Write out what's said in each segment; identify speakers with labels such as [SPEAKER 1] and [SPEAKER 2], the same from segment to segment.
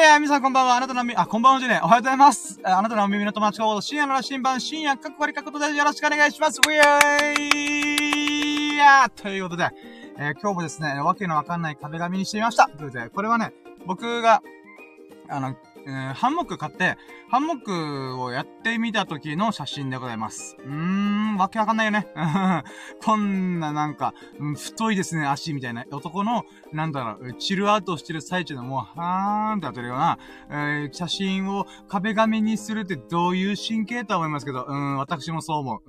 [SPEAKER 1] ー皆さんこんばんは。あなたのみ、あ、こんばんはじゃねえ。おはようございます。あなたの耳の友達コード、深夜の羅針盤、深夜、かっこ悪いかっことでよろしくお願いします。ウィーイーということで、えー今日もですね、わけのわかんない壁紙にしてみました。ということで、これはね、僕が、あの、えーハンモック買って、ハンモックをやってみた時の写真でございます。うーん、わけわかんないよね。こんななんか、うん太いですね、足みたいな男の、なんだろう、チルアウトしてる最中のもう、はーんって当てるような、えー写真を壁紙にするってどういう神経とは思いますけど、うん、私もそう思う。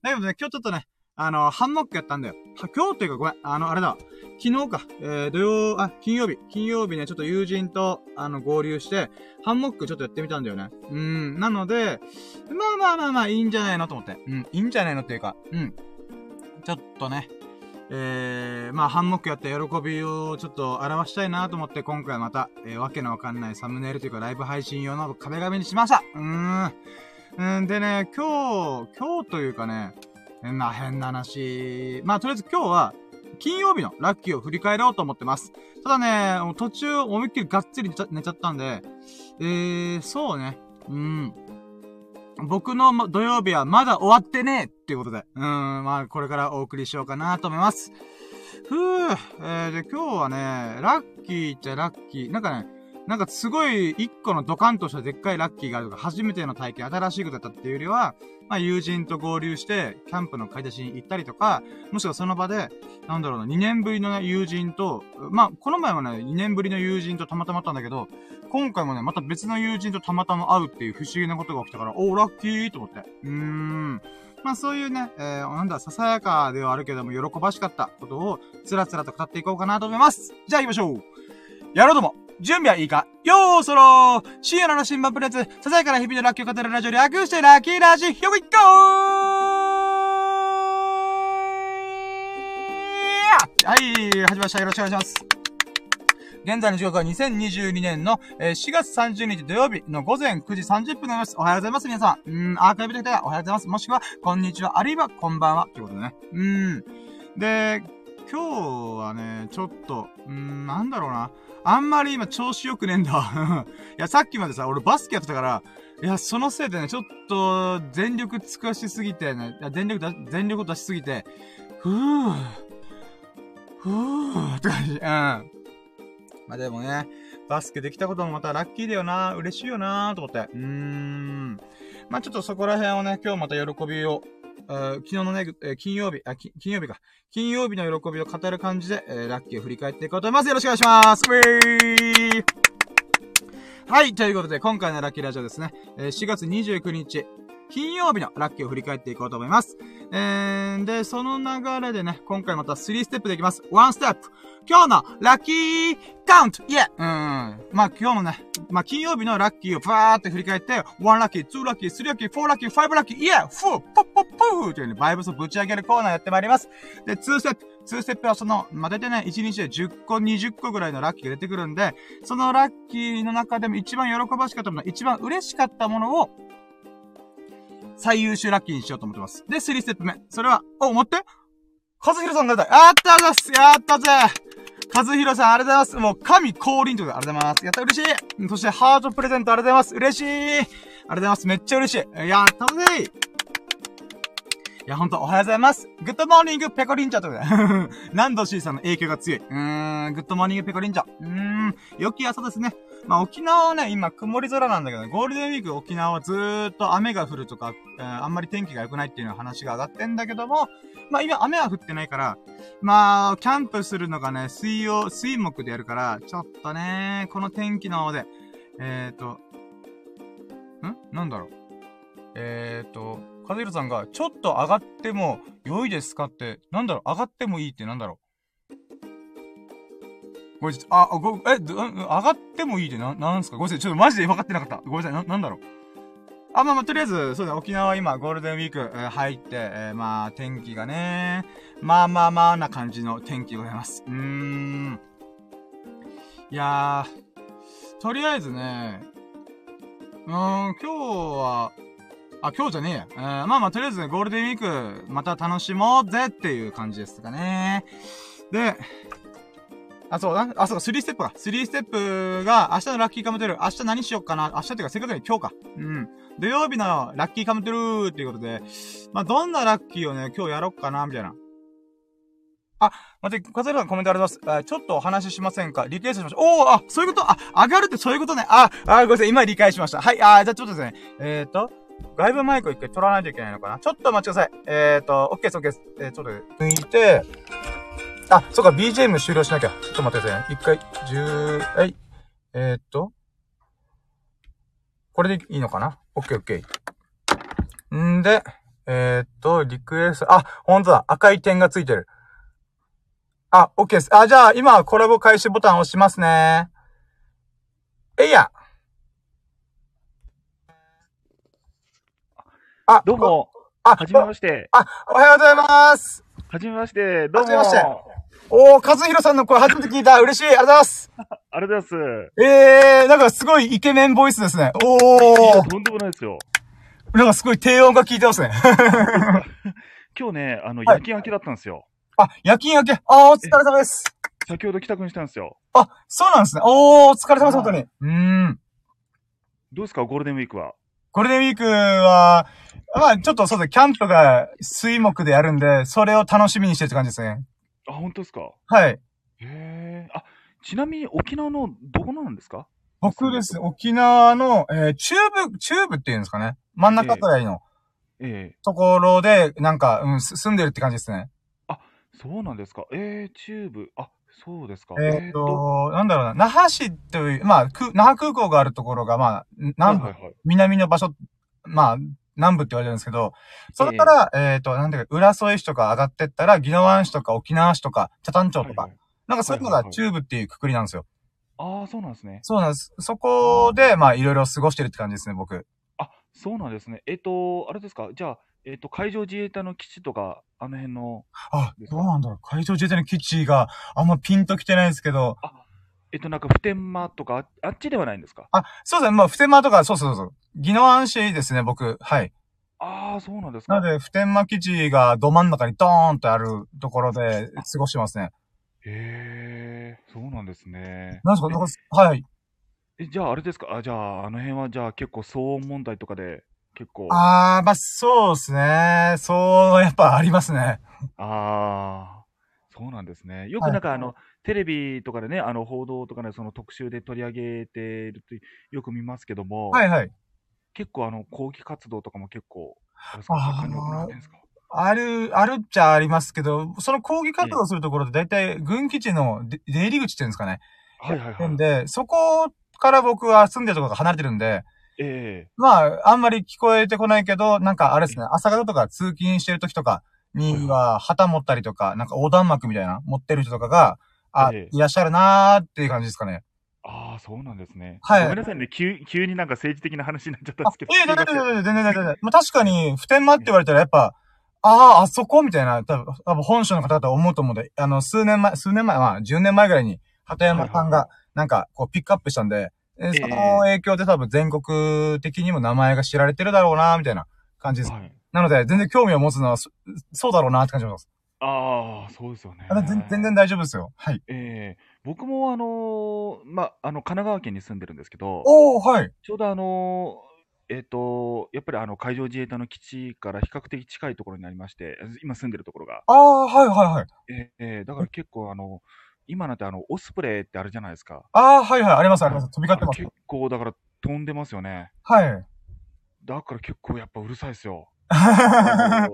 [SPEAKER 1] だけどね、今日ちょっとね、あの、ハンモックやったんだよ。今日っていうかごめん、あの、あれだ。昨日か、えー、土曜、あ、金曜日。金曜日ね、ちょっと友人と、あの、合流して、ハンモックちょっとやってみたんだよね。うん、なので、まあまあまあまあ、いいんじゃないのと思って。うん、いいんじゃないのっていうか、うん。ちょっとね、えー、まあ、ハンモックやった喜びをちょっと表したいなと思って、今回また、えー、わけのわかんないサムネイルというか、ライブ配信用の壁紙にしましたうーん。うん、でね、今日、今日というかね、まあ変な話。まあとりあえず今日は、金曜日のラッキーを振り返ろうと思ってます。ただね、途中思いっきりがっつり寝ちゃ寝ちゃったんで、えー、そうね。うん。僕の土曜日はまだ終わってねえっていうことで。うん、まあこれからお送りしようかなと思います。ふぅ、えー、で今日はね、ラッキーっちゃラッキー。なんかね、なんかすごい一個のドカンとしたでっかいラッキーがあるとか、初めての体験、新しいことだったっていうよりは、まあ友人と合流して、キャンプの買い出しに行ったりとか、もしくはその場で、なんだろうな、2年ぶりのね、友人と、まあ、この前はね、2年ぶりの友人とたまたま会ったんだけど、今回もね、また別の友人とたまたま会うっていう不思議なことが起きたから、おー、ラッキーと思って。うーん。まあそういうね、えー、なんだ、ささやかではあるけども、喜ばしかったことを、つらつらと語っていこうかなと思います。じゃあ行きましょうやろうとも準備はいいか？よーそろー深夜の新版プレゼンツ、ささやかな日々のラッキーを語るラジオ略してラッキーラジ、Here we go! はい、始まりました。よろしくお願いします。現在の時刻は2022年の、え4月30日土曜日の午前9時30分の様子。おはようございます、皆さん。うん、アーカイブできたらおはようございます。もしくは、こんにちは、あるいは、こんばんは。ということでね。うん。で、今日はね、ちょっと、うん、なんだろうな。あんまり今調子良くねえんだ。いや、さっきまでさ、俺バスケやってたから、いや、そのせいでね、ちょっと、全力尽くしすぎてね、全力だ、全力出しすぎて、ふぅ、ふぅ、って感じ。うん。まあでもね、バスケできたこともまたラッキーだよな、嬉しいよな、と思って。うーん。まあちょっとそこら辺をね、今日また喜びを、昨日のね、えー金曜日、あ、き金曜日か。金曜日の喜びを語る感じで、えーラッキーを振り返っていこうと思います。よろしくお願いします。ウェーイはい、ということで、今回のラッキーラジオですね、えー4月29日、金曜日のラッキーを振り返っていこうと思います。えー、で、その流れでね、今回また3ステップでいきます。1ステップ今日のラッキーカウントイェうん。まあ今日のね、まあ金曜日のラッキーをバーって振り返って、1ラッキー、2ラッキー、3ラッキー、4ラッキー、5ラッキー、イェフーポッポッポーというね、バイブスをぶち上げるコーナーやってまいります。で、2ステップ。2ステップはその、まあ、大体ね、1日で10個、20個ぐらいのラッキーが出てくるんで、そのラッキーの中でも一番喜ばしかったもの、一番嬉しかったものを、最優秀ラッキーにしようと思ってます。で、3ステップ目。それは、お、待って和弘さんが出たやったぜやったぜ和弘さん、ありがとうございます。もう、神降臨ということで、ありがとうございます。やった、嬉しいそして、ハートプレゼントありがとうございます。嬉しいありがとうございます。めっちゃ嬉しい。やったぜいや、ほんと、おはようございます。 Good morning、ペコリンチャということで。ナンドシーさんの影響が強い？うーん、 Good morning、ペコリンチャ。うーん、良き朝ですね。まあ、沖縄はね、今、曇り空なんだけど、ねゴールデンウィーク沖縄はずーっと雨が降るとか、えーあんまり天気が良くないっていう話が上がってんだけども、まあ、今、雨は降ってないから、まあ、キャンプするのがね、水曜、水木でやるから、ちょっとね、この天気の方で、えーと、ん？なんだろう？えーと、カズルさんが、ちょっと上がっても良いですか？って、なんだろう、上がってもいいってなんだろう？ごめんなさい、あ、ご、え、上がってもいいってな、なんすか？ごめんなさい、ちょっとマジで分かってなかった。ごめんなさい、な、なんだろう？あ、まあまあ、とりあえず、そうだ、沖縄は今、ゴールデンウィーク、えー入って、えーまあ、天気がね、まあまあまあな感じの天気でございます。うーん。いやー、とりあえずね、うーん、今日は、あ、今日じゃねえや。まあまあ、とりあえずね、ゴールデンウィーク、また楽しもうぜっていう感じですかね。で、あ、そうだ。あ、そうか、3ステップか。3ステップが、明日のラッキーカムトゥル。明日何しよっかな。明日っていうか、せっかくに今日か。うん。土曜日のラッキーカムトゥルーっていうことで、まあ、どんなラッキーをね、今日やろっかな、みたいな。あ、待って、カズルさんコメントありがとうございます。ちょっとお話ししませんか？リクエストしました。おー、あ、そういうこと？あ、上がるってそういうことね。あ、あ、ごめんなさい。今理解しました。はい、あ、じゃあちょっとですね。えーと、外部マイク一回取らないといけないのかな？ちょっと待ちください。えーと、OK です、OK です。えー、ちょっと抜いて、あ、そうか、BGM 終了しなきゃ。ちょっと待ってくださいね。一回、十、はい。えー、っと。これでいいのかな ?OK, OK。んで、えー、っと、リクエスト、あ、ほんとだ。赤い点がついてる。あ、OK です。あ、じゃあ、今、コラボ開始ボタン押しますね。えいや。
[SPEAKER 2] あ、どうも。あ、はじめまして。
[SPEAKER 1] あ、おはようございます。
[SPEAKER 2] はじめまして。どうも。は
[SPEAKER 1] じめまして。おー、和弘さんの声初めて聞いた。嬉しい。ありがとうございます。
[SPEAKER 2] ありがとうございま
[SPEAKER 1] す。えー、なんかすごいイケメンボイスですね。おー。
[SPEAKER 2] とんでもないですよ。
[SPEAKER 1] なんかすごい低音が効いてますね。
[SPEAKER 2] 今日ね、あの、夜勤明けだったんですよ。
[SPEAKER 1] あ、夜勤明け。あー、お疲れ様です。
[SPEAKER 2] 先ほど帰宅したんですよ。
[SPEAKER 1] あ、そうなんですね。おー、お疲れ様です、本当に。うーん。
[SPEAKER 2] どうですか、ゴールデンウィークは。
[SPEAKER 1] ゴールデンウィークは、まあ、ちょっとそうですね、キャンプが水木でやるんで、それを楽しみにしてるって感じですね。
[SPEAKER 2] あ、本当ですか？
[SPEAKER 1] はい。へ
[SPEAKER 2] え。あ、ちなみに沖縄のどこなんですか？
[SPEAKER 1] 僕ですね、沖縄の、えー、中部、中部っていうんですかね。真ん中くらいの、ええところで、なんか、うん、住んでるって感じですね。
[SPEAKER 2] あ、そうなんですか。えー、中部。あ、そうですか。
[SPEAKER 1] えー、っと、なんだろうな、那覇市という、まあ、那覇空港があるところが、まあ、南部、はいはいはい、南の場所、まあ、南部って言われるんですけど、それから、えっ、ー、と、なんていうか、浦添市とか上がってったら、宜野湾市とか沖縄市とか、北谷町とか、はいはい、なんかそういうのが中部っていうくくりなんですよ。
[SPEAKER 2] ああ、そうなんですね。
[SPEAKER 1] そうなんです。そこで、まあ、いろいろ過ごしてるって感じですね、僕。
[SPEAKER 2] あ、そうなんですね。えっ、ー、と、あれですか、じゃあ、えっ、ー、と、海上自衛隊の基地とか、あの辺の。
[SPEAKER 1] あ、どうなんだろう。海上自衛隊の基地があんまピンと来てないんですけど。あ、
[SPEAKER 2] えっ、ー、と、なんか、普天間とか、あっちではないんですか？
[SPEAKER 1] あ、そうですね。まあ、普天間とか、そうそうそう。宜野湾市ですね、僕。はい。
[SPEAKER 2] ああ、そうなんですか？
[SPEAKER 1] なので、普天間基地がど真ん中にドーンとあるところで過ごしてますね。
[SPEAKER 2] へえ、そうなんですね。
[SPEAKER 1] なんですか、なんかはい。
[SPEAKER 2] え、じゃああれですか？あ、じゃあ、あの辺はじゃあ結構騒音問題とかで結構。
[SPEAKER 1] ああ、まあ、そうですね。そう、やっぱありますね。
[SPEAKER 2] ああ、そうなんですね。よくなんかあの、はい、テレビとかでね、あの、報道とかでその特集で取り上げてるとよく見ますけども。
[SPEAKER 1] はいはい。
[SPEAKER 2] 結構あの、抗議活動とかも結構、あ
[SPEAKER 1] ある、あるっちゃありますけど、その抗議活動するところで大体軍基地の出入り口っていうんですかね。
[SPEAKER 2] はいはいはい。
[SPEAKER 1] んで、そこから僕は住んでるところが離れてるんで、
[SPEAKER 2] ええ
[SPEAKER 1] ー、まあ、あんまり聞こえてこないけど、なんかあれですね、朝方とか通勤してる時とかには、旗持ったりとか、なんか横断幕みたいな持ってる人とかが、あ、えー、いらっしゃるなーっていう感じですかね。
[SPEAKER 2] ああ、そうなんですね。
[SPEAKER 1] はい。
[SPEAKER 2] ごめんなさいね。急、急になんか政治的な話になっちゃったんですけど。
[SPEAKER 1] いや、全然全然全然全然。まあ確かに、普天間って言われたらやっぱ、ああ、あそこみたいな、多分、多分本省の方々思うと思うんで、あの、数年前、数年前、まあ、10年前ぐらいに、鳩山さんが、なんか、こう、ピックアップしたんで、えー、その影響で多分全国的にも名前が知られてるだろうな、みたいな感じです。はい、なので、全然興味を持つのは、そうだろうなって感じます。
[SPEAKER 2] ああ、そうですよね。
[SPEAKER 1] 全然大丈夫ですよ。はい。
[SPEAKER 2] ええー僕もあのーま、あの、神奈川県に住んでるんですけど、
[SPEAKER 1] おー、はい。
[SPEAKER 2] ちょうどあのーえっ、と、やっぱりあの、海上自衛隊の基地から比較的近いところになりまして、今住んでるところが。
[SPEAKER 1] ああ、はいはいはい。
[SPEAKER 2] ええだから結構あの、今なんてあの、オスプレイってあるじゃないですか。
[SPEAKER 1] ああ、はいはい、ありますあります。飛び交ってます。
[SPEAKER 2] 結構だから飛んでますよね。
[SPEAKER 1] はい。
[SPEAKER 2] だから結構やっぱうるさいですよ。
[SPEAKER 1] え、神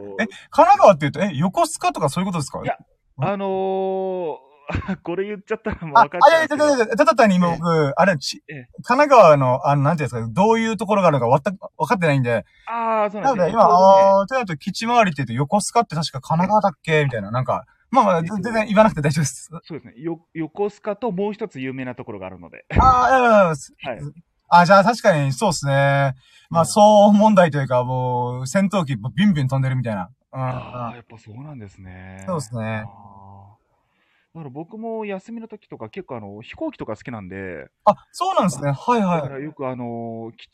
[SPEAKER 1] 奈川って言うと、え、横須賀とかそういうことですか？
[SPEAKER 2] いや、あのー これ言っちゃったらもう分かっちゃう。あ、いやいやい
[SPEAKER 1] やただ単に今僕、あれ、ち、神奈川の、あの、なんていうんですか、どういうところがあるのか全く分かってないんで。
[SPEAKER 2] ああ、そうなん
[SPEAKER 1] ですね。なので今、ああ、となると基地回りって言うと横須賀って確か神奈川だっけ？みたいな、なんか、まあまあ、全然言わなくて大丈夫です。
[SPEAKER 2] そうですね。よ、横須賀ともう一つ有名なところがあるので。
[SPEAKER 1] ああ、いやいやいや、はい。あ、じゃあ確かにそうですね。まあ、騒音問題というか、もう、戦闘機ビンビン飛んでるみたいな。
[SPEAKER 2] うん、ああ、やっぱそうなんですね。
[SPEAKER 1] そうですね。
[SPEAKER 2] だから僕も休みの時とか結構あの飛行機とか好きなんで、
[SPEAKER 1] あ、そうなんですね。はいはい。だ
[SPEAKER 2] からよくあの基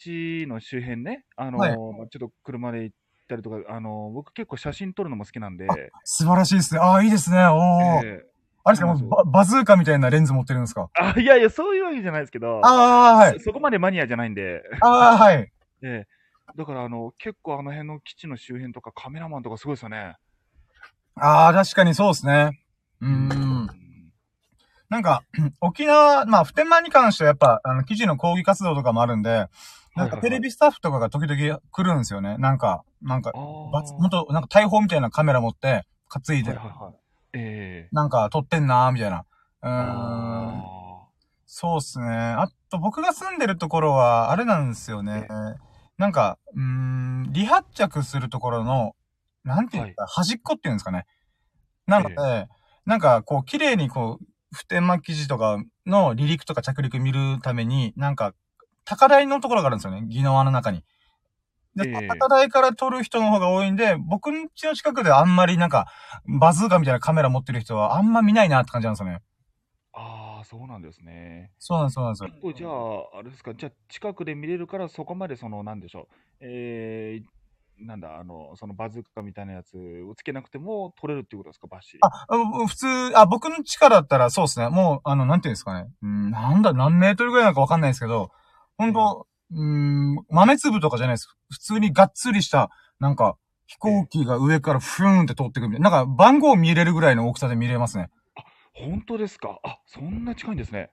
[SPEAKER 2] 地の周辺ね、あの、はい、ちょっと車で行ったりとか、あの僕結構写真撮るのも好きなんで。
[SPEAKER 1] 素晴らしいですね。あ、いいですね。お
[SPEAKER 2] えー
[SPEAKER 1] あれですか、もうババズーカみたいなレンズ持ってるんですか？
[SPEAKER 2] あ、いやいや、そういうわけじゃないですけど、
[SPEAKER 1] ああ、はい。
[SPEAKER 2] そ そこまでマニアじゃないんで、
[SPEAKER 1] ああ、はい。
[SPEAKER 2] ええだから、あの、結構あの辺の基地の周辺とかカメラマンとかすごいですよね。
[SPEAKER 1] ああ、確かにそうですね。うーん。なんか、沖縄、まあ、普天間に関してはやっぱ、あの、記事の抗議活動とかもあるんで、なんかテレビスタッフとかが時々来るんですよね。なんか、なんか、バツ、ほんと、なんか大砲みたいなカメラ持って、担いで、
[SPEAKER 2] はいはいはい。ええ
[SPEAKER 1] なんか撮ってんなーみたいな。うーん。
[SPEAKER 2] あ
[SPEAKER 1] そうっすね。あと、僕が住んでるところは、あれなんですよね。なんか、うーん、離発着するところの、なんていうんですか、端っこっていうんですかね。なので、なんか、こう、綺麗にこう、普天間記事とかの離陸とか着陸見るために、なんか、高台のところがあるんですよね。宜野湾の中に。で、
[SPEAKER 2] ええ
[SPEAKER 1] 高台から撮る人の方が多いんで、僕ん家の近くであんまりなんか、バズーカみたいなカメラ持ってる人はあんま見ないなって感じなんですよね。
[SPEAKER 2] あー、そうなんですね。
[SPEAKER 1] そうなんです、そうなんですよ。
[SPEAKER 2] 結構じゃあ、あれですか、じゃあ近くで見れるから、そこまでその、なんでしょう、えー、なんだ、あの、そのバズーカみたいなやつをつけなくても撮れるっていうことですか、バッシリ。
[SPEAKER 1] あ、うん普通、あ、僕の力だったらそうですね。もう、あの、なんていうんですかね。うん、なんだ、何メートルぐらいなのかわかんないですけど、ほんと、うん、豆粒とかじゃないです。普通にがっつりした、なんか、飛行機が上からフーンって通ってくるみたいな。なんか、番号見れるぐらいの大きさで見れますね。
[SPEAKER 2] 本当ですか？あ、そんな近いんですね。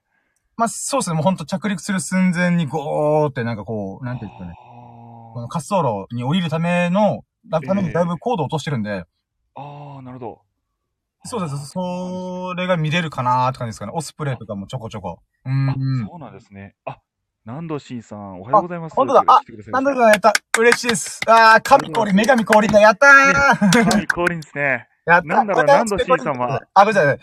[SPEAKER 1] まあ、そうですね。もうほんと着陸する寸前にゴーってなんかこう、なんていうんですかね。この
[SPEAKER 2] あ
[SPEAKER 1] 滑走路に降りるための、ためにだいぶ高度を落としてるんで、
[SPEAKER 2] ーあー、なるほど。
[SPEAKER 1] そうです。それが見れるかなーって感じですかね。オスプレイとかもちょこちょこ。うん
[SPEAKER 2] あ、
[SPEAKER 1] うん。
[SPEAKER 2] そうなんですね。あ、南藤慎さん、おはようございます。
[SPEAKER 1] 本当だあ
[SPEAKER 2] 来てくださ
[SPEAKER 1] んやった。嬉しいです。あー、神降臨、女神降臨だ。やったー
[SPEAKER 2] たはい、降臨ですね。
[SPEAKER 1] やった
[SPEAKER 2] なんだろう南藤慎さんは。
[SPEAKER 1] あ、ごめんなさい。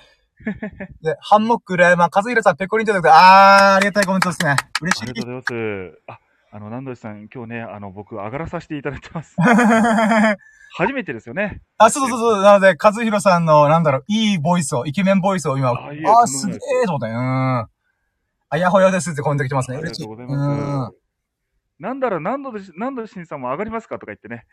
[SPEAKER 1] で、ハンモック裏山、和弘さん、ペコリンということで、あー、ありがたいコメントですね。嬉しい
[SPEAKER 2] ありがとうございます。あ、あの、南藤さん、今日ね、あの、僕、上がらさせていただいてます。初めてですよね。
[SPEAKER 1] あ、そうそうそう。なので、和弘さんの、なんだろう、いいボイスを、イケメンボイスを今、あ
[SPEAKER 2] あ
[SPEAKER 1] すげ
[SPEAKER 2] でもない
[SPEAKER 1] ーと思ったよ。うん。あやほやですってコメント来てますね。
[SPEAKER 2] ありが。とうございます。なんだろう、何度で、何度審査も上がりますかとか言ってね。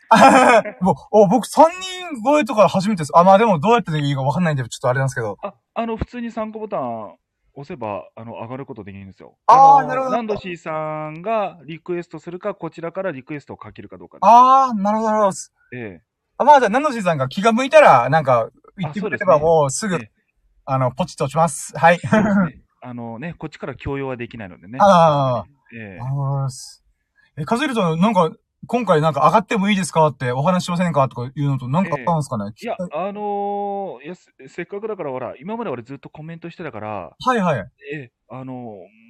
[SPEAKER 1] も うお僕3人超えとか初めてです。あ、まあでもどうやっていいかわかんないんで、ちょっとあれなんですけど。
[SPEAKER 2] あ、あの、普通に参考ボタン押せば、あの、上がることできるんですよ。の
[SPEAKER 1] あーなるほど
[SPEAKER 2] 何度 C さんがリクエストするか、こちらからリクエストをかけるかどうか。
[SPEAKER 1] あー、なるほど、なるほど。
[SPEAKER 2] え
[SPEAKER 1] あ、まあじゃあ、ナノシーさんが気が向いたら、なんか、言ってくれればもうすぐ、
[SPEAKER 2] ええ
[SPEAKER 1] あの、ポチッと落ちます。はい。
[SPEAKER 2] あのね、こっちから強要はできないのでね。
[SPEAKER 1] あ
[SPEAKER 2] ええ
[SPEAKER 1] あ、ありがとうございます。え、カズイルさん、なんか、今回なんか上がってもいいですかってお話ししませんかとか言うのと、なんかあったんですかね、
[SPEAKER 2] いや、あのーいやせ、せっかくだから、ほら、今まで俺ずっとコメントしてたから、
[SPEAKER 1] はいはい。
[SPEAKER 2] ええ、あのー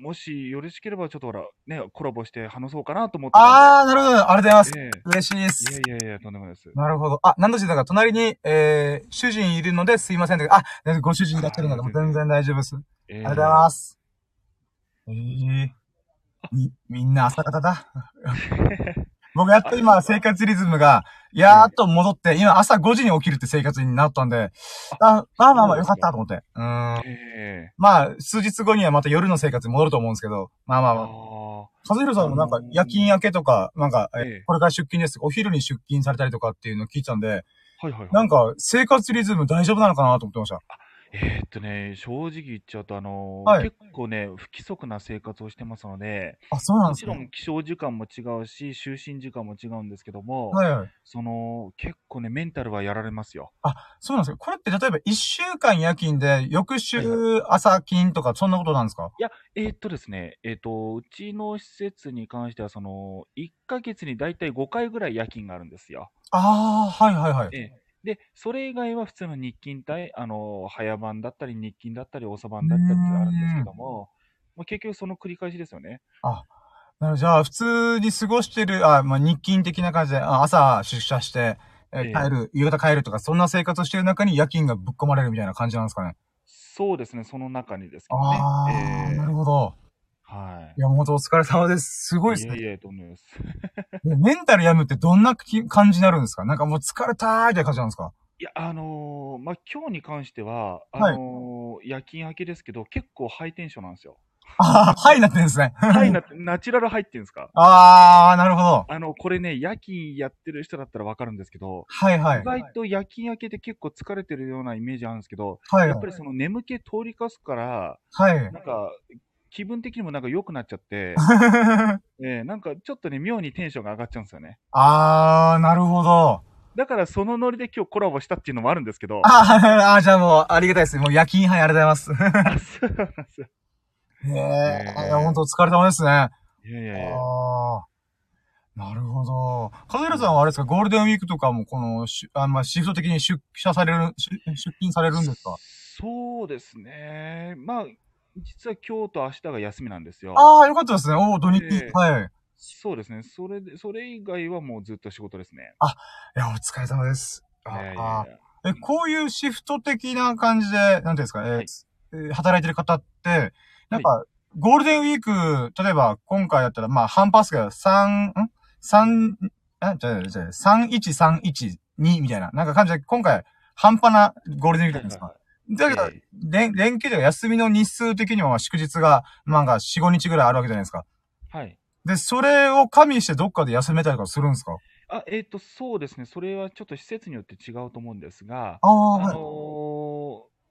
[SPEAKER 2] もしよろしければ、ちょっとほら、ね、コラボして話そうかなと思って。
[SPEAKER 1] あー、なるほど。ありがとうございます。
[SPEAKER 2] え
[SPEAKER 1] 嬉しいです。
[SPEAKER 2] え、いやいやいや、とんでもないです。
[SPEAKER 1] なるほど。あ、ナノシーさんが隣に、えー、主人いるのですいません。あ、ご主人いらっしゃるので、全然大丈夫です。あ
[SPEAKER 2] ええ
[SPEAKER 1] りがとうございます。えー、み、みんな朝方だ。僕やっと今生活リズムが、やーっと戻って、今朝5時に起きるって生活になったんで、あ、まあまあまあよかったと思って。うーん。
[SPEAKER 2] ええ
[SPEAKER 1] まあ、数日後にはまた夜の生活に戻ると思うんですけど、まあまあまあ。
[SPEAKER 2] あ
[SPEAKER 1] 和弘さんもなんか夜勤明けとか、なんか、え
[SPEAKER 2] ええ
[SPEAKER 1] これから出勤ですお昼に出勤されたりとかっていうのを聞いたんで、
[SPEAKER 2] あ、はいはいはい。
[SPEAKER 1] なんか生活リズム大丈夫なのかなと思ってました。
[SPEAKER 2] えーっとね、正直言っちゃうと、あのー
[SPEAKER 1] はい
[SPEAKER 2] 結構ね、不規則な生活をしてますので、
[SPEAKER 1] あ、そうなん
[SPEAKER 2] もち
[SPEAKER 1] ですね。
[SPEAKER 2] ろん起床時間も違うし、就寝時間も違うんですけども、
[SPEAKER 1] はいはい。
[SPEAKER 2] その、結構ね、メンタルはやられますよ。
[SPEAKER 1] そうなんですよ。これって例えば1週間夜勤で、翌週朝勤とかそんなことなんですか？
[SPEAKER 2] えーっとですね、えーっと、うちの施設に関しては、その、1ヶ月にだいたい5回ぐらい夜勤があるんですよ。
[SPEAKER 1] ああ、はいはいはい。
[SPEAKER 2] ええで、それ以外は普通の日勤帯、あの、早番だったり、日勤だったり、遅番だったりってあるんですけども、もう結局その繰り返しですよね。
[SPEAKER 1] なるじゃあ、普通に過ごしてる、あ、まあ、日勤的な感じで、あ朝出社して、え
[SPEAKER 2] ええ
[SPEAKER 1] 帰る、夕方帰るとか、そんな生活をしてる中に夜勤がぶっ込まれるみたいな感じなんですかね。
[SPEAKER 2] そうですね、その中にですけどね。
[SPEAKER 1] ああ、
[SPEAKER 2] ええ
[SPEAKER 1] なるほど。
[SPEAKER 2] はい
[SPEAKER 1] や、もう本当お疲れ様です。すごいですね。
[SPEAKER 2] いえいえ、とんでもです。
[SPEAKER 1] でメンタル病むってどんなき感じになるんですか？なんかもう疲れたーみたいな感じなんですか？
[SPEAKER 2] いや、あのーまあ、今日に関しては、あ
[SPEAKER 1] はい
[SPEAKER 2] のー夜勤明けですけど、結構ハイテンションなんですよ。
[SPEAKER 1] ああ、はいなってんですね。
[SPEAKER 2] はいなって、ナチュラルハイっていうんですか？
[SPEAKER 1] ああ、なるほど。
[SPEAKER 2] あの、これね、夜勤やってる人だったらわかるんですけど、
[SPEAKER 1] はいはい
[SPEAKER 2] 意。外と夜勤明けで結構疲れてるようなイメージあるんですけど、
[SPEAKER 1] はい
[SPEAKER 2] やっぱりその眠気通りかすから、
[SPEAKER 1] はい。
[SPEAKER 2] なんか、気分的にもなんか良くなっちゃって、えーなんかちょっとね、妙にテンションが上がっちゃうんですよね。
[SPEAKER 1] あー、なるほど。
[SPEAKER 2] だからそのノリで今日コラボしたっていうのもあるんですけど、
[SPEAKER 1] あーあー、じゃあもう、ありがたいです。もう夜勤杯ありがとうございます。
[SPEAKER 2] あ そうなんですね
[SPEAKER 1] え、本当お疲れ様ですね。あ
[SPEAKER 2] いやいやいや。
[SPEAKER 1] なるほど。カズエラさんはあれですか、ゴールデンウィークとかも、この、しあまあ、シフト的に出社される、出出勤されるんですか？
[SPEAKER 2] そうですね。まあ、実は今日と明日が休みなんですよ。
[SPEAKER 1] ああ、よかったですね。おお、土日。
[SPEAKER 2] ええ
[SPEAKER 1] はい。
[SPEAKER 2] そうですね。それで、それ以外はもうずっと仕事ですね。
[SPEAKER 1] いや、お疲れ様です。ああ
[SPEAKER 2] や
[SPEAKER 1] え、こういうシフト的な感じで、なんていうんですか、えー
[SPEAKER 2] はい
[SPEAKER 1] えー働いてる方って、なんか、ゴールデンウィーク、例えば今回やったら、まあ、半パスが3、ん ?3、あ、じゃあ、じゃあ、3131、2みたいな、なんか感じで、今回、半端なゴールデンウィークなんですか。だけど、
[SPEAKER 2] え
[SPEAKER 1] 連連休では休みの日数的には祝日が、なんか4、5日ぐらいあるわけじゃないですか。
[SPEAKER 2] えはい。
[SPEAKER 1] で、それを加味してどっかで休めたりとかするんですか？
[SPEAKER 2] あ、えっ、と、そうですね。それはちょっと施設によって違うと思うんですが、
[SPEAKER 1] ああ、
[SPEAKER 2] あ
[SPEAKER 1] はい。
[SPEAKER 2] の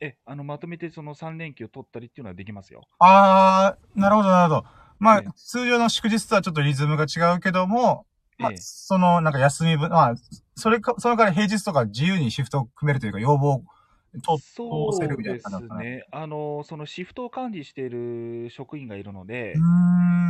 [SPEAKER 2] ーえ、あの、まとめてその3連休取ったりっていうのはできますよ。
[SPEAKER 1] あー、なるほど、なるほど。まあ
[SPEAKER 2] ええ、
[SPEAKER 1] 通常の祝日とはちょっとリズムが違うけども、まあ
[SPEAKER 2] ええ、
[SPEAKER 1] その、なんか休み分、まあ、それか、それから平日とか自由にシフトを組めるというか、要望と、
[SPEAKER 2] そ
[SPEAKER 1] 通せるみたい
[SPEAKER 2] うです
[SPEAKER 1] なですか
[SPEAKER 2] ね。あのーそのシフトを管理している職員がいるので。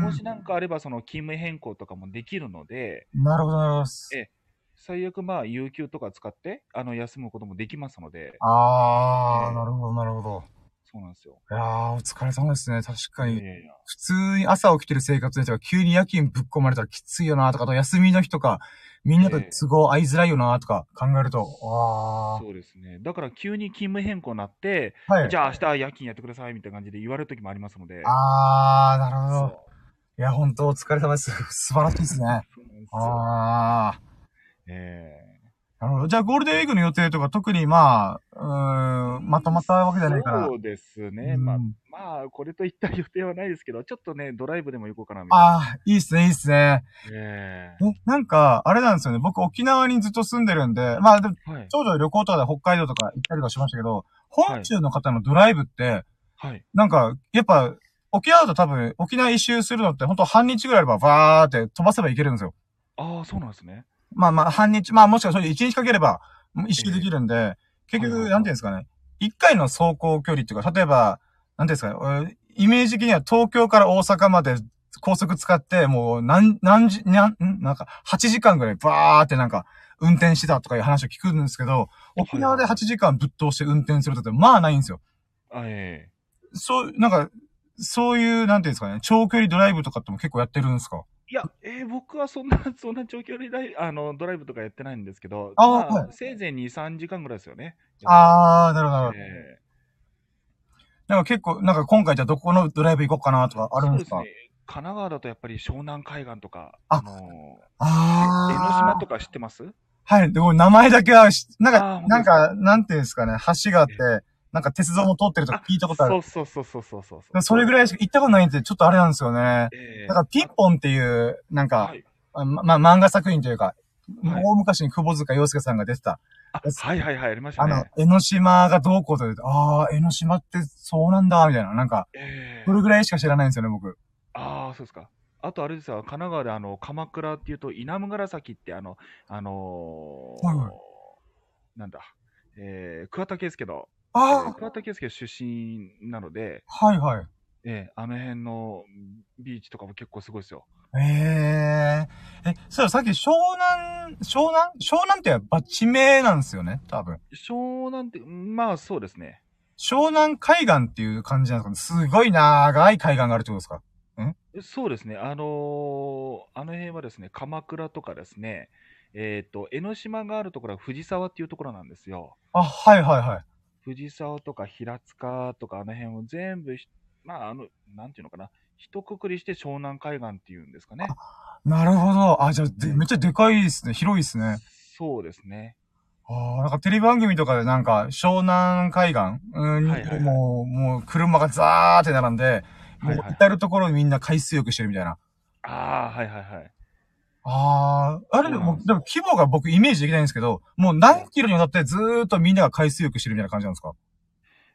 [SPEAKER 2] もしなんかあればその勤務変更とかもできるので、
[SPEAKER 1] なるほど、なるほど。
[SPEAKER 2] ええ最悪まあ、有給とか使って、あの、休むこともできますので、
[SPEAKER 1] あー、
[SPEAKER 2] ええ
[SPEAKER 1] なるほど、なるほど。
[SPEAKER 2] そうなんですよ。
[SPEAKER 1] いやー、お疲れ様ですね。確かに。
[SPEAKER 2] いやいや
[SPEAKER 1] 普通に朝起きてる生活の人が急に夜勤ぶっ込まれたらきついよなとか、あと休みの日とか、みんなと都合合いづらいよなとか考えると、あ
[SPEAKER 2] そうですね。だから急に勤務変更になって、
[SPEAKER 1] ー。はい。
[SPEAKER 2] じゃあ明日夜勤やってくださいみたいな感じで言われる時もありますので。
[SPEAKER 1] あー、なるほど。いや、本当お疲れ様です。素晴らしいですね。
[SPEAKER 2] そうなんですよ
[SPEAKER 1] あ
[SPEAKER 2] え
[SPEAKER 1] ー。なるほど。じゃあ、ゴールデンウィークの予定とか特にまあ、うーん、まとまったわけじゃないから。
[SPEAKER 2] そうですね。
[SPEAKER 1] うん
[SPEAKER 2] まあ、まあ、これといった予定はないですけど、ちょっとね、ドライブでも行こうかなみたいな。
[SPEAKER 1] あー、いいっすね、いいっすね。
[SPEAKER 2] え
[SPEAKER 1] え、なんか、あれなんですよね。僕、沖縄にずっと住んでるんで、まあ、でも
[SPEAKER 2] えはい。
[SPEAKER 1] ちょうど旅行とかで北海道とか行ったりとかしましたけど、本州の方のドライブって、
[SPEAKER 2] はい。
[SPEAKER 1] なんか、やっぱ、沖縄だと多分、沖縄一周するのって、ほんと半日ぐらいあれば、バーって飛ばせばいけるんですよ。
[SPEAKER 2] ああ、そうなんですね。
[SPEAKER 1] まあまあ、半日、まあもしかしたら一日かければ、一周できるんで、結局、なんていうんですかね。一回の走行距離っていうか、例えば、なんていうんですかね、えイメージ的には東京から大阪まで高速使って、もう何、何時、なん、んなんか、8時間ぐらいバーってなんか、運転してたとかいう話を聞くんですけど、沖縄で8時間ぶっ通して運転するってまあないんですよ。
[SPEAKER 2] あえ
[SPEAKER 1] そう、なんか、そういう、なんていうんですかね、長距離ドライブとかっても結構やってるんですか？
[SPEAKER 2] えいや、えー僕はそんな、そんな長距離ライあのドライブとかやってないんですけど、
[SPEAKER 1] あー
[SPEAKER 2] まあ
[SPEAKER 1] はい
[SPEAKER 2] せいぜい2、3時間ぐらいですよね。
[SPEAKER 1] あー、なるほど、なるほど。
[SPEAKER 2] え
[SPEAKER 1] なんか結構、なんか今回じゃあどこのドライブ行こうかなとか
[SPEAKER 2] ー
[SPEAKER 1] あるんですか？
[SPEAKER 2] そうですね。神奈川だとやっぱり湘南海岸とか、
[SPEAKER 1] あ
[SPEAKER 2] のー
[SPEAKER 1] あ
[SPEAKER 2] 江ノ島とか知ってます？
[SPEAKER 1] はい。でも名前だけはし、なんか、
[SPEAKER 2] あー本当です
[SPEAKER 1] なんか、なんていうんですかね、橋があって、なんか鉄道も通ってると聞いたことある。
[SPEAKER 2] そうそうそうそうそうそう
[SPEAKER 1] それぐらいしか行ったことないんで、ちょっとあれなんですよね。
[SPEAKER 2] えー
[SPEAKER 1] だからピンポンっていう、なんか、
[SPEAKER 2] はい
[SPEAKER 1] あま、ま、漫画作品というか、
[SPEAKER 2] はい
[SPEAKER 1] 大昔に窪塚洋介さんが出てた、
[SPEAKER 2] あはいはいはい、ありました
[SPEAKER 1] あの
[SPEAKER 2] ね。、
[SPEAKER 1] 江ノ島がどうこうとで、ああ、江ノ島ってそうなんだ、みたいな、なんか、
[SPEAKER 2] えー
[SPEAKER 1] それぐらいしか知らないんですよね、僕。
[SPEAKER 2] ああ、そうですか。あとあれですよ、神奈川であの鎌倉っていうと、稲村ヶ崎ってあの、あのー
[SPEAKER 1] はいはい
[SPEAKER 2] なんだ、えー、桑田佳祐の、え
[SPEAKER 1] あ
[SPEAKER 2] ー桑田佳祐出身なので、
[SPEAKER 1] あ、はいはい。
[SPEAKER 2] えーあの辺のビーチとかも結構すごいですよ。
[SPEAKER 1] えええ、そうだ、さっき湘南、湘南？湘南ってやっぱ地名なんですよね、多分。
[SPEAKER 2] 湘南って、まあそうですね。
[SPEAKER 1] 湘南海岸っていう感じなんですかね。すごい長い海岸があるってことですか？
[SPEAKER 2] そうですね。あのーあの辺はですね、鎌倉とかですね、えっ、と、江ノ島があるところは藤沢っていうところなんですよ。
[SPEAKER 1] あ、はいはいはい。
[SPEAKER 2] 藤沢とか平塚とかあの辺を全部ひ、まあ、あの、なんていうのかな、一括りして湘南海岸っていうんですかね。
[SPEAKER 1] なるほど。あ、じゃあ、でめっちゃでかいですね。広いですね。
[SPEAKER 2] そうですね。
[SPEAKER 1] ああ、なんかテレビ番組とかでなんか、湘南海岸？うん、
[SPEAKER 2] はいはいはい
[SPEAKER 1] もう、もう車がザーって並んで、
[SPEAKER 2] はいはい。
[SPEAKER 1] 至るところにみんな海水浴してるみたいな。
[SPEAKER 2] ああ、はいはいはい。
[SPEAKER 1] ああ、あれでも、
[SPEAKER 2] で
[SPEAKER 1] も規模が僕イメージできないんですけど、もう何キロにわたってずーっとみんなが海水浴してるみたいな感じなんですか？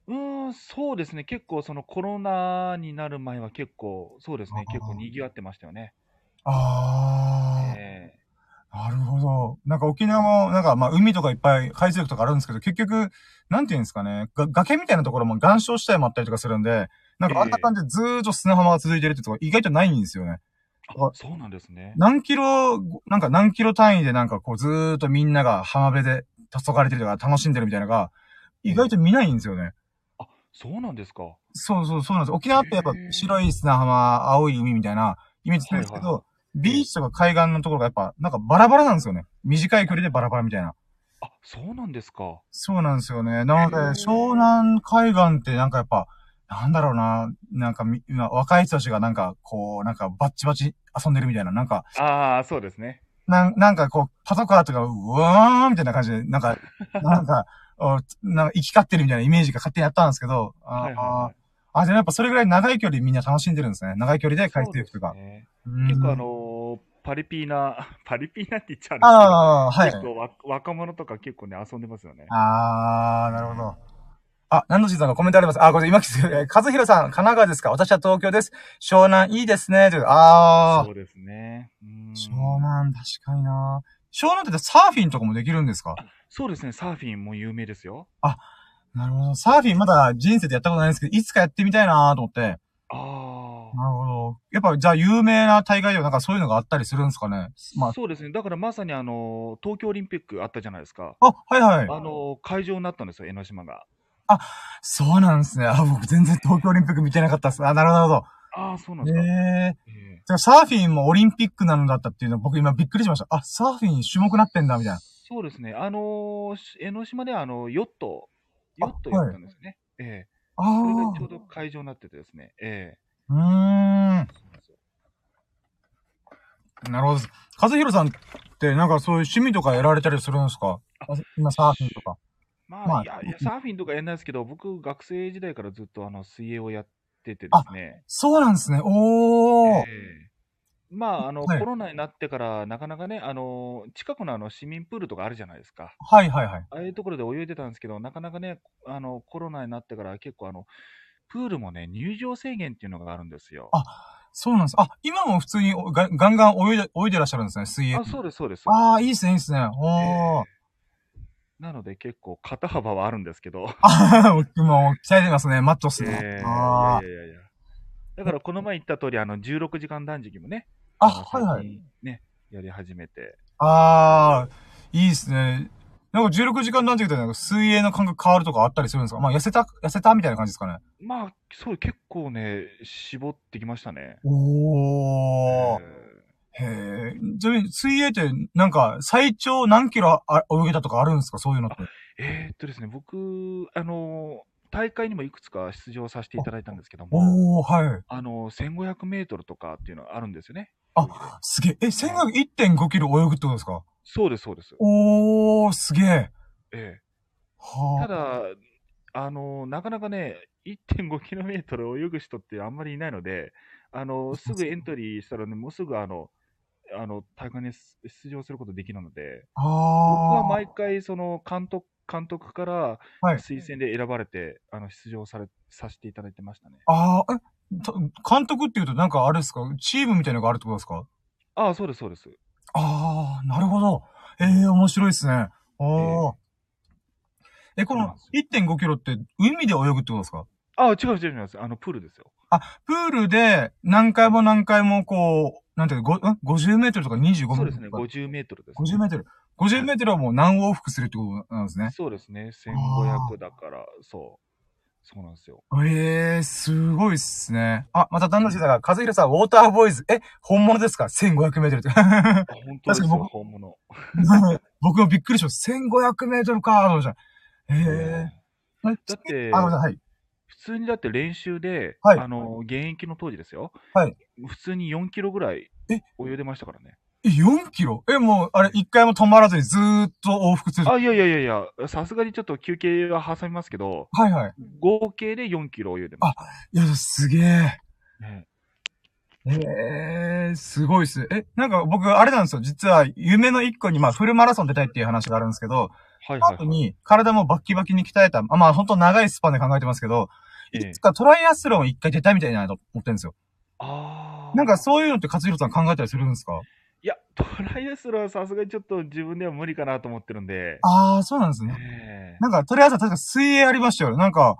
[SPEAKER 2] うーん、そうですね。結構そのコロナになる前は結構、そうですね。結構賑わってましたよね。
[SPEAKER 1] ああ、
[SPEAKER 2] え
[SPEAKER 1] なるほど。なんか沖縄も、なんかまあ海とかいっぱい海水浴とかあるんですけど、結局、なんていうんですかね、が崖みたいなところも岩礁地帯もあったりとかするんで、なんかあんな感じでずーっと砂浜が続いてるってとこ意外とないんですよね。
[SPEAKER 2] ーあそうなんですね。
[SPEAKER 1] 何キロ、なんか何キロ単位でなんかこうずーっとみんなが浜辺で黄昏れてるとか楽しんでるみたいなのが、意外と見ないんですよね。
[SPEAKER 2] あ、そうなんですか。
[SPEAKER 1] そうそうそうなんです。沖縄ってやっぱ白い砂浜、青い海みたいなイメージするんですけ
[SPEAKER 2] はいはいは
[SPEAKER 1] ど、ビーチとか海岸のところがやっぱなんかバラバラなんですよね。短い距離でバラバラみたいな。
[SPEAKER 2] あ、そうなんですか。
[SPEAKER 1] そうなんですよね。なので湘南海岸ってなんかやっぱ、なんだろうな、なんかみ、今若い人たちがなんかこう、なんかバッチバチ遊んでるみたいな、なんか、
[SPEAKER 2] ああ、そうですね。
[SPEAKER 1] なんなんかこう、パトカーとか、うわーみたいな感じで、なんか、なんか、おなんか、行き交ってるみたいなイメージが勝手にあったんですけど、あ、
[SPEAKER 2] はいはいはい。
[SPEAKER 1] あ、でもやっぱそれぐらい長い距離みんな楽しんでるんですね。長い距離で海水浴とか
[SPEAKER 2] そう。ですね
[SPEAKER 1] うん
[SPEAKER 2] 結構あのーパリピーな、パリピーなって言っちゃうんですけど、
[SPEAKER 1] ああ、はい。
[SPEAKER 2] 結構わ若者とか結構ね、遊んでますよね。
[SPEAKER 1] あー、なるほど。あ、何のしさんがコメントあります。あ、これ今来て、えー和弘さん、神奈川ですか？私は東京です。湘南いいですね。というあ
[SPEAKER 2] そうですね。
[SPEAKER 1] 湘南確かにな湘南ってサーフィンとかもできるんですか？
[SPEAKER 2] そうですね、サーフィンも有名ですよ。
[SPEAKER 1] なるほど。サーフィンまだ人生でやったことないんですけど、いつかやってみたいなと思って。
[SPEAKER 2] あ
[SPEAKER 1] なるほど。やっぱ、じゃあ有名な大会ではなんかそういうのがあったりするんですかね？
[SPEAKER 2] あ、
[SPEAKER 1] まあ、
[SPEAKER 2] そうですね。だからまさにあの、東京オリンピックあったじゃないですか。
[SPEAKER 1] あ、はいはい。
[SPEAKER 2] あの、会場になったんですよ、江ノ島が。
[SPEAKER 1] そうなんですね。あ、僕全然東京オリンピック見てなかったです。あ、なるほど。
[SPEAKER 2] ああ、そうなん
[SPEAKER 1] え
[SPEAKER 2] ですか。
[SPEAKER 1] え
[SPEAKER 2] ええ
[SPEAKER 1] じゃあサーフィンもオリンピックなのだったっていうのは僕今びっくりしました。あ、サーフィン種目なってんだ、みたいな。
[SPEAKER 2] そうですね。あの、し江ノ島ではあの、ヨット、ヨットやったんですね。ええ
[SPEAKER 1] あ
[SPEAKER 2] それがちょう
[SPEAKER 1] あ。
[SPEAKER 2] ど会場になっててですね。え
[SPEAKER 1] うーん。
[SPEAKER 2] えそうなん
[SPEAKER 1] なるほど。和弘さんってなんかそういう趣味とかやられたりするんですか？あ今サーフィンとか。
[SPEAKER 2] まあ、
[SPEAKER 1] まあ
[SPEAKER 2] いや、いや、サーフィンとかやんないですけど、僕、学生時代からずっとあの、水泳をやっててですね。
[SPEAKER 1] そうなんですね。おー。
[SPEAKER 2] ええまあ、あの、
[SPEAKER 1] はい
[SPEAKER 2] コロナになってから、なかなかね、あの、近くのあの、市民プールとかあるじゃないですか。
[SPEAKER 1] はいはいはい。
[SPEAKER 2] ああいうところで泳いでたんですけど、なかなかね、あの、コロナになってから結構あの、プールもね、入場制限っていうのがあるんですよ。
[SPEAKER 1] あそうなんです。あ、今も普通にガガンガン泳いで、泳いでらっしゃるんですね、水泳。
[SPEAKER 2] あ、そうです、そうです。
[SPEAKER 1] ああ、いいですね、いいですね。
[SPEAKER 2] え
[SPEAKER 1] おー。
[SPEAKER 2] えなので結構肩幅はあるんですけど。
[SPEAKER 1] ああ、もう鍛えてますね、マットっすね。
[SPEAKER 2] ええ
[SPEAKER 1] ああ
[SPEAKER 2] いやいやいや。だからこの前言った通り、あの、16時間断食もね、
[SPEAKER 1] あ、
[SPEAKER 2] の
[SPEAKER 1] はいはい。
[SPEAKER 2] ね、やり始めて。
[SPEAKER 1] ああ、いいですね。なんか16時間断食でなんか水泳の感覚変わるとかあったりするんですか？まあ痩せた、痩せたみたいな感じですかね。
[SPEAKER 2] まあ、そう、結構ね、絞ってきましたね。
[SPEAKER 1] おー。
[SPEAKER 2] え
[SPEAKER 1] へえ。ちなみに水泳ってなんか最長何キロあ泳げたとかあるんですか？そういうのって。
[SPEAKER 2] えーっとですね、僕、あの、大会にもいくつか出場させていただいたんですけども、
[SPEAKER 1] おー、はい。
[SPEAKER 2] あの、1500メートルとかっていうのがあるんですよね。
[SPEAKER 1] あすげえ。え、1500 1.5キロ泳ぐってことですか？
[SPEAKER 2] そうです、そうです。
[SPEAKER 1] おー、すげえ。
[SPEAKER 2] ええ
[SPEAKER 1] は
[SPEAKER 2] ただ、あの、なかなかね、1.5キロメートル泳ぐ人ってあんまりいないので、あの、すぐエントリーしたらね、もうすぐあの、あの、大会に出場することできるので、
[SPEAKER 1] あ。
[SPEAKER 2] 僕
[SPEAKER 1] ああ。
[SPEAKER 2] は毎回、その、監督、監督から
[SPEAKER 1] はい
[SPEAKER 2] 推薦で選ばれて、あの、出場され、させていただいてましたね。
[SPEAKER 1] ああ、え、た監督っていうとなんかあれですか？チームみたいなのがあるってことですか？
[SPEAKER 2] ああ、そうです、そうです。
[SPEAKER 1] ああ、なるほど。ええ面白いですね。おー。え、この
[SPEAKER 2] そうなんです
[SPEAKER 1] 1.5キロって海で泳ぐってことですか？
[SPEAKER 2] ああ、違う違う違う違う。あの、プールですよ。
[SPEAKER 1] プールで何回も何回もこう、なんていうか、ごん？50メートルとか25メートル
[SPEAKER 2] そうですね、
[SPEAKER 1] とか
[SPEAKER 2] 50メートルです、
[SPEAKER 1] 50メートル。50メートルはもう何往復するってことなんですね。
[SPEAKER 2] そうですね、
[SPEAKER 1] あ
[SPEAKER 2] 1500だから、そう。そうなんですよ。
[SPEAKER 1] ええすごいっすね。あ、また旦那氏だが、和弘さん、ウォーターボーイズ。え、本物ですか ?1500 メートルって。
[SPEAKER 2] あ本当ですよ、
[SPEAKER 1] 確かに僕
[SPEAKER 2] 本物。
[SPEAKER 1] 僕もびっくりしました。1500メートルかーと思いました。ええ
[SPEAKER 2] だって
[SPEAKER 1] あ、ごめんなさい。はい。
[SPEAKER 2] 普通にだって練習で、
[SPEAKER 1] はい
[SPEAKER 2] あの、現役の当時ですよ。
[SPEAKER 1] はい
[SPEAKER 2] 普通に4キロぐらい
[SPEAKER 1] え？
[SPEAKER 2] 泳いでましたからね。
[SPEAKER 1] え、4キロ？え、もう、あれ、一回も止まらずにずーっと往復する？
[SPEAKER 2] あ、いやいやいやいや、さすがにちょっと休憩は挟みますけど、
[SPEAKER 1] はいはい。
[SPEAKER 2] 合計で4キロ泳いでました。
[SPEAKER 1] いや、すげえ。
[SPEAKER 2] ね
[SPEAKER 1] ええー、すごいっす。え、なんか僕、あれなんですよ。実は、夢の一個に、まあ、フルマラソン出たいっていう話があるんですけど、
[SPEAKER 2] はいはい、はい。
[SPEAKER 1] 後に、体もバッキバキに鍛えた、あまあ、本当長いスパンで考えてますけど、
[SPEAKER 2] ええ
[SPEAKER 1] いつかトライアスロン一回出たいみたいなと思ってるんですよ。
[SPEAKER 2] ああ。
[SPEAKER 1] なんかそういうのって勝弘さん考えたりするんですか？
[SPEAKER 2] いや、トライアスロンはさすがにちょっと自分では無理かなと思ってるんで。
[SPEAKER 1] ああ、そうなんですね。
[SPEAKER 2] ええ
[SPEAKER 1] なんか、とりあえず確か水泳ありましたよ。なんか、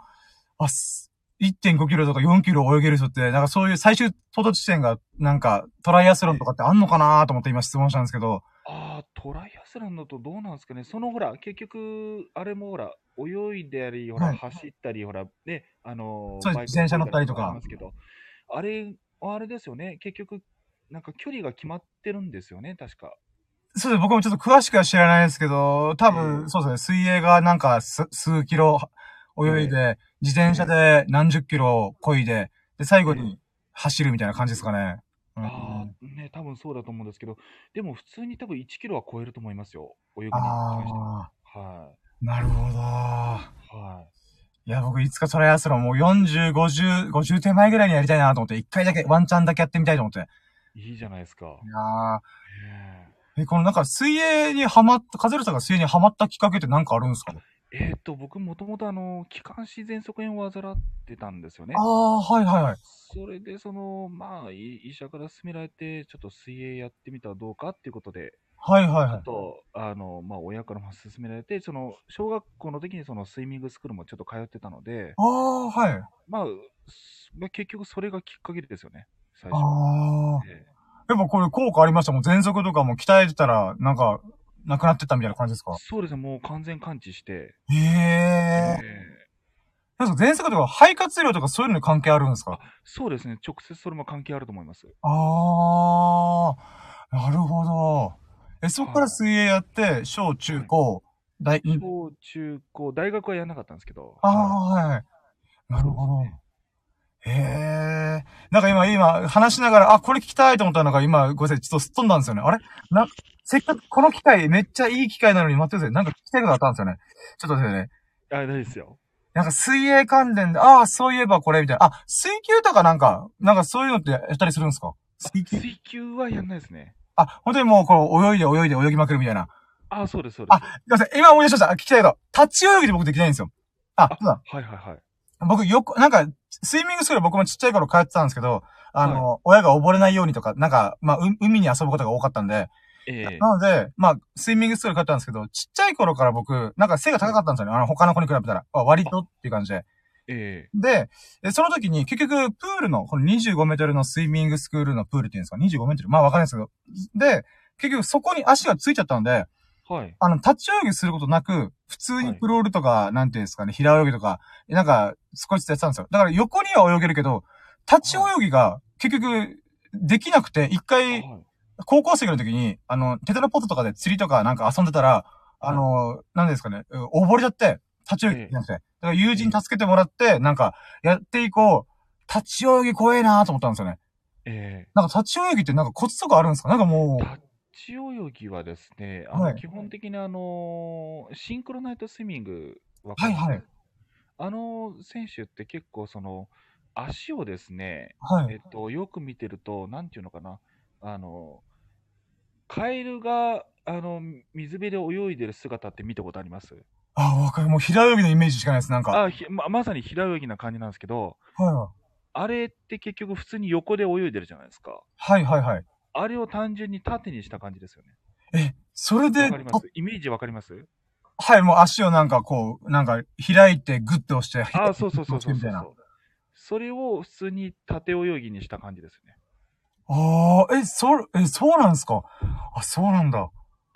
[SPEAKER 1] あ、す1.5キロとか4キロ泳げる人って、なんかそういう最終到達地点が、なんか、トライアスロンとかってあんのかなと思って今質問したんですけど。
[SPEAKER 2] ああ、トライアスロンだとどうなんですかね。そのほら、結局、あれもほら、泳いだり、ほら、
[SPEAKER 1] はい
[SPEAKER 2] 走ったり、ほら、ね、あのー
[SPEAKER 1] そうです自転車乗ったりとか
[SPEAKER 2] ありますけど、あれ、あれですよね。結局、なんか距離が決まってるんですよね、確か。
[SPEAKER 1] そうです。僕もちょっと詳しくは知らないですけど、多分、
[SPEAKER 2] ええ
[SPEAKER 1] そうですね。水泳がなんかす数キロ泳いで、自転車で何十キロ漕いで、で、最後に走るみたいな感じですかね。うん
[SPEAKER 2] ああ、ね、多分そうだと思うんですけど、でも普通に多分1キロは超えると思いますよ。泳ぎに関しては。
[SPEAKER 1] あ
[SPEAKER 2] は
[SPEAKER 1] ー、なるほど。
[SPEAKER 2] い。はい
[SPEAKER 1] や、僕いつかトライアスロンもう40、50、50手前ぐらいにやりたいなと思って、一回だけ、ワンチャンだけやってみたいと思って。
[SPEAKER 2] い。いいじゃないですか。
[SPEAKER 1] いや
[SPEAKER 2] え
[SPEAKER 1] ーえ、このなんか水泳にハマった、カズルさんが水泳にハマったきっかけってなんかあるんですか？
[SPEAKER 2] えーっと、僕もともとあの、気管支喘息炎を患ってたんですよね
[SPEAKER 1] あ。あ、はいはいはい。
[SPEAKER 2] それで、その、まあ、い医者から勧められて、ちょっと水泳やってみたらどうかっていうことで、
[SPEAKER 1] はいはいはい。
[SPEAKER 2] あと、あの、まあ、親からも勧められて、その、小学校の時にそのスイミングスクールもちょっと通ってたので、
[SPEAKER 1] ああ、はい。
[SPEAKER 2] まあ、すまあ、結局それがきっかけですよね、最初は。
[SPEAKER 1] ああ。
[SPEAKER 2] ええ
[SPEAKER 1] やっぱこれ効果ありましたもん。喘息とかも鍛えてたら、なんか、なくなってったみたいな感じですか？
[SPEAKER 2] そうですね、もう完全完治して、
[SPEAKER 1] へえ。
[SPEAKER 2] え
[SPEAKER 1] なんか喘息とか肺活量とかそういうのに関係あるんですか？
[SPEAKER 2] そうですね、直接それも関係あると思います。
[SPEAKER 1] ああ、なるほど。え、そっから水泳やって、小中高、大、ん？
[SPEAKER 2] 小中高、大学はやんなかったんですけど。
[SPEAKER 1] あ
[SPEAKER 2] はい
[SPEAKER 1] あ、はい。なるほど。へえ。なんか今、今、話しながら、あ、これ聞きたいと思ったのが、今、ごめんなさい、ちょっとすっ飛んだんですよね。あれ？な、せっかく、この機会、めっちゃいい機会なのに、待ってください。なんか聞きたいことあったんですよね。ちょっと待ってね。
[SPEAKER 2] あ、大丈夫ですよ。
[SPEAKER 1] なんか水泳関連で、ああ、そういえばこれ、みたいな。あ、水球とかなんか、なんかそういうのってやったりするんですか？水球
[SPEAKER 2] 水球はやんないですね。
[SPEAKER 1] あ、本当にもう、こう、泳いで泳いで泳ぎまくるみたいな。
[SPEAKER 2] あ、そうです、そうです。
[SPEAKER 1] あ、すいません。今思い出しました。あ聞きたいけど、立ち泳ぎで僕できないんですよ。あ、そうだ。
[SPEAKER 2] はいはいはい。
[SPEAKER 1] 僕よく、なんか、スイミングスクール僕もちっちゃい頃通ってたんですけど、あの、親が溺れないようにとか、なんか、まあ、う海に遊ぶことが多かったんで、
[SPEAKER 2] ええ
[SPEAKER 1] なので、まあ、スイミングスクール通ってたんですけど、ちっちゃい頃から僕、なんか背が高かったんですよね。あの、他の子に比べたら。あ割とっていう感じで。
[SPEAKER 2] え
[SPEAKER 1] で、えその時に結局、プールの、この25メートルのスイミングスクールのプールっていうんですか ?25 メートル？まあわかんないですけど。で、結局そこに足がついちゃったので、
[SPEAKER 2] えはい。
[SPEAKER 1] あの、立ち泳ぎすることなく、普通にクロールとか、なんていうんですかね、平泳ぎとか、なんか、少しずつやってたんですよ。だから横には泳げるけど、立ち泳ぎが結局、できなくて、一回、
[SPEAKER 2] はい。
[SPEAKER 1] 高校生の時に、あの、テトラポットとかで釣りとかなんか遊んでたら、あの、なんですかね、うん溺れちゃって、立ち泳ぎできなくて。だから友人助けてもらって、なんか、やっていこう、立ち泳ぎ怖えなと思ったんですよね。
[SPEAKER 2] え
[SPEAKER 1] なんか立ち泳ぎってなんかコツとかあるんですか？なんかも
[SPEAKER 2] え
[SPEAKER 1] う、
[SPEAKER 2] 立ち泳ぎはですね、あの、
[SPEAKER 1] はい
[SPEAKER 2] 基本的にあの、シンクロナイトスイミング、わかります？
[SPEAKER 1] はいはい。
[SPEAKER 2] あの選手って結構その、足をですね、
[SPEAKER 1] はい。
[SPEAKER 2] えっと、よく見てると、なんていうのかな、あの、カエルが、あの、水辺で泳いでる姿って見たことあります？
[SPEAKER 1] あ、わかる。もう平泳ぎのイメージしかないです。なんか。は
[SPEAKER 2] あひま、まさに平泳ぎな感じなんですけど、
[SPEAKER 1] いは
[SPEAKER 2] あれって結局普通に横で泳いでるじゃないですか。
[SPEAKER 1] い。はいはいはい。
[SPEAKER 2] あれを単純に縦にした感じですよね。
[SPEAKER 1] え、それで
[SPEAKER 2] わかります？イメージわかります？
[SPEAKER 1] はい、もう足をなんかこう、なんか開いてグッと押して、
[SPEAKER 2] あ、そうそうそうそう
[SPEAKER 1] みたいな。
[SPEAKER 2] そうそう。それを普通に縦泳ぎにした感じですね。
[SPEAKER 1] ああ、え、それ、え、そうなんですか？あ、そうなんだ。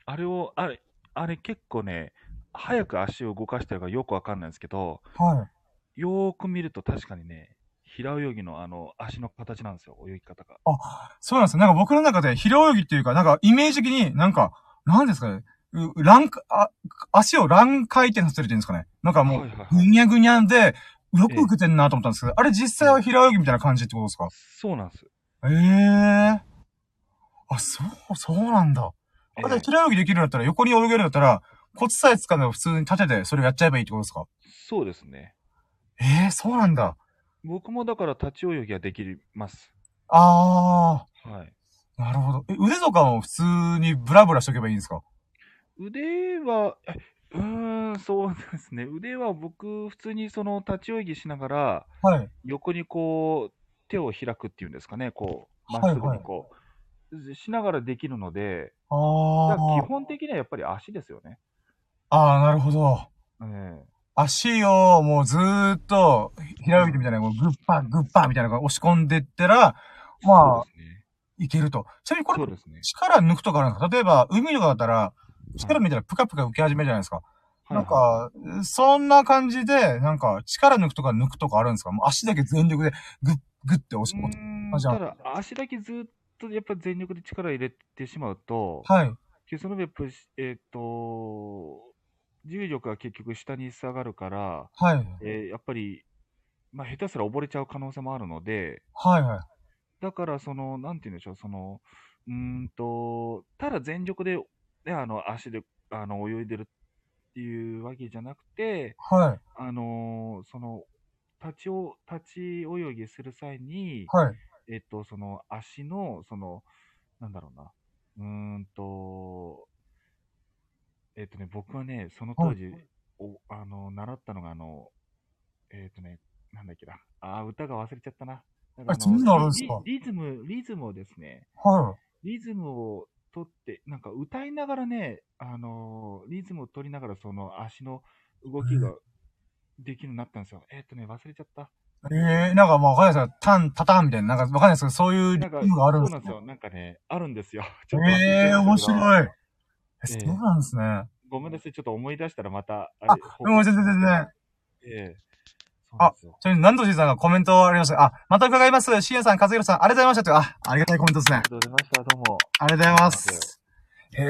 [SPEAKER 2] あれを、あれ、あれ結構ね、早く足を動かしてるからよくわかんないんですけど、
[SPEAKER 1] はい。
[SPEAKER 2] よーく見ると確かにね、平泳ぎのあの足の形なんですよ、泳ぎ方が。
[SPEAKER 1] そうなんですよ。なんか僕の中で平泳ぎっていうか、なんかイメージ的になんか、なんですかね、う乱、あ、足を乱回転させるっていうんですかね。なんかもう、ぐにゃぐにゃで、よく受けてんなと思ったんですけど、あれ実際は平泳ぎみたいな感じってことですか？
[SPEAKER 2] そうなんです。
[SPEAKER 1] ええあ、そう、そうなんだ。
[SPEAKER 2] え
[SPEAKER 1] あ、じゃあ平泳ぎできるんだったら、横に泳げるんだったら、コツさえ掴めば普通に立ててそれをやっちゃえばいいってことですか？
[SPEAKER 2] そうですね。
[SPEAKER 1] ええそうなんだ。
[SPEAKER 2] 僕もだから立ち泳ぎはできます。
[SPEAKER 1] あ
[SPEAKER 2] はい。
[SPEAKER 1] ー、なるほど。え、腕とかも普通にブラブラしとけばいいんですか？
[SPEAKER 2] 腕は、えうーん、そうですね。腕は僕、普通にその立ち泳ぎしながら、
[SPEAKER 1] はい。
[SPEAKER 2] 横にこう、手を開くっていうんですかね、こう、まっすぐにこう、しながらできるので、
[SPEAKER 1] あ
[SPEAKER 2] だから基
[SPEAKER 1] ー。
[SPEAKER 2] 本的にはやっぱり足ですよね。
[SPEAKER 1] あー、なるほど。
[SPEAKER 2] え
[SPEAKER 1] 足をもうずーっと平泳ぎみたいな、こうグッパーグッパーみたいなのが押し込んでったら、
[SPEAKER 2] え
[SPEAKER 1] まあ
[SPEAKER 2] ね。
[SPEAKER 1] いけると。ちなみにこれ、
[SPEAKER 2] ね。
[SPEAKER 1] 力抜くとかあるんですか？例えば、海とかだったら、力抜いたらプカプカ浮き始めるじゃないですか。
[SPEAKER 2] はい
[SPEAKER 1] なんか、そんな感じで、なんか、力抜くとか抜くとかあるんですか？もう足だけ全力でグッ、グッて押し込むじゃあ
[SPEAKER 2] ただ、足だけずっとやっぱ全力で力入れてしまうと、
[SPEAKER 1] はい。
[SPEAKER 2] その分やっぱり、えっ、と、重力が結局下に下がるから、
[SPEAKER 1] はい。
[SPEAKER 2] えーやっぱり、まあ、下手すら溺れちゃう可能性もあるので、
[SPEAKER 1] はいはい。
[SPEAKER 2] だから、その、なんて言うんでしょう、その、うーんと、ただ全力で、ね、あの、足で、あの、泳いでるっていうわけじゃなくて、
[SPEAKER 1] はい。
[SPEAKER 2] あのーその、立ちお、立ち泳ぎする際に、
[SPEAKER 1] はい。
[SPEAKER 2] えっと、その足の、その、なんだろうな、うーんと、えっとね、僕はね、その当時、おあの、習ったのが、あの、えっとね、なんだっけな、あー、歌が忘れちゃったな。
[SPEAKER 1] あそんなのあるんですか？
[SPEAKER 2] リリリズム、リズムをですね、
[SPEAKER 1] は
[SPEAKER 2] リズムを取って、なんか歌いながらね、あのーリズムを取りながら、その足の動きができるようになったんですよ。えっとね、忘れちゃった。
[SPEAKER 1] い。えー、なんかもうわかんないですけど、タン、タタンみたいな、なんかわかんないですけど、そういうリ
[SPEAKER 2] なんか、
[SPEAKER 1] ズムがあるんですか
[SPEAKER 2] そうなんですよ。なんかね、あるんですよ。ちょっと忘れち
[SPEAKER 1] ええ面白い。え、
[SPEAKER 2] え
[SPEAKER 1] そうなんですね。
[SPEAKER 2] ごめんなさい、ちょっと思い出したらまた、
[SPEAKER 1] あ
[SPEAKER 2] れ報
[SPEAKER 1] もう
[SPEAKER 2] 告
[SPEAKER 1] 全然全然。
[SPEAKER 2] ええそうなんですよ。
[SPEAKER 1] ちなみに、南藤さんがコメントありました？あ、また伺います。しんやさん、和弘さん、ありがとうございましたと。あ、ありがたいコメントですね
[SPEAKER 2] あり。がとうございました、どうも。
[SPEAKER 1] ありがとうございます。へ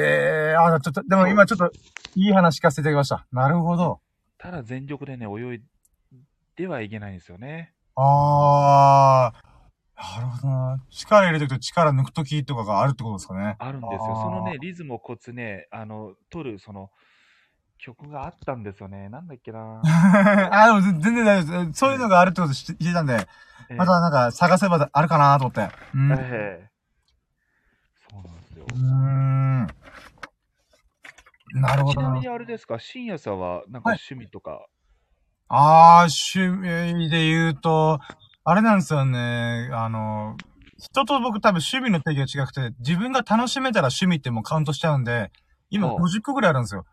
[SPEAKER 1] え、あ、ちょっと、でも今ちょっと、いい話聞かせていただきました。なるほど。
[SPEAKER 2] ただ全力でね、泳いではいけないんですよね。
[SPEAKER 1] あー、なるほどな。力入れるときと力抜くときとかがあるってことですかね。
[SPEAKER 2] あるんですよ。
[SPEAKER 1] あー
[SPEAKER 2] そのね、リズムをコツね、あの、取る、その、曲があったんですよね。なんだっけな。
[SPEAKER 1] あ、でも全然大丈夫です。そういうのがあるってこと知ってたんで、
[SPEAKER 2] ええ
[SPEAKER 1] またなんか探せばあるかなと思って。うん。う
[SPEAKER 2] ええそうなんですよ。
[SPEAKER 1] ーん。なるほどな
[SPEAKER 2] ちなみに。あれですか、深夜さんは、なんか
[SPEAKER 1] はい
[SPEAKER 2] 趣味とか、
[SPEAKER 1] あー、趣味で言うと、あれなんですよね。あの、人と僕多分趣味の定義が違くて、自分が楽しめたら趣味ってもうカウントしちゃうんで、今
[SPEAKER 2] ほう
[SPEAKER 1] 50個ぐらいあるんですよ。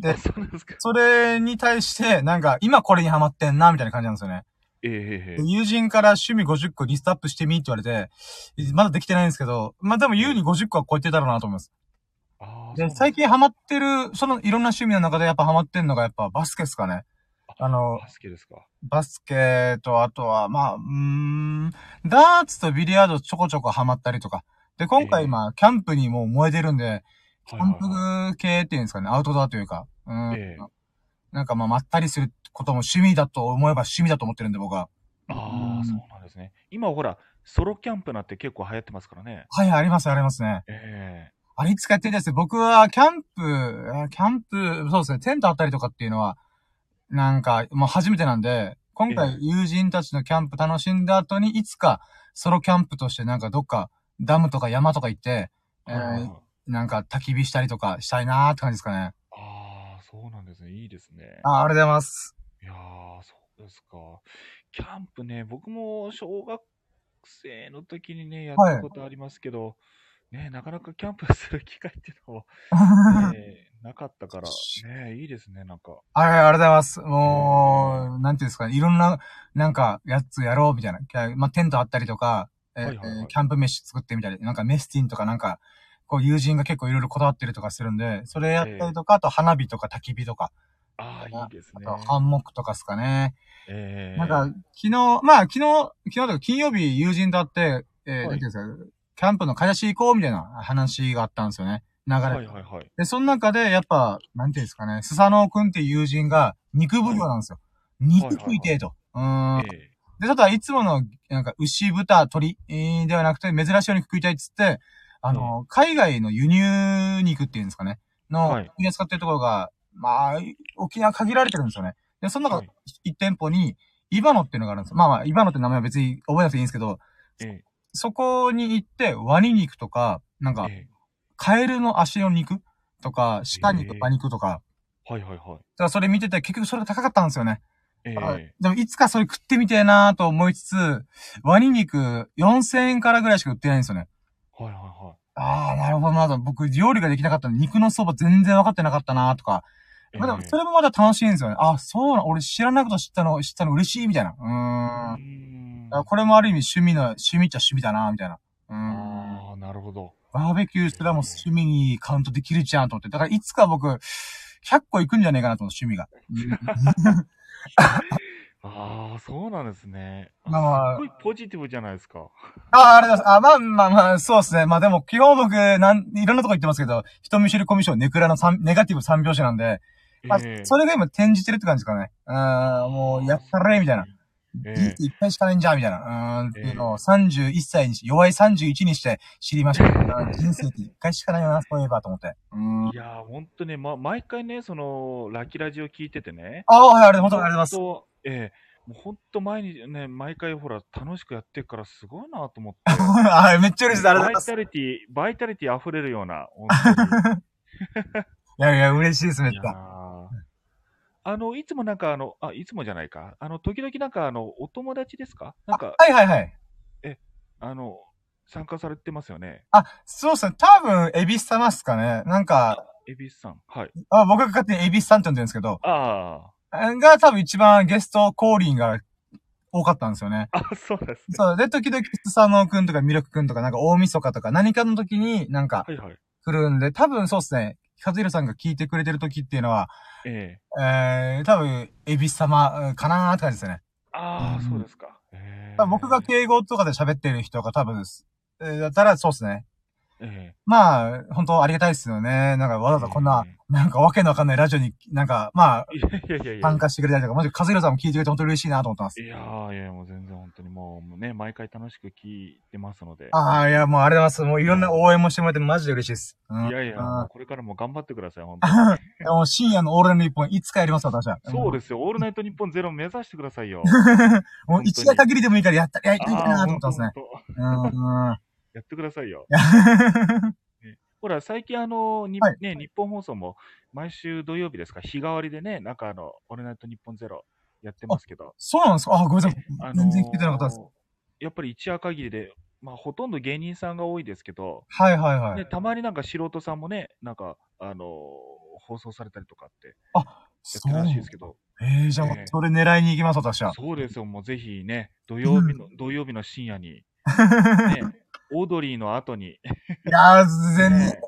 [SPEAKER 1] で
[SPEAKER 2] あ、そうなんですか。
[SPEAKER 1] それに対して、なんか、今これにハマってんな、みたいな感じなんですよね。
[SPEAKER 2] ええええ
[SPEAKER 1] で友人から趣味50個リストアップしてみって言われて、まだできてないんですけど、まあでも優に50個は超えてたろうなと思います。で、
[SPEAKER 2] ああそうなんです
[SPEAKER 1] 最近ハマってる、そのいろんな趣味の中でやっぱハマってんのがやっぱバスケっすかね。あの、
[SPEAKER 2] バスケですか？
[SPEAKER 1] バスケと、あとは、まあ、うーん、ダーツとビリヤードちょこちょこハマったりとか。で、今
[SPEAKER 2] ええ
[SPEAKER 1] 回まあ、キャンプにもう燃えてるんで、キャンプ系っていうんですかね、アウトドアというか、うん。
[SPEAKER 2] ええ
[SPEAKER 1] なんかまあ、まったりすることも趣味だと思えば趣味だと思ってるんで、僕は。
[SPEAKER 2] ああ、
[SPEAKER 1] うん
[SPEAKER 2] そうなんですね。今ほら、ソロキャンプなんて結構流行ってますからね。
[SPEAKER 1] はい、あります、ありますね。
[SPEAKER 2] え
[SPEAKER 1] あれ、いつかやってみたいです僕は、キャンプ、あキャンプ、そうですね、テント張ったりとかっていうのは、なんか、もう初めてなんで、今
[SPEAKER 2] ええ
[SPEAKER 1] 回友人たちのキャンプ楽しんだ後に、いつかソロキャンプとしてなんかどっかダムとか山とか行って、
[SPEAKER 2] え
[SPEAKER 1] えー
[SPEAKER 2] はいはいはい
[SPEAKER 1] なんか焚き火したりとかしたいなーって感じですかね。
[SPEAKER 2] ああ、そうなんですね。いいですね。
[SPEAKER 1] あ、ありがとうございます。
[SPEAKER 2] いやー、そうですか。キャンプね、僕も小学生の時にね、やったことありますけど、ね、なかなかキャンプする機会っていうのも、ね、なかったから、ね、いいですね、なんか。
[SPEAKER 1] はい、ありがとうございます。もう、なんていうんですかね、いろんな、なんか、やつやろうみたいな。まあ、テントあったりとか、えー
[SPEAKER 2] はいはいはい
[SPEAKER 1] えーキャンプ飯作ってみたり、なんかメスティンとかなんか、こう友人が結構いろいろこだわってるとかするんで、それやったりとか、あと花火とか焚き火とか、
[SPEAKER 2] ああ、いいですね
[SPEAKER 1] あと。ハンモックとかですかね。
[SPEAKER 2] ええ
[SPEAKER 1] なんか、昨日、まあ昨日、昨日とか金曜日友人と会って、えー
[SPEAKER 2] はい
[SPEAKER 1] なんていうんですか、キャンプの買い出し行こうみたいな話があったんですよね。流れ。
[SPEAKER 2] はいはいはい。
[SPEAKER 1] で、その中で、やっぱ、なんていうんですかね、スサノオくんっていう友人が肉奉行なんですよ。肉食いてえと。うーん。
[SPEAKER 2] ええ
[SPEAKER 1] で、ただ、いつもの、なんか、牛、豚、鶏、えーではなくて、珍しいお肉食いたいっつって、あの、海外の輸入肉っていうんですかね、の、
[SPEAKER 2] はい
[SPEAKER 1] 取り扱ってるところが、まあ、沖縄限られてるんですよね。で、その中、
[SPEAKER 2] はい
[SPEAKER 1] 一店舗に、イバノっていうのがあるんですよ。まあまあ、イバノって名前は別に覚えなくていいんですけど、
[SPEAKER 2] え
[SPEAKER 1] そこに行って、ワニ肉とか、なんか、
[SPEAKER 2] ええ
[SPEAKER 1] カエルの足の肉とか、鹿肉、
[SPEAKER 2] ええ
[SPEAKER 1] 馬肉とか、
[SPEAKER 2] はいはいはい。
[SPEAKER 1] だからそれ見てて結局それが高かったんですよね。
[SPEAKER 2] え
[SPEAKER 1] あ
[SPEAKER 2] え
[SPEAKER 1] でもいつかそれ食ってみてえなと思いつつ、ワニ肉4000円からぐらいしか売ってないんですよね。
[SPEAKER 2] はいはいは
[SPEAKER 1] ああ、なるほどなと。僕、料理ができなかったんで、肉の相場全然分かってなかったなとか。
[SPEAKER 2] い。
[SPEAKER 1] まあでも、
[SPEAKER 2] ええ
[SPEAKER 1] それもまだ楽しいんですよね。あ、そうな、俺知らないこと知ったの、知ったの嬉しいみたいな。うーん。
[SPEAKER 2] うーん
[SPEAKER 1] あこれもある意味趣味の、趣味っちゃ趣味だなみたいな。うーん。
[SPEAKER 2] ああ、なるほど。
[SPEAKER 1] バーベキューすらも趣味にカウントできるじゃんと思って。だからいつか僕、100個行くんじゃねえかなと思う、趣味が。う ん
[SPEAKER 2] ああ、そうなんですね。
[SPEAKER 1] まあまあ
[SPEAKER 2] すごいポジティブじゃないですか。
[SPEAKER 1] ああ、ありがとうございます。あ、まあまあまあ、そうですね。まあでも、基本僕、なん、いろんなとこ行ってますけど、人見知りコミュ障ネクラの三ネガティブ三拍子なんで、まあ、
[SPEAKER 2] ええ
[SPEAKER 1] それが今転じてるって感じですかね。うーん、もう、やったれ、みたいな。
[SPEAKER 2] ええ
[SPEAKER 1] 人生一回しかないんじゃ、みたいな。うーん、っていうのを31歳にし、弱い31にして知りました。うん人生って一回しかないよな、そういえば、と思って。うーん。
[SPEAKER 2] いやー、ほんとね、ま、毎回ね、その、ラッキーラジオ聞いててね。
[SPEAKER 1] ああ、はい、ありがとうござい
[SPEAKER 2] ほんとええもうほんと前にね、毎回ほら、楽しくやってるからすごいなと思って。
[SPEAKER 1] ます。はい、めっちゃ嬉しいです。ありがとうございます。
[SPEAKER 2] バイタリティ、バイタリティ溢れるような。
[SPEAKER 1] いやいや、嬉しいです、めっちゃ。
[SPEAKER 2] あの、いつもなんかあの、あ、いつもじゃないか。あの、時々なんかあの、お友達ですか？なんか、
[SPEAKER 1] はいはいはい。
[SPEAKER 2] あの、参加されてますよね。
[SPEAKER 1] あ、そうですね。多分、エビス様っすかね。なんか、
[SPEAKER 2] エビスさん。はい。
[SPEAKER 1] あ僕が勝手にエビスさんって呼んでるんですけど、
[SPEAKER 2] あ
[SPEAKER 1] が多分一番ゲスト降臨が多かったんですよね。
[SPEAKER 2] あ。あ、そうですね。
[SPEAKER 1] そう。で、時々、佐野くんとかミルクくんとか、なんか大晦日とか何かの時になんか
[SPEAKER 2] はいはい。
[SPEAKER 1] 来るんで、多分そうですね。和弘さんが聞いてくれてる時っていうのは、
[SPEAKER 2] ええ
[SPEAKER 1] えー、多分、エビス様うんかなーって感じですよね。
[SPEAKER 2] ああ、
[SPEAKER 1] うん
[SPEAKER 2] そうですか。ええ
[SPEAKER 1] 多分僕が敬語とかで喋ってる人が多分です。えーだったらそうですね。
[SPEAKER 2] え
[SPEAKER 1] まあ、本当ありがたいですよね。なんかわざわざこんな、
[SPEAKER 2] え
[SPEAKER 1] なんかわけのわかんないラジオに、なんか、まあ、
[SPEAKER 2] えいやいやいや
[SPEAKER 1] 参。加してくれたりとか、マジで和弘さんも聞いてくれて本当に嬉しいなと思ってます。
[SPEAKER 2] いやーいや、もう全然本当にもうね、毎回楽しく聞いてますので。
[SPEAKER 1] ああ、いや、もうありがとうございます。もういろんな応援もしてもらってマジで嬉しいです。うん、
[SPEAKER 2] いやいや、
[SPEAKER 1] うん
[SPEAKER 2] これからも頑張ってください、本当に。
[SPEAKER 1] もう深夜のオールナイト日本いつかやります、私は。
[SPEAKER 2] そうですよ、オールナイトニッポンゼロ目指してくださいよ。
[SPEAKER 1] もう一夜限りでもいいからやった、やりたいなと思ってますね。うん。
[SPEAKER 2] やってくださいよ。
[SPEAKER 1] い や
[SPEAKER 2] ほら、最近あの、に
[SPEAKER 1] はい。
[SPEAKER 2] ね、日本放送も毎週土曜日ですか、日替わりでね、なんかあの、オールナイトニッポンゼロやってますけど、
[SPEAKER 1] そうなんですか？あ、ごめんなさい。
[SPEAKER 2] あのー
[SPEAKER 1] 全然聞いてなかったです。
[SPEAKER 2] やっぱり一夜限りで、まあ、ほとんど芸人さんが多いですけど、
[SPEAKER 1] はいはいはい。
[SPEAKER 2] ね、たまになんか素人さんもね、なんか、あのー放送されたりとかって
[SPEAKER 1] あ、
[SPEAKER 2] やってるらしいですけど、
[SPEAKER 1] ええじゃあ
[SPEAKER 2] ええ
[SPEAKER 1] それ狙いに行きます、私は。
[SPEAKER 2] そうですよ、もうぜひね、土曜日の、土曜日の深夜に、ね、オードリーの後に、
[SPEAKER 1] いやー、全然、
[SPEAKER 2] ね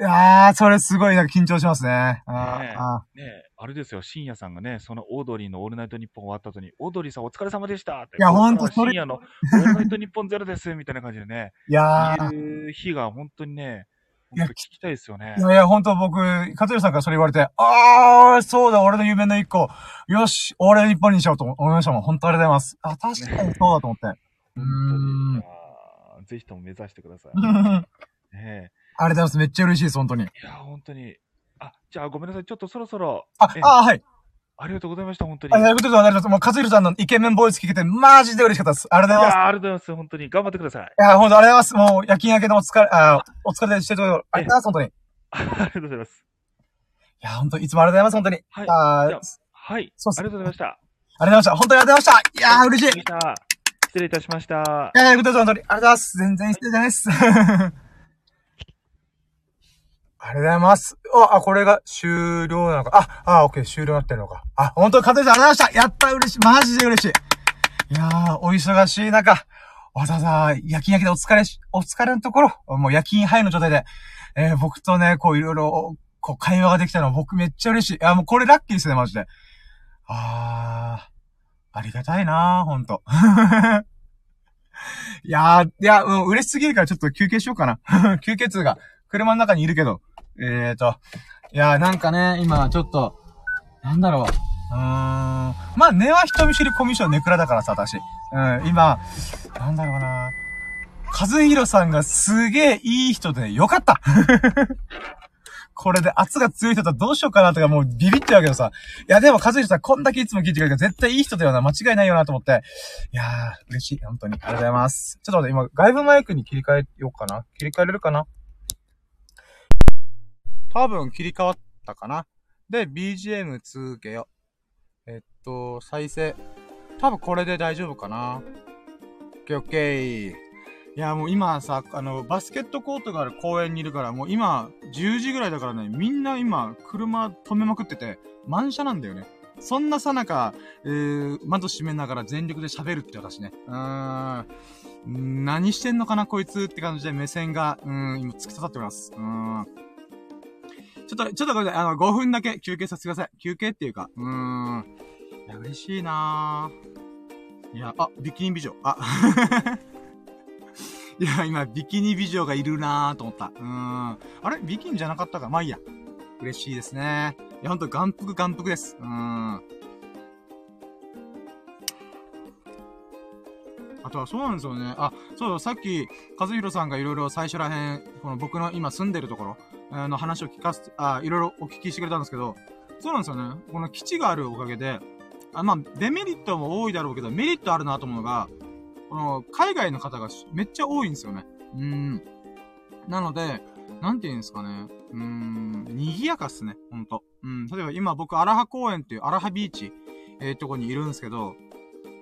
[SPEAKER 1] いやー、それすごいなんか緊張しますね。あー
[SPEAKER 2] ね
[SPEAKER 1] あ
[SPEAKER 2] ね、あれですよ、深夜さんがね、そのオードリーのオールナイトニッポン終わった後に、オードリーさんお疲れ様でしたって。
[SPEAKER 1] いやほんとそれ
[SPEAKER 2] 深夜のオールナイトニッポンゼロですみたいな感じでね、
[SPEAKER 1] ーいやー。
[SPEAKER 2] 日が本当にね、
[SPEAKER 1] いや
[SPEAKER 2] 本当聞きたいですよね
[SPEAKER 1] い。やいや、ほんと僕、かつるさんからそれ言われて、あー、そうだ、俺の夢の一個。よし、俺日本にしようと思いましたもん。本当ありがとうございます。あ、確かにそうだと思って。うん。
[SPEAKER 2] ぜひとも目指してください。
[SPEAKER 1] ありがとう
[SPEAKER 2] ね
[SPEAKER 1] ございます。めっちゃ嬉しいです、本当に。
[SPEAKER 2] いやー本当に。あ、じゃあごめんなさい、ちょっとそろそろ、
[SPEAKER 1] あ
[SPEAKER 2] え、
[SPEAKER 1] あ、はい。
[SPEAKER 2] ありがとうございました、本当に。
[SPEAKER 1] あ、
[SPEAKER 2] い
[SPEAKER 1] やることでございます。もう、かつるさんのイケメンボイス聞けて、マジで嬉しかったです。ありがとうございます。
[SPEAKER 2] やーありがとうございます、本当に。頑張ってください。
[SPEAKER 1] いや、ほんとありがとうございます。もう、夜勤明けのお疲れ、あ、お疲れでしてるところ、ありがとうございます、本当に。い
[SPEAKER 2] ありがとうございます。
[SPEAKER 1] や、本当いつもありがとうございます、本当に。
[SPEAKER 2] はい。
[SPEAKER 1] あ
[SPEAKER 2] はい。
[SPEAKER 1] そうっす
[SPEAKER 2] ありがとうございました。
[SPEAKER 1] ありがとうございました。本当にありがとうございました。いやー、嬉しい。
[SPEAKER 2] 失礼いたしました。
[SPEAKER 1] や、やること。ありがとうございます。全然失礼じゃないです。ありがとうございます。あ、あ、これが終了なのか。あ、あ、オッケー、終了になってるのか。あ、本当に、かずさんありがとうございました。やった、嬉しい。マジで嬉しい。いやー、お忙しい中、わざわざ夜勤明けでお疲れし、お疲れのところ、もう夜勤ハイの状態で、えー僕とね、こういろいろ、こう会話ができたの僕めっちゃ嬉しい。いや、もうこれラッキーですね、マジで。あー、ありがたいなー、ほんと。いやー、いや、もう嬉しすぎるからちょっと休憩しようかな。休憩痛が車の中にいるけど。えーと、いやーなんかね、今ちょっと、なんだろう。うーん。まあ、根は人見知りコミュ障ネクラだからさ、私。うん、今、なんだろうな。和弘さんがすげえいい人でよかった これで圧が強い人とどうしようかなとかもうビビっちゃうけどさ。いや、でも、和弘さん、こんだけいつも聞いてくれるから絶対いい人だよな。間違いないよなと思って。いやー、嬉しい。本当に。ありがとうございます。ちょっと待って、今、外部マイクに切り替えようかな。切り替えれるかな？多分切り替わったかな。で、BGM 続けよ。えっと、再生。多分これで大丈夫かな。オッケーオッケー。いや、もう今さ、あの、バスケットコートがある公園にいるから、もう今、10時ぐらいだからね、みんな今、車止めまくってて、満車なんだよね。そんなさなか、えー、窓閉めながら全力で喋るって私ね。うーん。何してんのかな、こいつって感じで目線が、うん、今突き刺さっております。うーん。ちょっと、ちょっとこれで、あの、5分だけ休憩させてください。休憩っていうか、うーん。いや、嬉しいなぁ。いや、あ、ビキニ美女。あ、いや、今、ビキニ美女がいるなぁと思った。うーん。あれ？ビキニじゃなかったか？まあいいや。嬉しいですね。いや、ほんと、眼福眼福です。うーん。あとはそうなんですよね。あ、そう、さっき、和弘さんがいろいろ最初らへん、この僕の今住んでるところ、の話を聞かせて、あ、いろいろお聞きしてくれたんですけど、そうなんですよね。この基地があるおかげで、あまあ、デメリットも多いだろうけど、メリットあるなと思うのが、この、海外の方がめっちゃ多いんですよね。うん。なので、なんて言うんですかね。うーん、賑やかっすね、ほんと。うん、例えば今僕、アラハ公園っていう、アラハビーチ、えー、とこにいるんですけど、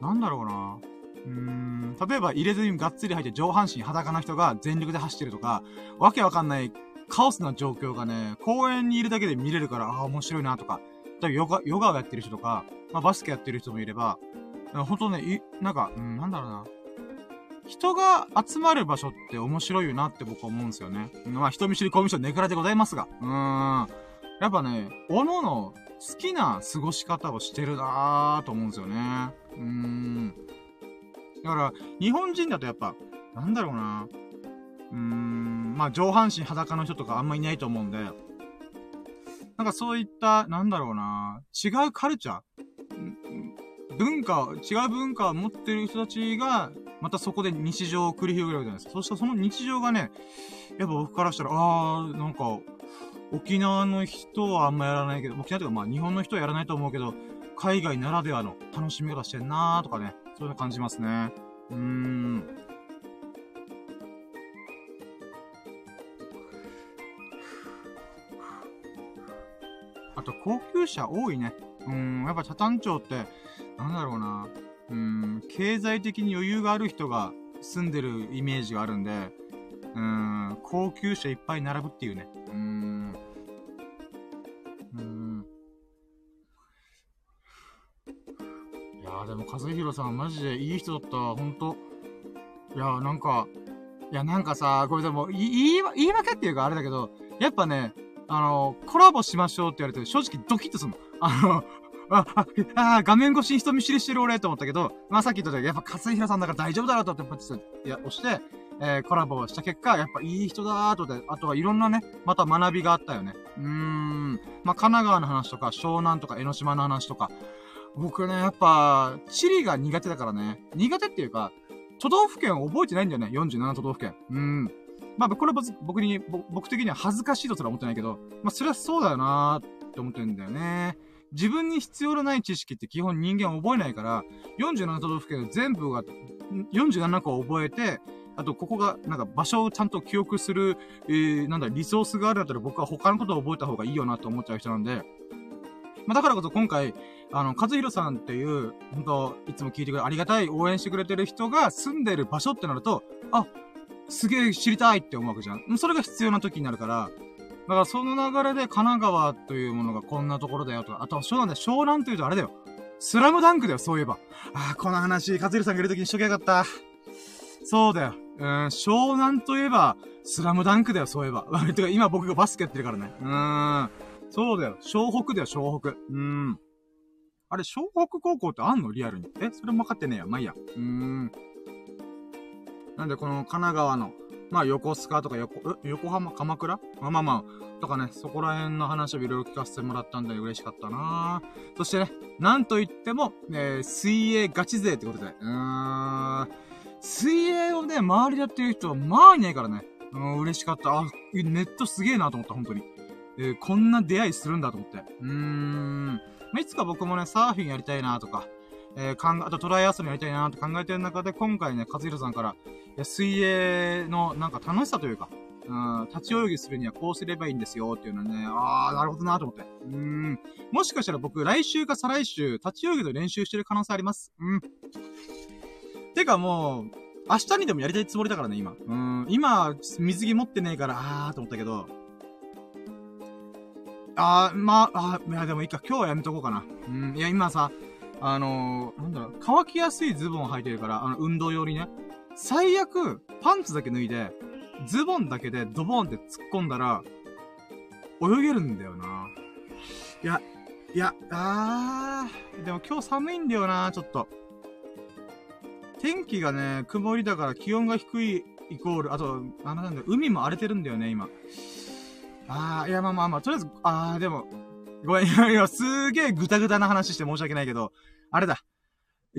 [SPEAKER 1] なんだろうなうーん、例えば入れずにがっつり入って上半身裸な人が全力で走ってるとか、わけわかんないカオスな状況がね、公園にいるだけで見れるから、ああ、面白いなとか、例えばヨガ、ヨガをやってる人とか、まあバスケやってる人もいれば、ほんとね、い、なんか、うん、なんだろうな。人が集まる場所って面白いよなって僕は思うんですよね。まあ人見知りコミュ障ネクラでございますが。うーん。やっぱね、おのの好きな過ごし方をしてるなぁと思うんですよね。うーん。だから、日本人だとやっぱ、なんだろうなうーん、まあ上半身裸の人とかあんまいないと思うんで、なんかそういった、なんだろうな違うカルチャー文化、違う文化を持ってる人たちが、またそこで日常を繰り広げるわけじゃないですか。そしたらその日常がね、やっぱ僕からしたら、あー、なんか、沖縄の人はあんまやらないけど、沖縄というかまあ日本の人はやらないと思うけど、海外ならではの楽しみ方してんなーとかね、そういうの感じますね。うーん。あと、高級車多いね。うーん、やっぱ北谷町って、なんだろうな。うん、経済的に余裕がある人が住んでるイメージがあるんで、うん、高級車いっぱい並ぶっていうね。うん。うん。いやーでも、和弘さんマジでいい人だった。ほんと。いやーなんか、いやなんかさ、これでも、い言い、言い訳っていうかあれだけど、やっぱね、あの、コラボしましょうって言われて、正直ドキッとするの。あの、あ、あ、あ画面越しに人見知りしてる俺と思ったけど、まあ、さっき言ったように、やっぱ勝弘さんだから大丈夫だろうと思って、いや、押して、えー、コラボをした結果、やっぱいい人だーとで、あとはいろんなね、また学びがあったよね。うーん。まあ、神奈川の話とか、湘南とか江ノ島の話とか、僕ね、やっぱ、地理が苦手だからね。苦手っていうか、都道府県を覚えてないんだよね。47都道府県。うーん。まあ、これは僕に、僕的には恥ずかしいとすら思ってないけど、まあ、それはそうだよなーって思ってるんだよね。自分に必要のない知識って基本人間覚えないから、47都道府県全部が、47個覚えて、あと、ここが、なんか、場所をちゃんと記憶する、えー、なんだ、リソースがあるんだったら僕は他のことを覚えた方がいいよなと思っちゃう人なんで、まあ、だからこそ今回、あの、和弘さんっていう、本当いつも聞いてくれ、ありがたい、応援してくれてる人が住んでる場所ってなると、あ、すげえ知りたいって思うわけじゃん。それが必要な時になるから、だからその流れで神奈川というものがこんなところだよとか、あとは湘南だよ。湘南というとあれだよ。スラムダンクだよ、そういえば。ああ、この話、和弘さんがいる時にしときゃよかった。そうだよ。うん、湘南といえば、スラムダンクだよ、そういえば。てか、今僕がバスケやってるからね。うーん。そうだよ。湘北だよ、湘北。うーん。あれ、湘北高校ってあんの？リアルに。えそれも分かってねえや。まあいいや。うーん。なんで、この神奈川の、まあ、横須賀とか横、横浜、鎌倉？まあまあまあ、とかね、そこら辺の話をいろいろ聞かせてもらったんで嬉しかったなそしてね、なんといっても、えー、水泳ガチ勢ってことで、うーん、水泳をね、周りでやってる人は、まあいないからね。うん、嬉しかった。あ、ネットすげえなと思った、本当に。ええー、こんな出会いするんだと思って。うーん。ま、いつか僕もね、サーフィンやりたいなとか、えー、かん、あとトライアスロンやりたいなと考えてる中で、今回ね、和弘さんから、い、水泳のなんか楽しさというか、うん、立ち泳ぎするにはこうすればいいんですよっていうのはね、あー、なるほどなと思って。うん。もしかしたら僕、来週か再来週、立ち泳ぎの練習してる可能性あります。うん。てかもう、明日にでもやりたいつもりだからね、今。うん。今、水着持ってねえから、あーと思ったけど、あー、まあ、あいやでもいいか、今日はやめとこうかな。うん。いや、今さ、あのー、なんだろう、乾きやすいズボン履いてるから、あの、運動用にね。最悪、パンツだけ脱いで、ズボンだけでドボンって突っ込んだら、泳げるんだよな。いや、いや、あー、でも今日寒いんだよな、ちょっと。天気がね、曇りだから気温が低いイコール、あと、あのなんだ、海も荒れてるんだよね、今。あー、いや、まあまあまあ、とりあえず、あー、でも、ごめん、いや、すげえぐたぐたな話して申し訳ないけど、あれだ。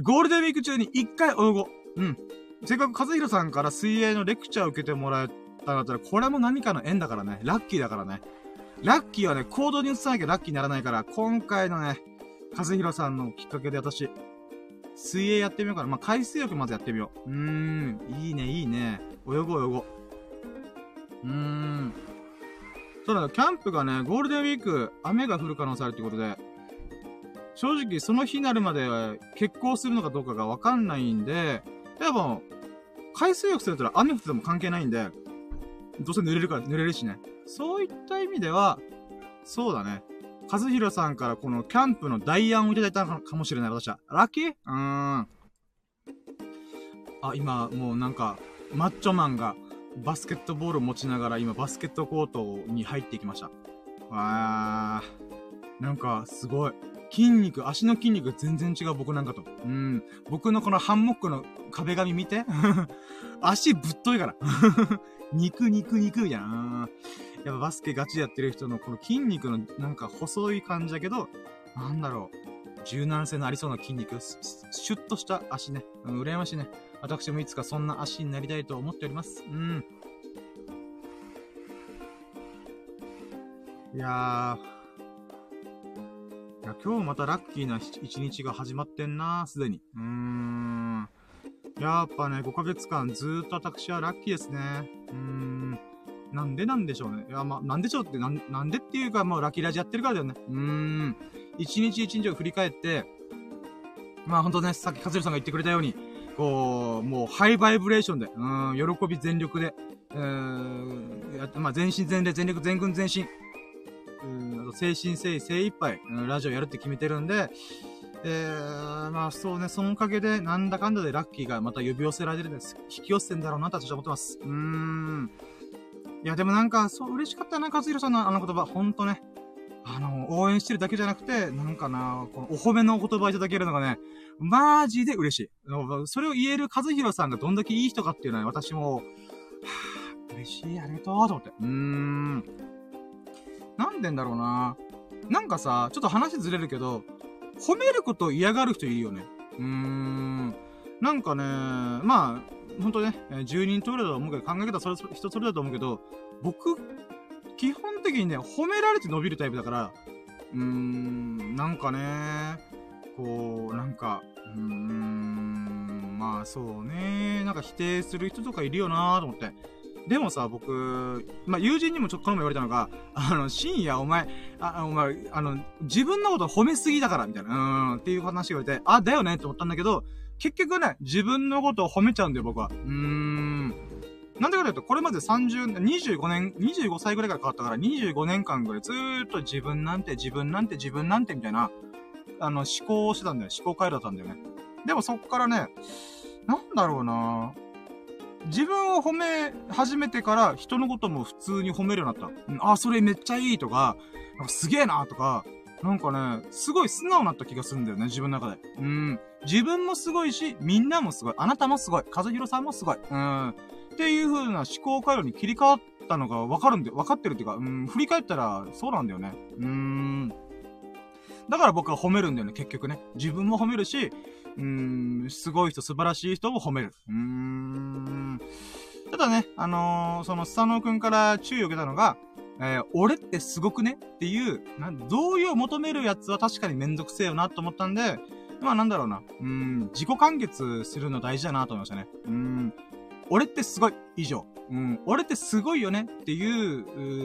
[SPEAKER 1] ゴールデンウィーク中に一回泳ごう。うん。せっかく和弘さんから水泳のレクチャーを受けてもらえたんだったら、これも何かの縁だからね。ラッキーだからね。ラッキーはね、行動に移さなきゃラッキーにならないから、今回のね、和弘さんのきっかけで私、水泳やってみようかな。まあ、海水浴まずやってみよう。うーん、いいね、いいね。泳ごう泳ごう。うーん。そうだ、キャンプがね、ゴールデンウィーク、雨が降る可能性あるってことで、正直その日になるまで結婚するのかどうかがわかんないんで、でも、海水浴すると雨降ってても関係ないんで、どうせ濡れるから濡れるしね。そういった意味では、そうだね。和弘さんからこのキャンプの代案をいただいたかもしれない、私は。ラッキー？うーん。あ、今、もうなんか、マッチョマンがバスケットボールを持ちながら今バスケットコートに入っていきました。わー。なんか、すごい。筋肉、足の筋肉全然違う僕なんかと。うん。僕のこのハンモックの壁紙見て。足ぶっといから。肉、肉、肉、みたいな。やっぱバスケガチでやってる人のこの筋肉のなんか細い感じだけど、なんだろう。柔軟性のありそうな筋肉、シュッとした足ね。うん、羨ましいね。私もいつかそんな足になりたいと思っております。うん。いやー、いや、今日またラッキーな一日が始まってんな、すでに。うーん。やっぱね、5ヶ月間ずーっと私はラッキーですね。うーん。なんでなんでしょうね。いや、まあ、なんでしょうって、なん、なんでっていうか、もうラッキーラジやってるからだよね。うーん。一日一日を振り返って、まあほんとね、さっき勝弘さんが言ってくれたように、こう、もうハイバイブレーションで、うん、喜び全力で、うーん、やまあ全身全霊、全力、全軍全身、うん、あと精神誠意精一杯、うん、ラジオやるって決めてるんで、えー、まあそうね、そのおかげで、なんだかんだでラッキーがまた呼び寄せられるんです。引き寄せてんだろうなと私は思ってます。うーん。いや、でもなんか、そう、嬉しかったな、和弘さんのあの言葉。ほんとね。あの、応援してるだけじゃなくて、なんかな、このお褒めのお言葉いただけるのがね、マジで嬉しい。それを言える和弘さんがどんだけいい人かっていうのは私も、はぁ、嬉しい、ありがとう、と思って。うーん。なんでんだろうな。なんかさ、ちょっと話ずれるけど、褒めることを嫌がる人いるよね。うーん。なんかね、まあ、ほんとね、10人通りだと思うけど、考え方はそれ、人それだと思うけど、僕、基本的にね、褒められて伸びるタイプだから、うーん、なんかね、こう、なんか、まあそうね、なんか否定する人とかいるよなと思って。でもさ、僕、まあ、友人にもちょっとこの前言われたのが、あの、深夜お前、あ、お前、あの、自分のこと褒めすぎだから、みたいな、うん、っていう話言われて、あ、だよねって思ったんだけど、結局ね、自分のことを褒めちゃうんだよ、僕は。うーん。なんでかというと、これまで30、25年、25歳ぐらいから変わったから、25年間ぐらいずーっと自分なんて、自分なんて、自分なんて、みたいな、あの、思考をしてたんだよ。思考回路だったんだよね。でもそっからね、なんだろうな自分を褒め始めてから人のことも普通に褒めるようになった。あ、それめっちゃいいとか、なんかすげえなとか、なんかね、すごい素直になった気がするんだよね、自分の中で。うん。自分もすごいし、みんなもすごい。あなたもすごい。和弘さんもすごい。うん。っていう風な思考回路に切り替わったのがわかるんで、わかってるっていうか、うん、振り返ったらそうなんだよね。うーん。だから僕は褒めるんだよね、結局ね。自分も褒めるし、うーん、すごい人、素晴らしい人を褒める。うーん。ただね、あのー、その、スサノーくんから注意を受けたのが、えー、俺ってすごくねっていう、な同意を求めるやつは確かにめんどくせえよなと思ったんで、まあなんだろうな。うん、自己完結するの大事だなと思いましたね。うん、俺ってすごい、以上。うん、俺ってすごいよねってい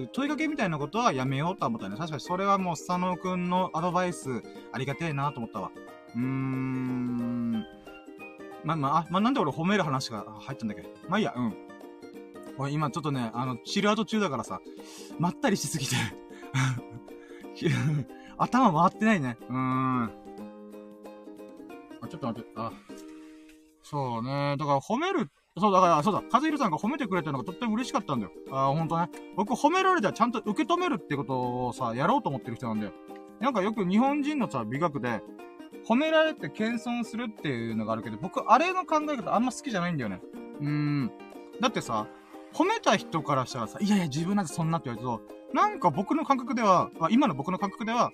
[SPEAKER 1] う、問いかけみたいなことはやめようと思ったね。確かにそれはもう佐野くんのアドバイスありがてえなと思ったわ。うーん。まあまあ、あ、まあ、なんで俺褒める話が入ったんだっけ？まあいいや、うん。俺今ちょっとね、あの、チルアウト中だからさ、まったりしすぎて 頭回ってないね。うーん。あ、ちょっと待って、あ。そうね。だから褒める、そうだから、そうだ、和弘さんが褒めてくれたのがとっても嬉しかったんだよ。ああほんとね。僕褒められたらちゃんと受け止めるってことをさ、やろうと思ってる人なんだよ。なんかよく日本人のさ、美学で、褒められて謙遜するっていうのがあるけど、僕、あれの考え方あんま好きじゃないんだよね。うーん。だってさ、褒めた人からしたらさ、いやいや、自分なんてそんなって言われると、なんか僕の感覚では、あ今の僕の感覚では、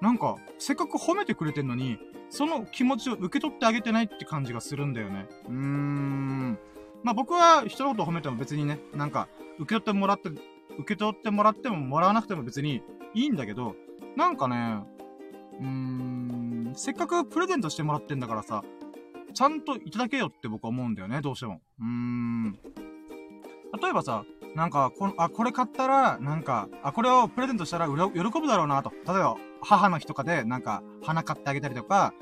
[SPEAKER 1] なんか、せっかく褒めてくれてんのに、その気持ちを受け取ってあげてないって感じがするんだよね。うーん。まあ僕は人のこと褒めても別にね、なんか、受け取ってもらって、受け取ってもらってももらわなくても別にいいんだけど、なんかね、うーん、せっかくプレゼントしてもらってんだからさ、ちゃんといただけよって僕は思うんだよね、どうしても。うーん。例えばさ、なんか、こあ、これ買ったら、なんか、あ、これをプレゼントしたら喜ぶだろうなと。例えば、母の日とかで、なんか、花買ってあげたりとか、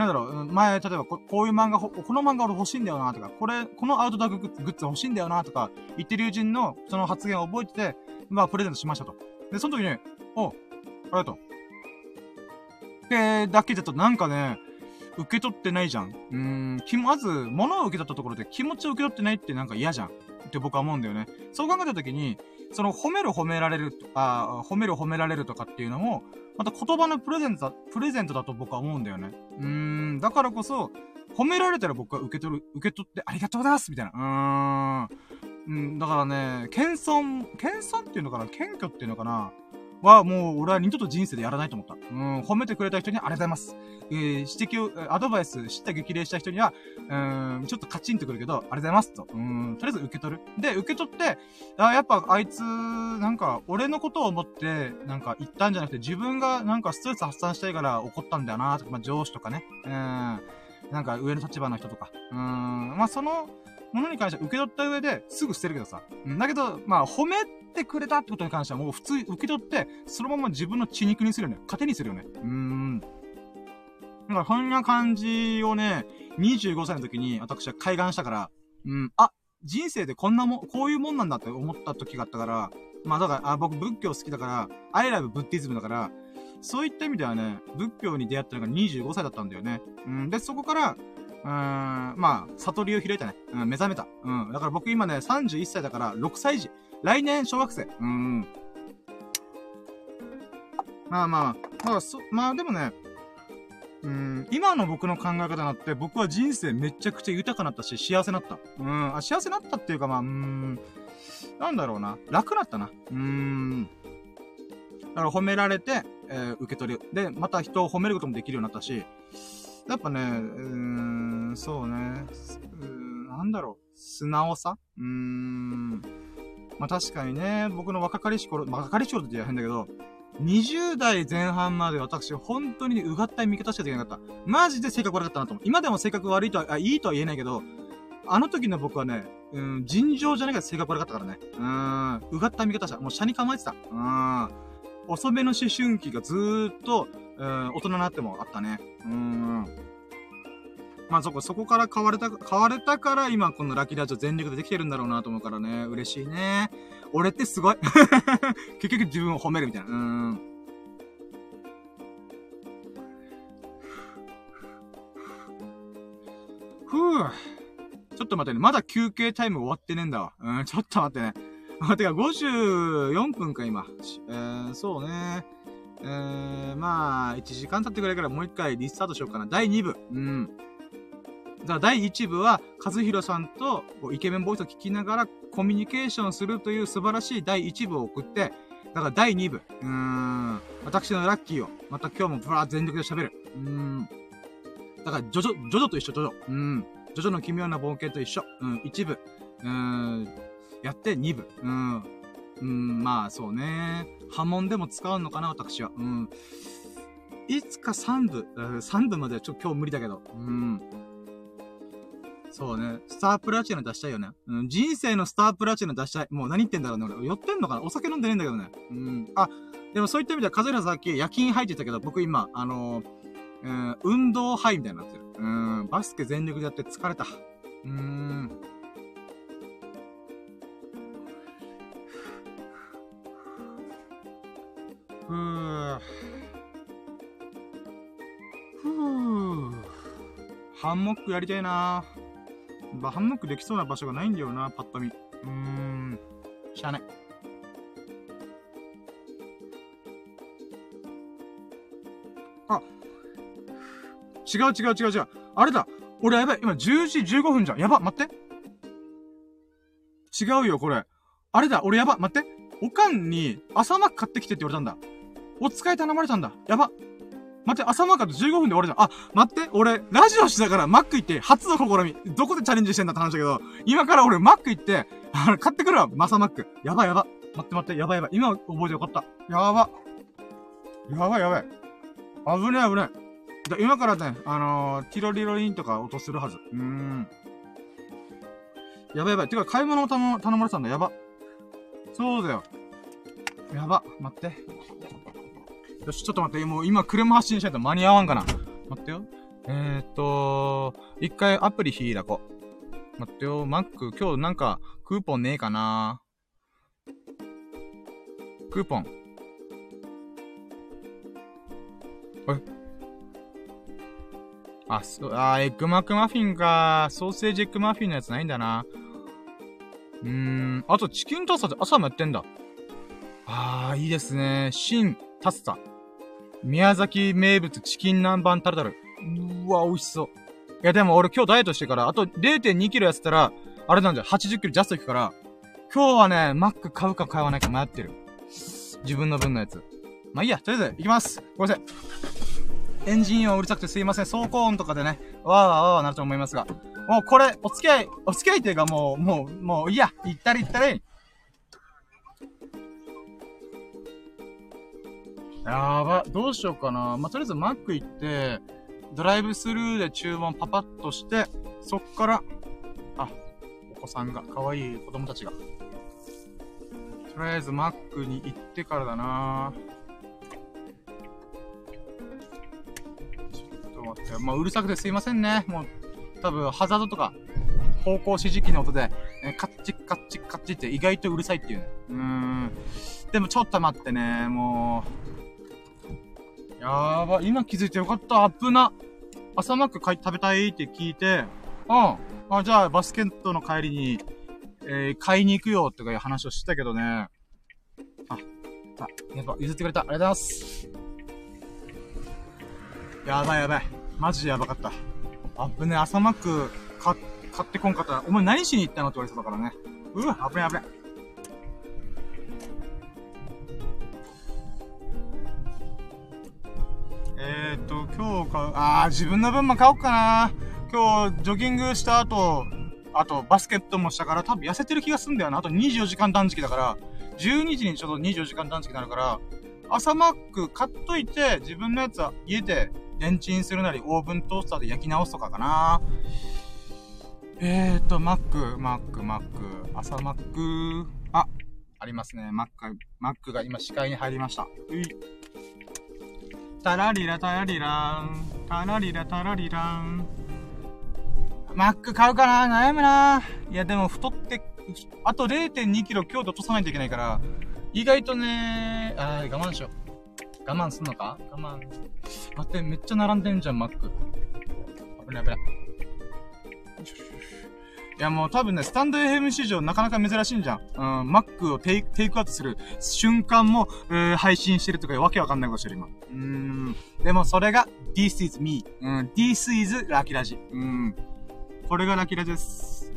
[SPEAKER 1] なんだろう、前、例えばこ、こういう漫画、この漫画俺欲しいんだよなとか、これ、このアウトドアグッズ欲しいんだよなとか、言ってる友人のその発言を覚えてて、まあ、プレゼントしましたと。で、その時に、お、ありがとう。けだけだとなんかね、受け取ってないじゃん。うーん、き、まず、物を受け取ったところで気持ちを受け取ってないってなんか嫌じゃん。って僕は思うんだよね。そう考えた時に、その褒める褒められると、あ褒める褒められるとかっていうのも、また言葉のプレゼントだ、プレゼントだと僕は思うんだよね。うーん、だからこそ、褒められたら僕は受け取る、受け取ってありがとうございますみたいな。うーん。うん、だからね、謙遜、謙遜っていうのかな？謙虚っていうのかな？は、もう、俺は二度と人生でやらないと思った。うん、褒めてくれた人にありがとうございます。えー、指摘を、アドバイス、知った激励した人には、うん、ちょっとカチンとくるけど、ありがとうございますと。うん、とりあえず受け取る。で、受け取って、あ、やっぱあいつ、なんか、俺のことを思って、なんか言ったんじゃなくて、自分がなんかストレス発散したいから怒ったんだよな、とか、まあ上司とかね。うん、なんか上の立場の人とか。うん、まあその、ものに関しては受け取った上ですぐ捨てるけどさ。だけど、まあ褒めてくれたってことに関してはもう普通受け取って、そのまま自分の血肉にするよね。糧にするよね。うーん。だからこんな感じをね、25歳の時に私は開眼したから、うん、あ、人生でこんなもん、こういうもんなんだって思った時があったから、まあだから、あ僕仏教好きだから、アイラブブッディズムだから、そういった意味ではね、仏教に出会ったのが25歳だったんだよね。うん、で、そこから、うん、まあ、悟りを開いたね。うん、目覚めた。うん。だから僕今ね、31歳だから6歳児。来年小学生。うん。まあまあ、まあ、そ、まあでもね、うん、今の僕の考え方になって、僕は人生めちゃくちゃ豊かになったし、幸せになった。うん、あ幸せになったっていうか、まあ、うん、なんだろうな。楽なったな。うん。だから褒められて、えー、受け取る。で、また人を褒めることもできるようになったし、やっぱね、うーん、そうね、うーん、なんだろう、素直さ？うーん。まあ、確かにね、僕の若かりし頃、若かりし頃って言う変だけど、20代前半まで私、本当にうがったい見方しかできなかった。マジで性格悪かったなと思う。今でも性格悪いとは、あ、いいとは言えないけど、あの時の僕はね、うん、尋常じゃないけど性格悪かったからね。うん、うがった見方した。もう車に構えてた。うん。遅めの思春期がずーっと、うん、大人になってもあったね。うん。まあそこ、そこから変われた、変われたから今このラッキーラジオ全力でできてるんだろうなと思うからね。嬉しいね。俺ってすごい。結局自分を褒めるみたいな。うん。ふぅ。ちょっと待ってね。まだ休憩タイム終わってねえんだわ。うん、ちょっと待ってね。あ、てか、54分か、今。えー、そうね。えー、まあ、1時間経ってくらいからもう一回リスタートしようかな。第2部。うん。だから第1部は、和弘さんとイケメンボイスを聞きながらコミュニケーションするという素晴らしい第1部を送って、だから第2部。うーん。私のラッキーを、また今日もブラー全力で喋る。うーん。だから、ジョジョ、ジョジョと一緒、ジョジョ。うん。ジョジョの奇妙な冒険と一緒。うん。1部。うーん。やって2部。うん。うん、まあそうね。波紋でも使うのかな、私は。うん。いつか3部、3部まではちょっと今日無理だけど。うん。そうね。スタープラチナ出したいよね。うん。人生のスタープラチナ出したい。もう何言ってんだろうね、俺。酔ってんのかな？お酒飲んでねえんだけどね。うん。あ、でもそういった意味では、カズラさっき夜勤入ってたけど、僕今、あのーうん、運動ハイみたいになってる。うん。バスケ全力でやって疲れた。うーん。ふぅ。ふぅ。ハンモックやりたいなまハンモックできそうな場所がないんだよな、パッと見。うーん。しゃあない。あ。違う違う違う違う。あれだ。俺やばい。今10時15分じゃん。やば。待って。違うよ、これ。あれだ。俺やば。待って。おかんに朝マック買ってきてって言われたんだ。お使い頼まれたんだ。やば。待って、朝マックあと15分で終わるじゃん。あ、待って、俺、ラジオしながらマック行って、初の試み。どこでチャレンジしてんだって話だけど、今から俺マック行って、あの、買ってくるわ、マサマック。やばいやば。待って待って、やばいやばい。今覚えてよかった。やば。やばいやばい。危ねえ危ねえ。だ今からね、あのー、ティロリロリンとか音するはず。うーん。やばいやばい。てか、買い物を頼頼まれてたんだ。やば。そうだよ。やば。待って。よし、ちょっと待って。もう今車発進しないと間に合わんかな。待ってよ。えーっと、一回アプリ開こう。待ってよ。マック、今日なんか、クーポンねえかなクーポン。えあ、そ、あー、エッグマックマフィンか。ソーセージエッグマフィンのやつないんだな。うーん。あと、チキンタツタって朝もやってんだ。あー、いいですね。新タツタ。宮崎名物チキン南蛮タルタル。うわ、美味しそう。いや、でも俺今日ダイエットしてから、あと0.2キロやったら、あれなんだよ、80キロジャスト行くから、今日はね、マック買うか買わないか迷ってる。自分の分のやつ。まあいいや、とりあえず、行きます。ごめんなさい。エンジン音うるさくてすいません。走行音とかでね、わーわーわーわーなると思いますが。もうこれ、お付き合い、お付き合いっていうかもう、もう、もういいや。行ったり行ったり。やば。どうしようかな。まあ、とりあえずマック行って、ドライブスルーで注文パパッとして、そっから、あ、お子さんが、可愛い子供たちが。とりあえずマックに行ってからだなちょっと待って。まあ、うるさくてすいませんね。もう、多分、ハザードとか、方向指示器の音で、えカッチカッチカッチって意外とうるさいっていう。うーん。でもちょっと待ってね、もう。やーば、今気づいてよかった、アップな。朝マック買い食べたいって聞いて、うん。あ、じゃあバスケットの帰りに、えー、買いに行くよとかいう話をしてたけどね。あ、あ、やっぱ譲ってくれた。ありがとうございます。やばいやばい。マジでやばかった。あぶね、朝マック買買ってこんかったら、お前何しに行ったのって言われてたからね。うわ、危ね危ね。えーっと、今日買う、あー、自分の分も買おうかな。今日、ジョギングした後、あと、バスケットもしたから、多分痩せてる気がすんだよな。あと24時間断食だから、12時にちょうど24時間断食になるから、朝マック買っといて、自分のやつは家でレンチンするなり、オーブントースターで焼き直すとかかな。えーと、マック、マック、マック、朝マック、あ、ありますね。マック、マックが今視界に入りました。うい。タラリラタラリラン、タラリラタラリラン。マック買うかな悩むないや、でも太って、あと0.2キロ今日で落とさないといけないから、意外とね、あー、我慢しよう。我慢すんのか？我慢。待って、めっちゃ並んでんじゃん、マック。危ない危ない。よいいやもう多分ね、スタンド FM 史上なかなか珍しいんじゃん。うん、マックをテイク、テイクアウトする瞬間も、えー配信してるとかわけわかんないことしてる今。うん。でもそれが、This is me. うん、This is ラキラジ。うん。これがラキラジです。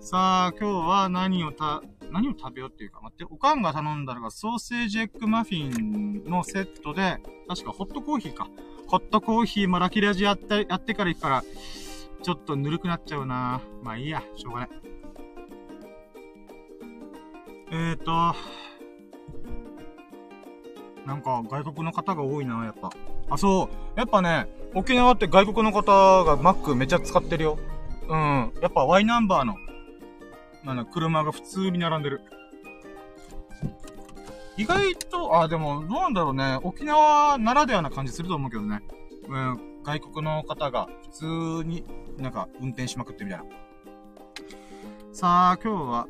[SPEAKER 1] さあ、今日は何をた、何を食べようっていうか、待って、おかんが頼んだのがソーセージエッグマフィンのセットで、確かホットコーヒーか。ホットコーヒーもラキラジやって、やってから行くから、ちょっとぬるくなっちゃうなまあいいや、しょうがない。えーと、なんか外国の方が多いな、やっぱ。あ、そう。やっぱね、沖縄って外国の方がマックめっちゃ使ってるよ。うん。やっぱ Y ナンバーの、なんだ、車が普通に並んでる。意外と、あ、でも、どうなんだろうね。沖縄ならではな感じすると思うけどね。うん、外国の方が普通になんか運転しまくってみたいな。さあ、今日は、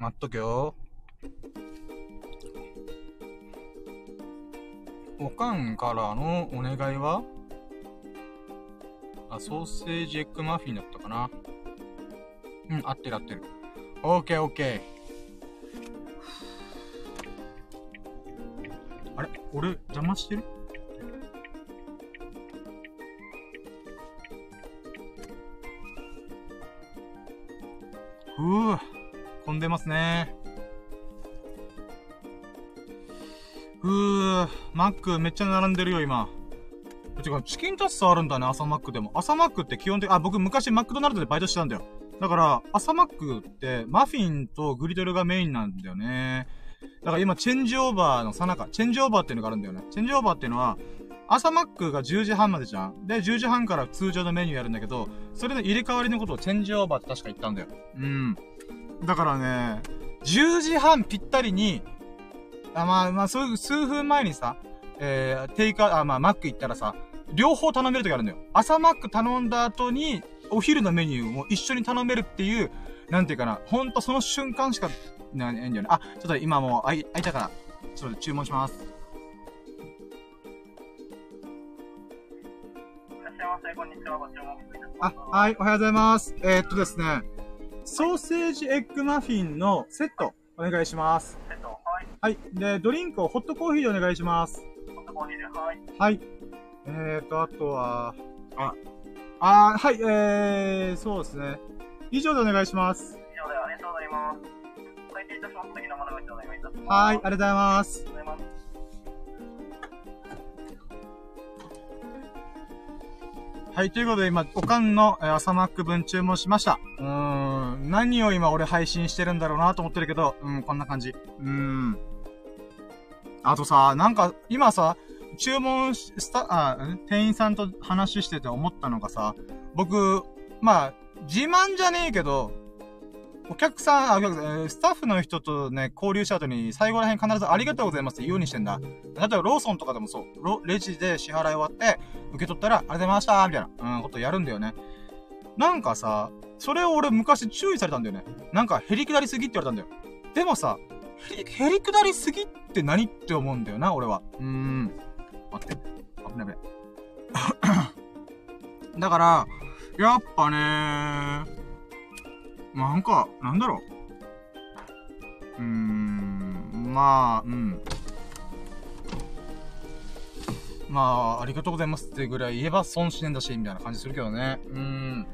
[SPEAKER 1] 待っとけよ。おかんからのお願いはあ、ソーセージエッグマフィンだったかな。うん、合ってる合ってる。オーケーオーケー。あれ？俺、邪魔してる？ふぅ、混んでますね。ふぅ、マックめっちゃ並んでるよ、今。てか、チキンタツあるんだね、朝マックでも。朝マックって基本的、あ、僕昔マクドナルドでバイトしてたんだよ。だから、朝マックってマフィンとグリドルがメインなんだよね。だから今、チェンジオーバーのさなか、チェンジオーバーっていうのがあるんだよね。チェンジオーバーっていうのは、朝マックが10時半までじゃん。で、10時半から通常のメニューやるんだけど、それの入れ替わりのことをチェンジオーバーって確か言ったんだよ。うん。だからね、10時半ぴったりに、あまあ、まあ、そういう数分前にさ、えー、テイカー、あ、まあ、マック行ったらさ、両方頼める時あるんだよ。朝マック頼んだ後に、お昼のメニューも一緒に頼めるっていう、なんていうかな、ほんとその瞬間しか、ないんだよね。あ、ちょっと今もう、あい、開いたから、ちょっと注文します。らっしゃいませ、こんにちは、ご注文あ、はい、おはようございます。えー、っとですね、ソーセージエッグマフィンのセット、お願いします。セット、はい。はい。で、ドリンクをホットコーヒーでお願いします。ホットコーヒーで、はい。はい。えーと、あとは、あ、あはい、えー、そうですね。以上でお願いします。以上でありがとうございます。会計いたします。次の窓口お願いいたします。はい、ありがとうございます。ありがとうございます。はい、ということで今、おかんの朝マック分注文しました。うーん、何を今俺配信してるんだろうなと思ってるけど、うん、こんな感じ。うーん。あとさ、なんか、今さ、注文し、た、あ、店員さんと話してて思ったのがさ、僕、まあ、自慢じゃねえけど、お客さん、あ、お客さん、スタッフの人とね、交流した後に、最後ら辺必ずありがとうございますって言うようにしてんだ。例えばローソンとかでもそう、レジで支払い終わって、受け取ったら、ありがとうございましたみたいな、うん、ことやるんだよね。なんかさ、それを俺昔注意されたんだよね。なんか、へりくだりすぎって言われたんだよ。でもさ、へりくだりすぎって何って思うんだよな、俺は。うーん。待って。危ない危ない。だから、やっぱねなんか、なんだろう。うーん、まあ、うん。まあ、ありがとうございますってぐらい言えば損しねんだし、みたいな感じするけどね。うん。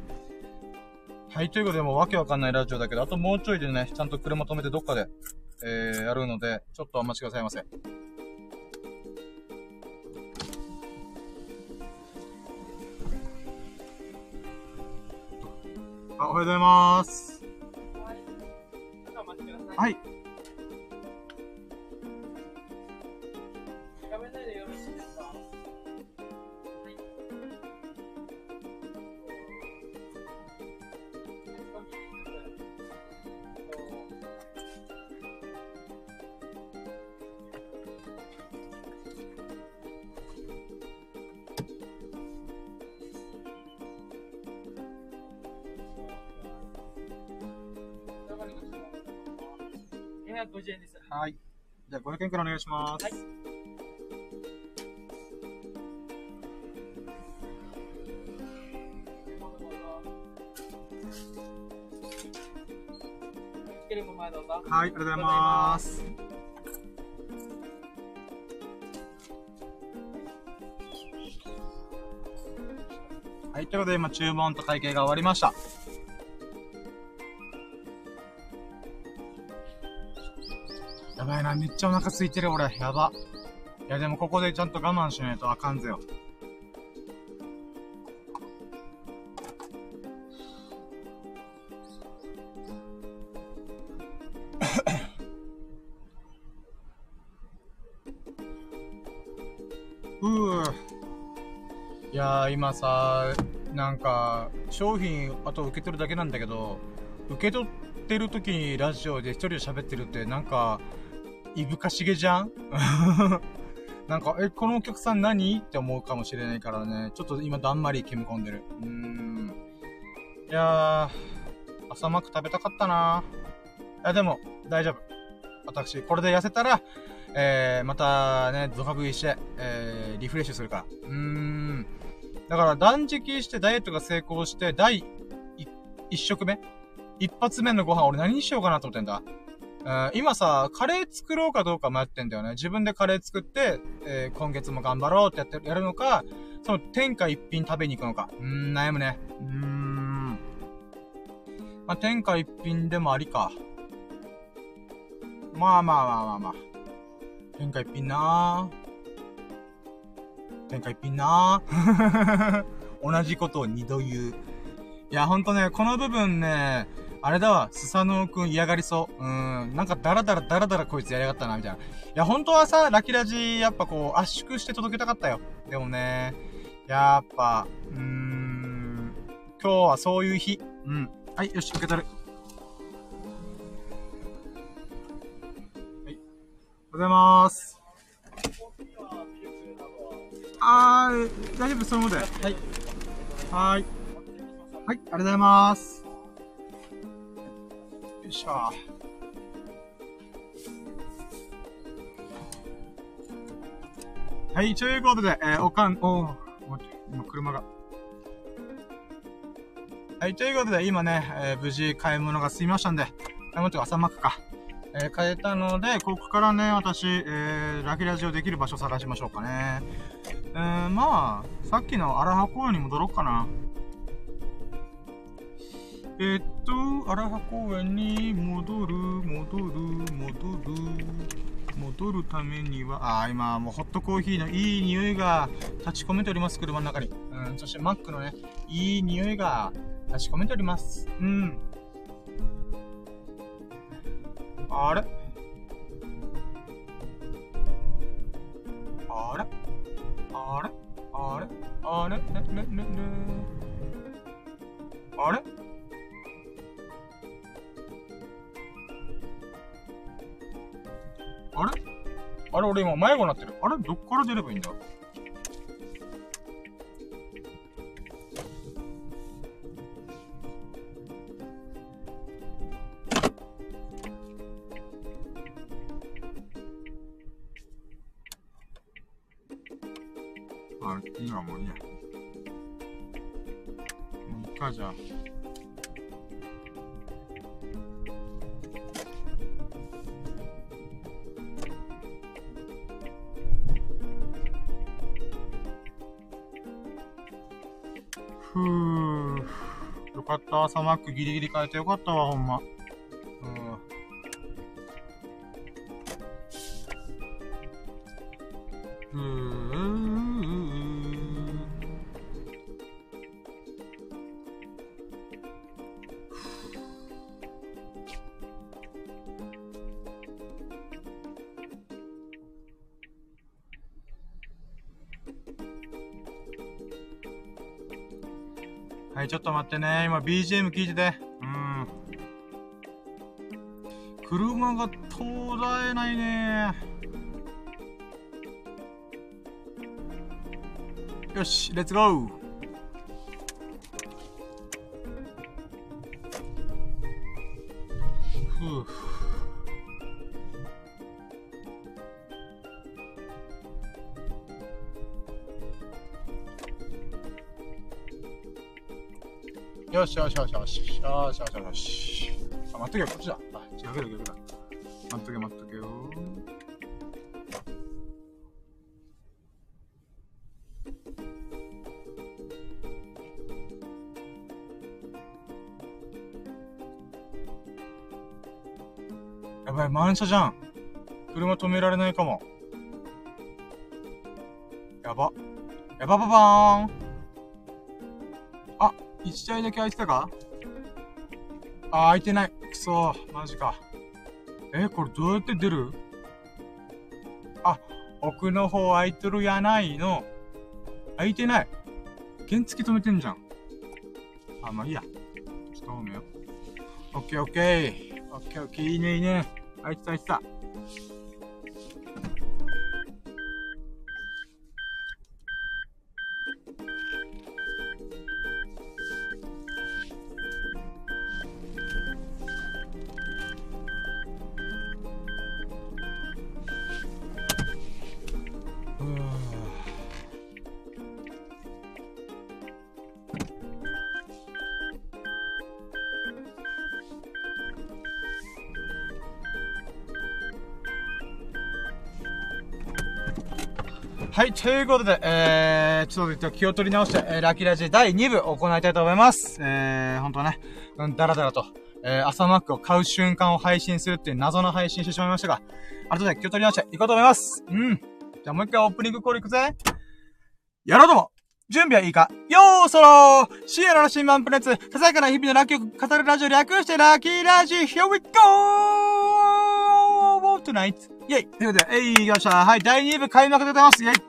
[SPEAKER 1] はい、ということで、もうわけわかんないラジオだけど、あともうちょいでね、ちゃんと車止めてどっかで、えー、やるので、ちょっとお待ちくださいませ。あ、おはようございます。はい。いします。はい。はい、ありがとうございます。はい、ということで今注文と会計が終わりました。ちゃお腹空いてる俺。やば。いやでもここでちゃんと我慢しないとあかんぜよ。うぅ。いやー今さ、なんか、商品、あと受け取るだけなんだけど、受け取ってる時にラジオで一人で喋ってるって、なんか、いぶかしげじゃん？なんか、え、このお客さん何？って思うかもしれないからね、ちょっと今だんまり煙込んでる。うーん。いやー、朝マック食べたかったないや、でも、大丈夫。私、これで痩せたら、えー、またね、ドカ食いして、えー、リフレッシュするから。うーん。だから断食してダイエットが成功して、第一食目？一発目のご飯俺何にしようかなと思ってんだ？今さ、カレー作ろうかどうか迷ってんだよね。自分でカレー作って、えー、今月も頑張ろうってやって、やるのか、その天下一品食べに行くのか。うーん、悩むね。うーん。まあ、天下一品でもありか。まあまあまあまあまあ。天下一品なぁ天下一品なぁ 同じことを二度言う。いや、ほんとね、この部分ね、あれだわ、スサノオくん嫌がりそう。うん、なんかダラダラダラダラこいつやりやがったな、みたいな。いや、本当はさ、ラキラジ、やっぱこう、圧縮して届けたかったよ。でもね、やっぱ、うーん、今日はそういう日。うん。はい、よし、受け取る。はい。おはようございます。あー、大丈夫、そのままで。はい。はい。はい、ありがとうございます。よいしょ。はい、ということで、えー、おかん、お待って、今車が。はい、ということで、今ね、えー、無事買い物が済みましたんで、あ、もっと朝マックか。えー、買えたので、ここからね、私、えー、ラキラジオできる場所探しましょうかね。えー、まあ、さっきの荒波公園に戻ろうかな。えー、っと、荒波公園に戻る、戻る、戻る、戻るためには、あ、今もうホットコーヒーのいい匂いが立ち込めております、車の中に。うん、そしてマックのね、いい匂いが立ち込めております。うん。あれ？あれ？あれ？あれ？あれ？ねねねね。あれ？あれ？あれ俺今迷子になってる。あれ？どっから出ればいいんだ？あ、今もういいや。もういいか、じゃあ。た。朝マックギリギリ変えてよかったわ、ほんま。ってね。今 BGM 聞いてて。うん。車が途絶えないね。よし、レッツゴーよしよしよしよし。よしよしよしよし。あ、待っとけよ、こっちだ。あ、違うけど逆だ。待っとけ待っとけよ。やばい、満車じゃん。車止められないかも。やば。やばばばーん。1台だけ空いてたか？あ、空いてない。くそマジか。え、これどうやって出る？あ、奥の方空いてるやないの。空いてない。原付止めてんじゃん。あ、まあいいや。ちょっと頼むよ。オッケーオッケー。オッケーオッケー。いいねいいね。あいつあいつだ。はい、ということで、えー、ちょっと気を取り直して、えー、ラッキーラジ第2部行いたいと思います。えー、ほんとね、うん、だらだらと、えー、朝マックを買う瞬間を配信するっていう謎の配信してしまいましたが、後で気を取り直していこうと思います。うん。じゃあもう一回オープニングコールいくぜ。やろうとも準備はいいかよーそろーシエラの新版プレッツ、ささやかな日々のラッキーを語るラジオ略してラッキーラジ Here we go! Tonight! イェイということで、えい、行きました。はい、第2部開幕でございます。イェイ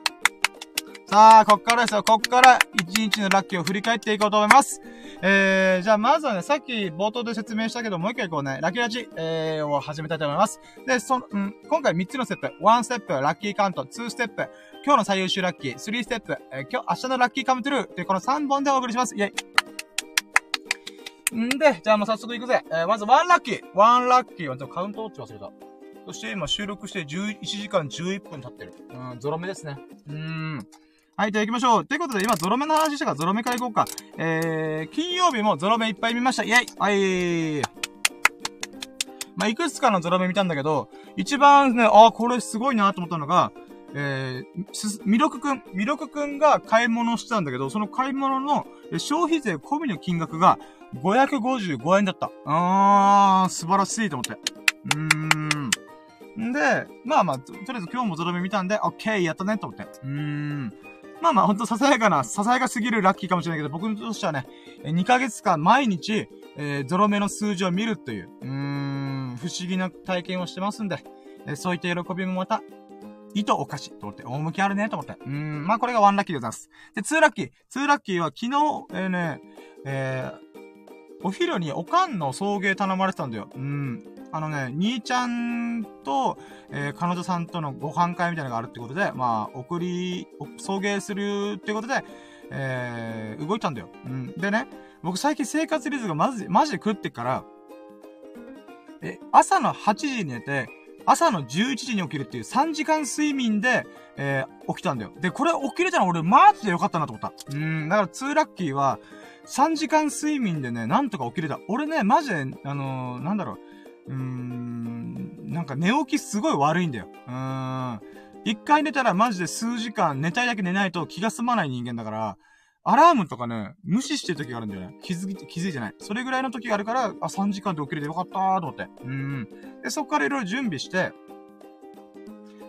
[SPEAKER 1] さあ、こっからですよ。こっから一日のラッキーを振り返っていこうと思います。えー、じゃあまずはね、さっき冒頭で説明したけど、もう一回こうね、ラッキーラジ、えー、を始めたいと思います。で、その、うん、今回3つのステップ。1ステップ、ラッキーカウント、2ステップ、今日の最優秀ラッキー、3ステップ、えー、今日、明日のラッキーカムトゥルーってこの3本でお送りします。イェイんで、じゃあもう早速行くぜ。えー、まず1ラッキー。1ラッキーは、ちょっとカウントウォッチ忘れた。そして今収録して11時間11分経ってる。うん、ゾロ目ですね。うーん。はい、じゃあ行きましょう。ということで、今、ゾロ目の話したから、ゾロ目から行こうか。えー、金曜日もゾロ目いっぱい見ました。イェイはい。まあ、いくつかのゾロ目見たんだけど、一番ね、あー、これすごいなと思ったのが、えー、す、ミロクくん、ミロクくんが買い物してたんだけど、その買い物の消費税込みの金額が555円だった。あー、素晴らしいと思って。うーん。んで、まあまあ、ととりあえず今日もゾロ目見たんで、オッケー、やったね、と思って。うーん。まあまあ、ほんとささやかな、ささやかすぎるラッキーかもしれないけど、僕としてはね、2ヶ月間毎日、えー、ゾロ目の数字を見るという、うーん、不思議な体験をしてますんで、えーそういった喜びもまた、意図おかしいと思って、大向きあるね、と思って。うーん、まあこれが1ラッキーでございます。で、2ラッキー。2ラッキーは昨日、えー、ね、えー、お昼におかんの送迎頼まれてたんだよ。うん。あのね、兄ちゃんと、えー彼女さんとのご飯会みたいなのがあるってことで、まあ、送り、送迎するってことで、えー動いたんだよ。うん。でね、僕最近生活リズムがマジで、マジで食ってから、え、朝の8時に寝て、朝の11時に起きるっていう3時間睡眠で、えー起きたんだよ。で、これ起きれたの俺マジでよかったなと思った。うん、だから2ラッキーは、3時間睡眠でね、なんとか起きれた。俺ね、マジで、あのーなんだろう、うーん、なんか寝起きすごい悪いんだよ。うーん。一回寝たらマジで数時間寝たいだけ寝ないと気が済まない人間だから、アラームとかね、無視してる時があるんだよね。気づき、気づいてない。それぐらいの時があるから、あ、3時間で起きれてよかったーと思って。うん。で、そっからいろいろ準備して、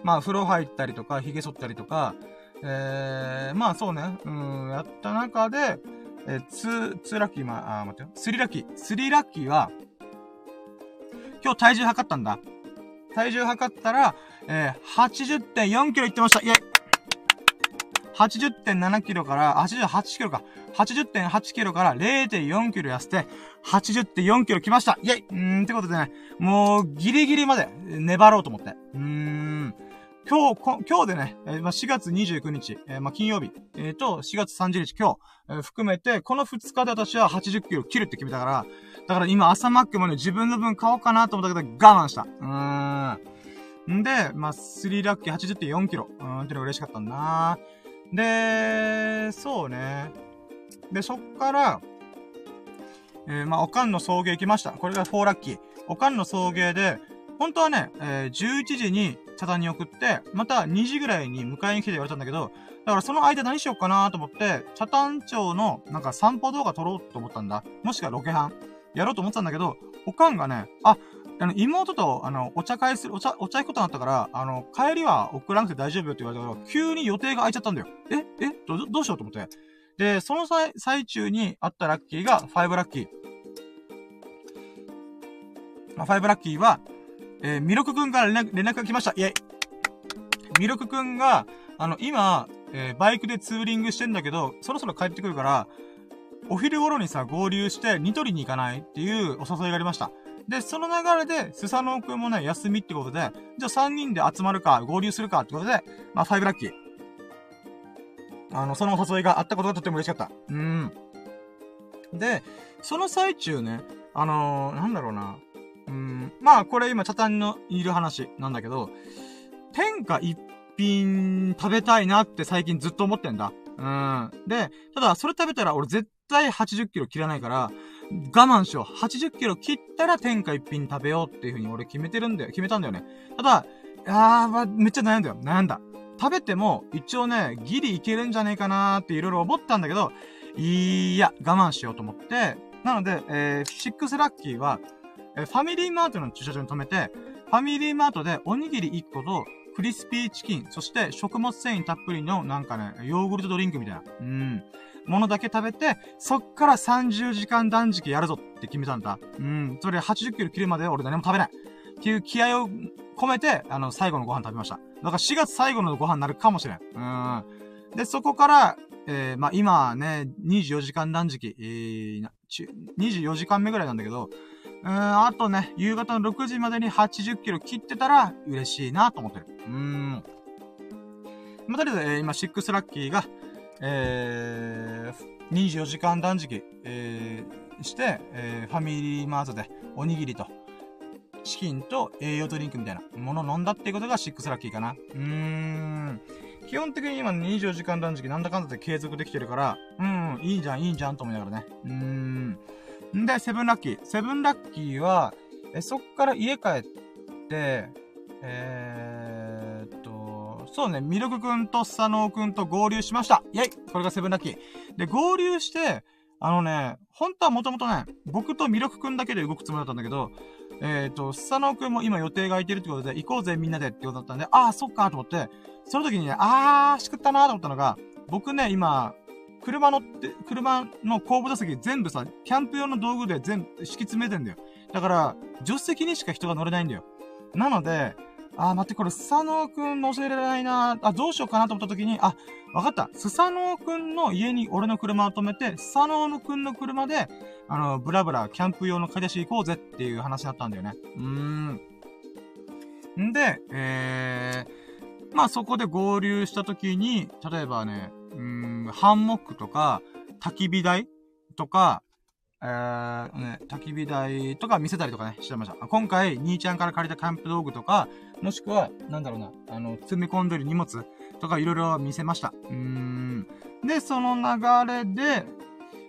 [SPEAKER 1] まあ、風呂入ったりとか、髭剃ったりとか、えー、まあそうね、うん、やった中で、えー、ツー、ツーラッキー、まあ、待ってよ。 three ラッキー。 three ラッキーは、今日体重測ったんだ。体重測ったら、えー、80.4キロいってました。イェイ !80.7 キロから、88キロか。80.8キロから0.4キロ痩せて、80.4キロ来ましたイェイうーん、ってことでね、もう、ギリギリまで粘ろうと思って。うーん。今日、こ今日でね、えーまあ、4月29日、えーまあ、金曜日、えーと、4月30日、今日、えー含めて、この2日で私は80キロ切るって決めたから、だから今朝マックもね、自分の分買おうかなと思ったけど、我慢した。うーん。んで、まあ、3ラッキー80.4キロ。うーん、ってのが嬉しかったんだなで、そうね。で、そっから、えーまあ、おかんの送迎行きました。これが4ラッキー。おかんの送迎で、本当はね、えー11時に茶壇に送って、また2時ぐらいに迎えに来て言われたんだけど、だからその間何しようかなと思って、茶壇町のなんか散歩動画撮ろうと思ったんだ。もしくはロケハン。やろうと思ってたんだけど、おかんがね、あ、あの、妹と、あの、お茶会する、お茶、お茶行くことになったから、あの、帰りは送らなくて大丈夫よって言われたから、急に予定が空いちゃったんだよ。ええど、どうしようと思って。で、その際、最中にあったラッキーが、5ラッキー。まあ、5ラッキーは、えー、ミロクくんから連絡、が来ました。イェイ。ミロクくんが、あの、今、えー、バイクでツーリングしてんだけど、そろそろ帰ってくるから、お昼頃にさ、合流して、ニトリに行かないっていうお誘いがありました。で、その流れで、スサノオくんもね、休みってことで、じゃあ3人で集まるか、合流するかってことで、まあ、5ラッキー。あの、そのお誘いがあったことがとても嬉しかった。うん。で、その最中ね、あのー、なんだろうな。うん、まあ、これ今、チャタンのいる話なんだけど、天下一品食べたいなって最近ずっと思ってんだ。うん。で、ただ、それ食べたら俺絶対80キロ切らないから、我慢しよう。80キロ切ったら天下一品食べようっていう風に俺決めてるんだよ。決めたんだよね。ただ、あー、めっちゃ悩んだよ。悩んだ。食べても、一応ね、ギリいけるんじゃねえかなーっていろいろ思ったんだけど、いや、我慢しようと思って、なので、えー、シックスラッキーは、え、ファミリーマートの駐車場に止めて、ファミリーマートでおにぎり1個と、クリスピーチキン、そして食物繊維たっぷりのなんかね、ヨーグルトドリンクみたいな、うん、ものだけ食べて、そっから30時間断食やるぞって決めたんだ。うん、それ80キロ切るまで俺何も食べない。っていう気合を込めて、あの、最後のご飯食べました。だから4月最後のご飯になるかもしれん。うん。で、そこから、えー、まあ、今ね、24時間断食、えー、24時間目ぐらいなんだけど、うん、あとね、夕方の6時までに80キロ切ってたら嬉しいなと思ってる。うん。まあ、とりあえず、えー、今、シックスラッキーが、えー、24時間断食、えー、して、えー、ファミリーマートでおにぎりと、チキンと栄養ドリンクみたいなものを飲んだっていうことがシックスラッキーかな。うーん。基本的に今24時間断食なんだかんだで継続できてるから、うん、いいじゃん、いいじゃんと思いながらね。うーん。んで、セブンラッキー。セブンラッキーは、え、そっから家帰って、えーっと、そうね、ミルクくんとスサノーくんと合流しました。イェイこれがセブンラッキー。で、合流して、あのね、本当はもともとね、僕とミルクくんだけで動くつもりだったんだけど、えっ、と、スサノーくんも今予定が空いてるってことで、行こうぜみんなでってことだったんで、ああ、そっかと思って、その時にね、あー、しくったなと思ったのが、僕ね、今、車乗って、車の後部座席全部さ、キャンプ用の道具で全部敷き詰めてんだよ。だから、助手席にしか人が乗れないんだよ。なので、あー、待って、これ、スサノーくん乗せれないなあ、どうしようかなと思った時に、あ、わかった。スサノーくんの家に俺の車を止めて、スサノーくんの車で、あの、ブラブラ、キャンプ用の買い出し行こうぜっていう話だったんだよね。うーん。んで、えー、まあそこで合流した時に、例えばね、うん、ハンモックとか、焚き火台とか、えー、ね、焚き火台とか見せたりとかね、してました。今回、兄ちゃんから借りたキャンプ道具とか、もしくは、なんだろうな、あの、積み込んでる荷物とかいろいろ見せました。うん。で、その流れで、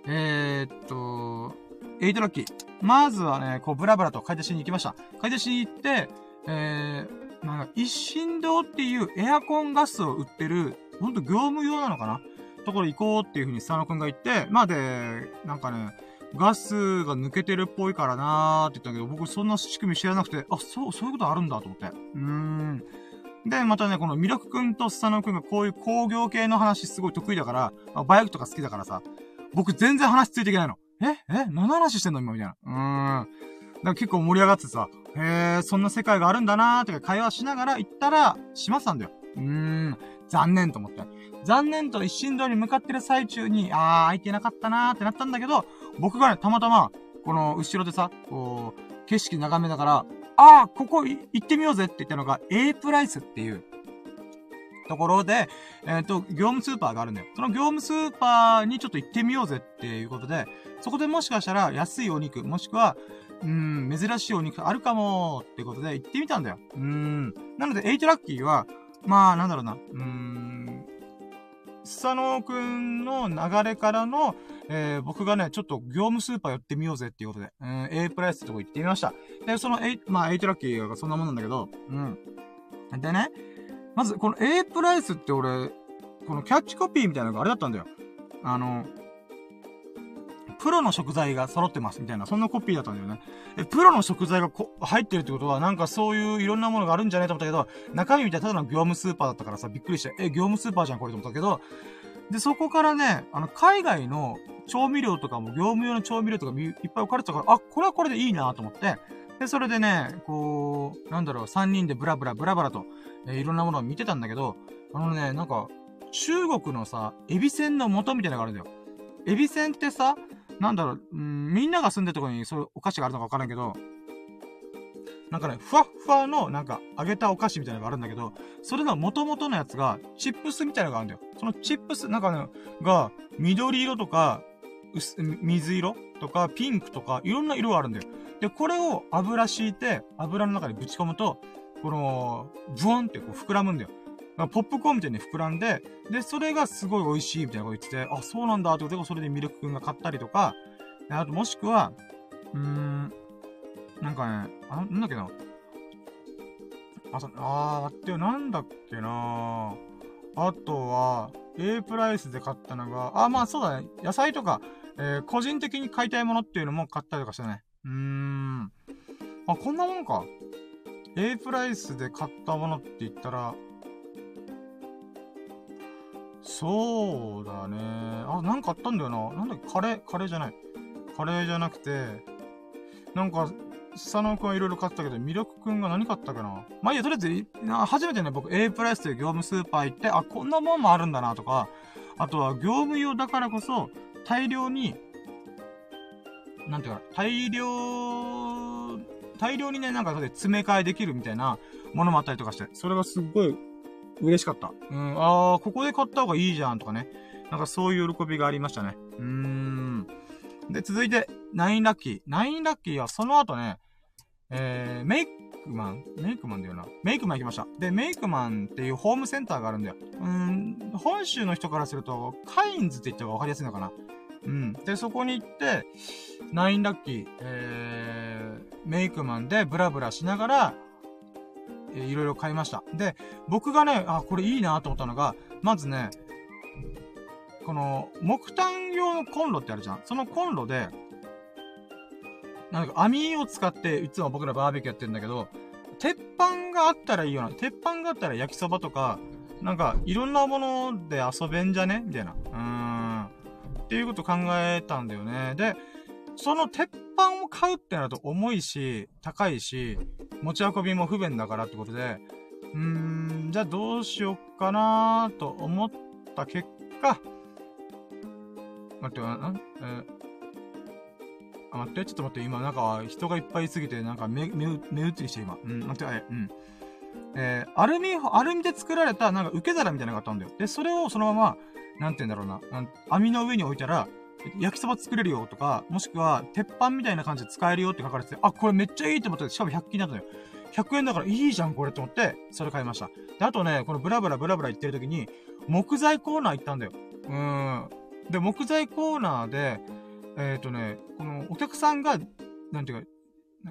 [SPEAKER 1] えー、っと、エイトラッキー。まずはね、こう、ブラブラと買い出しに行きました。買い出しに行って、えー、なんか、一心堂っていうエアコンガスを売ってる、ほんと業務用なのかな？ところ行こうっていう風にスタノ君が言って、まあで、なんかね、ガスが抜けてるっぽいからなーって言ったけど、僕そんな仕組み知らなくて、あ、そう、そういうことあるんだと思って。うーん。で、またね、このミルクくんとスタノ君がこういう工業系の話すごい得意だから、まあ、バイクとか好きだからさ、僕全然話ついていけないの。え？え？何の話してんの今みたいな。うーん。だから結構盛り上がってさ、へえ、そんな世界があるんだなーって会話しながら行ったら、しまったんだよ。うーん。残念と思って。残念と一心道に向かってる最中に、あー、空いてなかったなーってなったんだけど、僕がね、たまたま、この後ろでさ、こう、景色眺めながら、あー、ここ行ってみようぜって言ったのが、A プライスっていう、ところで、えっ、ー、と、業務スーパーがあるんだよ。その業務スーパーにちょっと行ってみようぜっていうことで、そこでもしかしたら安いお肉、もしくは、うん、珍しいお肉あるかもってことで行ってみたんだよ。うん。なので、8ラッキーは、まあ、なんだろうな。うーん。スサノーくんの流れからの、えー、僕がね、ちょっと業務スーパー寄ってみようぜっていうことで、うん、A プライスってとこ行ってみました。で、その A、まあ、8ラッキーがそんなもんなんだけど、うん。でね、まず、この A プライスって俺、このキャッチコピーみたいなのがあれだったんだよ。あの、プロの食材が揃ってますみたいな、そんなコピーだったんだよね。え、プロの食材がこ入ってるってことは、なんかそういういろんなものがあるんじゃないと思ったけど、中身みたいただの業務スーパーだったからさ、びっくりして、え、業務スーパーじゃんこれと思ったけど、で、そこからね、あの、海外の調味料とかも、業務用の調味料とかいっぱい置かれてたから、あ、これはこれでいいなと思って、で、それでね、こう、なんだろう、3人でブラブラブラブラと、えー、いろんなものを見てたんだけど、あのね、なんか、中国のさ、エビせんの元みたいなのがあるんだよ。エビせんってさ、なんだろう、うん、みんなが住んでるところにそういうお菓子があるのかわからんけど、なんかね、ふわっふわの、なんか、揚げたお菓子みたいなのがあるんだけど、それの元々のやつが、チップスみたいなのがあるんだよ。そのチップス、なんかね、が、緑色とか、水色とか、ピンクとか、いろんな色があるんだよ。で、これを油敷いて、油の中にぶち込むと、この、ブワンってこう膨らむんだよ。ポップコーンみたいに膨らんで、で、それがすごい美味しいみたいなこと言ってて、あ、そうなんだってことで、それでミルク君が買ったりとか、あともしくは、うーん、なんかね、あ、なんだっけな。あ、そ、あー、って、なんだっけなあとは、A プライスで買ったのが、あ、まあそうだね。野菜とか、えー、個人的に買いたいものっていうのも買ったりとかしてね。うーん。あ、こんなもんか。A プライスで買ったものって言ったら、そうだね。あ、なんかあったんだよな。なんだっけ、カレー、カレーじゃない。カレーじゃなくて、なんか、佐野くんはいろいろ買ったけど、魅力くんが何買ったかな？まあいいや、とりあえず、初めてね、僕 A プライスという業務スーパー行って、あ、こんなもんもあるんだなとか、あとは業務用だからこそ、大量に、なんていうか、大量、大量にね、なんか詰め替えできるみたいなものもあったりとかして、それがすっごい嬉しかった。うん、あー、ここで買った方がいいじゃんとかね。なんかそういう喜びがありましたね。うーん。で、続いて、ナインラッキー。ナインラッキーはその後ね、えー、メイクマン？メイクマンだよな。メイクマン行きました。で、メイクマンっていうホームセンターがあるんだよ。うん、本州の人からすると、カインズって言った方がわかりやすいのかな。うん。で、そこに行って、ナインラッキー、えー、メイクマンでブラブラしながら、いろいろ買いました。で、僕がね、あ、これいいなと思ったのが、まずね、この、木炭用のコンロってあるじゃん。そのコンロで、なんか網を使って、いつも僕らバーベキューやってるんだけど、鉄板があったらいいよな。鉄板があったら焼きそばとか、なんか、いろんなもので遊べんじゃね？みたいな。うーん。っていうこと考えたんだよね。で、その鉄板を買うってなると重いし、高いし、持ち運びも不便だからってことで、うーん、じゃあどうしよっかなーと思った結果、待って、ん？えー、あ、待って、ちょっと待って、今、なんか、人がいっぱいすぎて、なんか目、目、目移りして、今。うん、待って、え、うん。えー、アルミ、アルミで作られた、なんか受け皿みたいなのがあったんだよ。で、それをそのまま、なんて言うんだろうな、網の上に置いたら、焼きそば作れるよとか、もしくは、鉄板みたいな感じで使えるよって書かれてて、あ、これめっちゃいいと思って、しかも100均だったのよ。100円だからいいじゃん、これと思って、それ買いました。で、あとね、このブラブラブラブラ言ってる時に、木材コーナー行ったんだよ。うーん。で、木材コーナーで、えっ、ー、とね、このお客さんが、なんていうか、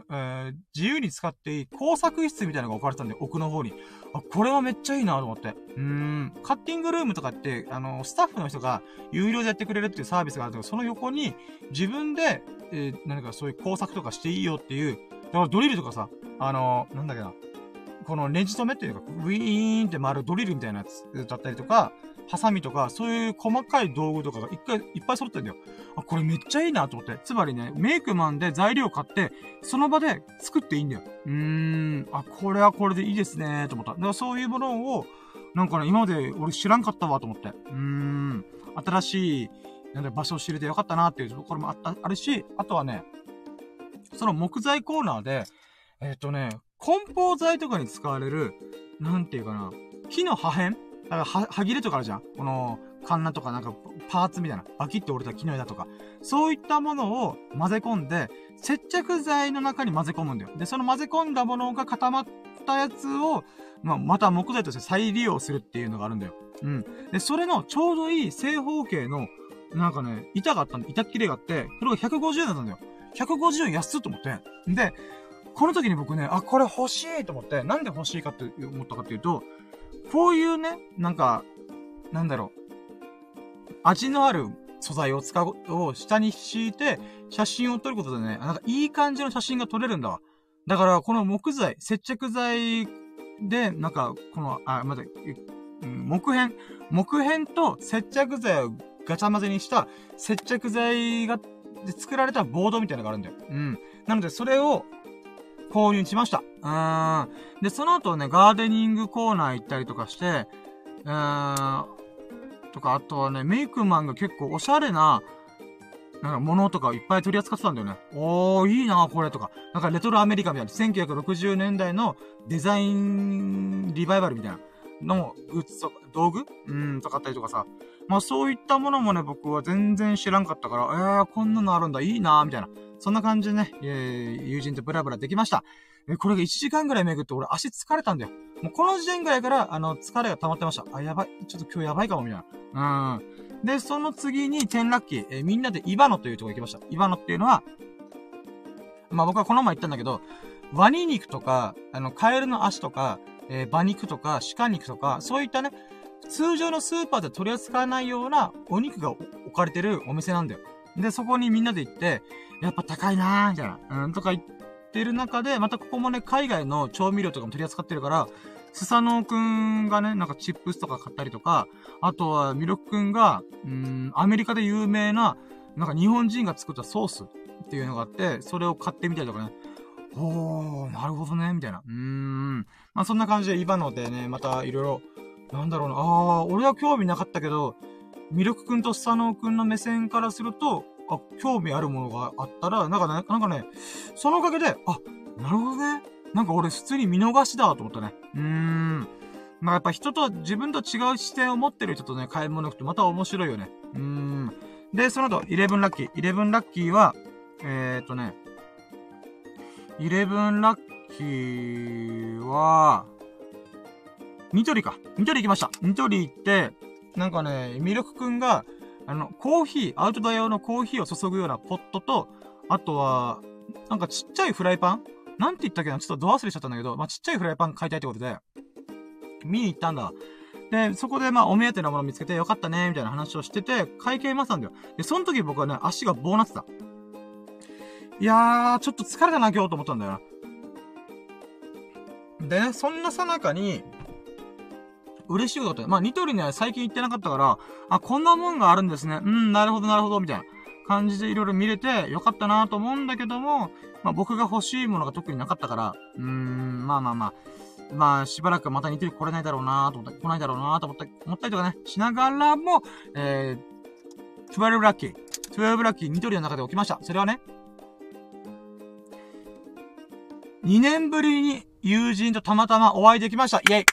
[SPEAKER 1] えー、自由に使っていい工作室みたいなのが置かれてたんで、奥の方に。あ、これはめっちゃいいなと思って。うーん。カッティングルームとかって、あの、スタッフの人が有料でやってくれるっていうサービスがあるんだけど、その横に自分で、えー、何かそういう工作とかしていいよっていう、だからドリルとかさ、あのー、なんだっけな。このネジ止めっていうか、ウィーンって回るドリルみたいなやつだったりとか、ハサミとか、そういう細かい道具とかが一回いっぱい揃ってんだよ。あ、これめっちゃいいなと思って。つまりね、メイクマンで材料買って、その場で作っていいんだよ。うーん、あ、これはこれでいいですねと思った。だからそういうものを、なんかね、今まで俺知らんかったわと思って。うーん、新しい、なんだ場所を知れてよかったなっていうところもあった、あるし、あとはね、その木材コーナーで、えっ、ー、とね、梱包材とかに使われる、なんていうかな、木の破片だから、は、歯切れとかあるじゃんこの、カンナとかなんか、パーツみたいな。バキって折れた木の枝とか。そういったものを混ぜ込んで、接着剤の中に混ぜ込むんだよ。で、その混ぜ込んだものが固まったやつを、まあ、また木材として再利用するっていうのがあるんだよ。うん。で、それのちょうどいい正方形の、なんかね、板があったんだ。板切れがあって、それが150円だったんだよ。150円安っと思って。で、この時に僕ね、あ、これ欲しいと思って、なんで欲しいかって思ったかっていうと、こういうね、なんか、なんだろう。味のある素材を使う、を下に敷いて、写真を撮ることでね、なんかいい感じの写真が撮れるんだわ。だから、この木材、接着剤で、なんか、この、あ、まだ、木片、木片と接着剤をガチャ混ぜにした接着剤が、で作られたボードみたいなのがあるんだよ。うん。なので、それを購入しました。うん。で、その後ね、ガーデニングコーナー行ったりとかして、うーん、とか、あとはね、メイクマンが結構おしゃれな、なんか物とかをいっぱい取り扱ってたんだよね。おー、いいなこれとか。なんかレトロアメリカみたいな、1960年代のデザインリバイバルみたいなのグッズとか、道具？うん、とかあったりとかさ。まあそういったものもね、僕は全然知らんかったから、えー、こんなのあるんだ、いいなみたいな。そんな感じでね、えー、友人とブラブラできました。え、これが1時間ぐらい巡って俺足疲れたんだよ。もうこの時点ぐらいから、あの、疲れが溜まってました。あ、やばい。ちょっと今日やばいかも、みたいな。うん。で、その次に、テンラッキー、えー、みんなでイバノというとこ行きました。イバノっていうのは、まあ僕はこの前言ったんだけど、ワニ肉とか、あの、カエルの足とか、えー、馬肉とか、鹿肉とか、そういったね、通常のスーパーで取り扱わないようなお肉が置かれてるお店なんだよ。で、そこにみんなで行って、やっぱ高いなー、みたいな。うん、とか言ってる中で、またここもね、海外の調味料とかも取り扱ってるから、スサノオくんがね、なんかチップスとか買ったりとか、あとはミロクくんが、うん、アメリカで有名な、なんか日本人が作ったソースっていうのがあって、それを買ってみたりとかね。おー、なるほどね、みたいな。うーん。まあそんな感じで今のでね、またいろいろ、なんだろうな、あー、俺は興味なかったけど、ミルクくんとスサノオくんの目線からすると、あ、興味あるものがあったら、なんかね、なんかね、そのおかげで、あ、なるほどね。なんか俺普通に見逃しだと思ったね。うーん。まあやっぱ人と、自分と違う視点を持ってる人とね、買い物行くとまた面白いよね。うーん。で、その後、イレブンラッキー。イレブンラッキーは、えー、っとね、イレブンラッキーは、ニトリか。ニトリ行きました。ニトリ行って、なんかね、ミルクくんが、あの、コーヒー、アウトドア用のコーヒーを注ぐようなポットと、あとは、なんかちっちゃいフライパン？なんて言ったっけな？ちょっとド忘れしちゃったんだけど、まあ、ちっちゃいフライパン買いたいってことで、見に行ったんだ。で、そこでまあ、お目当てのもの見つけてよかったね、みたいな話をしてて、会計待ったんだよ。で、その時僕はね、足が棒なってた。いやー、ちょっと疲れたな、今日と思ったんだよな。でね、そんなさなかに、嬉しいことって、まあ、ニトリね、最近行ってなかったから、あ、こんなもんがあるんですね。うん、なるほど、なるほど、みたいな感じでいろいろ見れてよかったなと思うんだけども、まあ、僕が欲しいものが特になかったから、うーん、まあまあまあ、まあ、しばらくまたニトリ来れないだろうなと思った、来ないだろうなと思った、思ったりとかね、しながらも、えー、12ラッキー。12ラッキーニトリの中で起きました。それはね、2年ぶりに友人とたまたまお会いできました。イェイ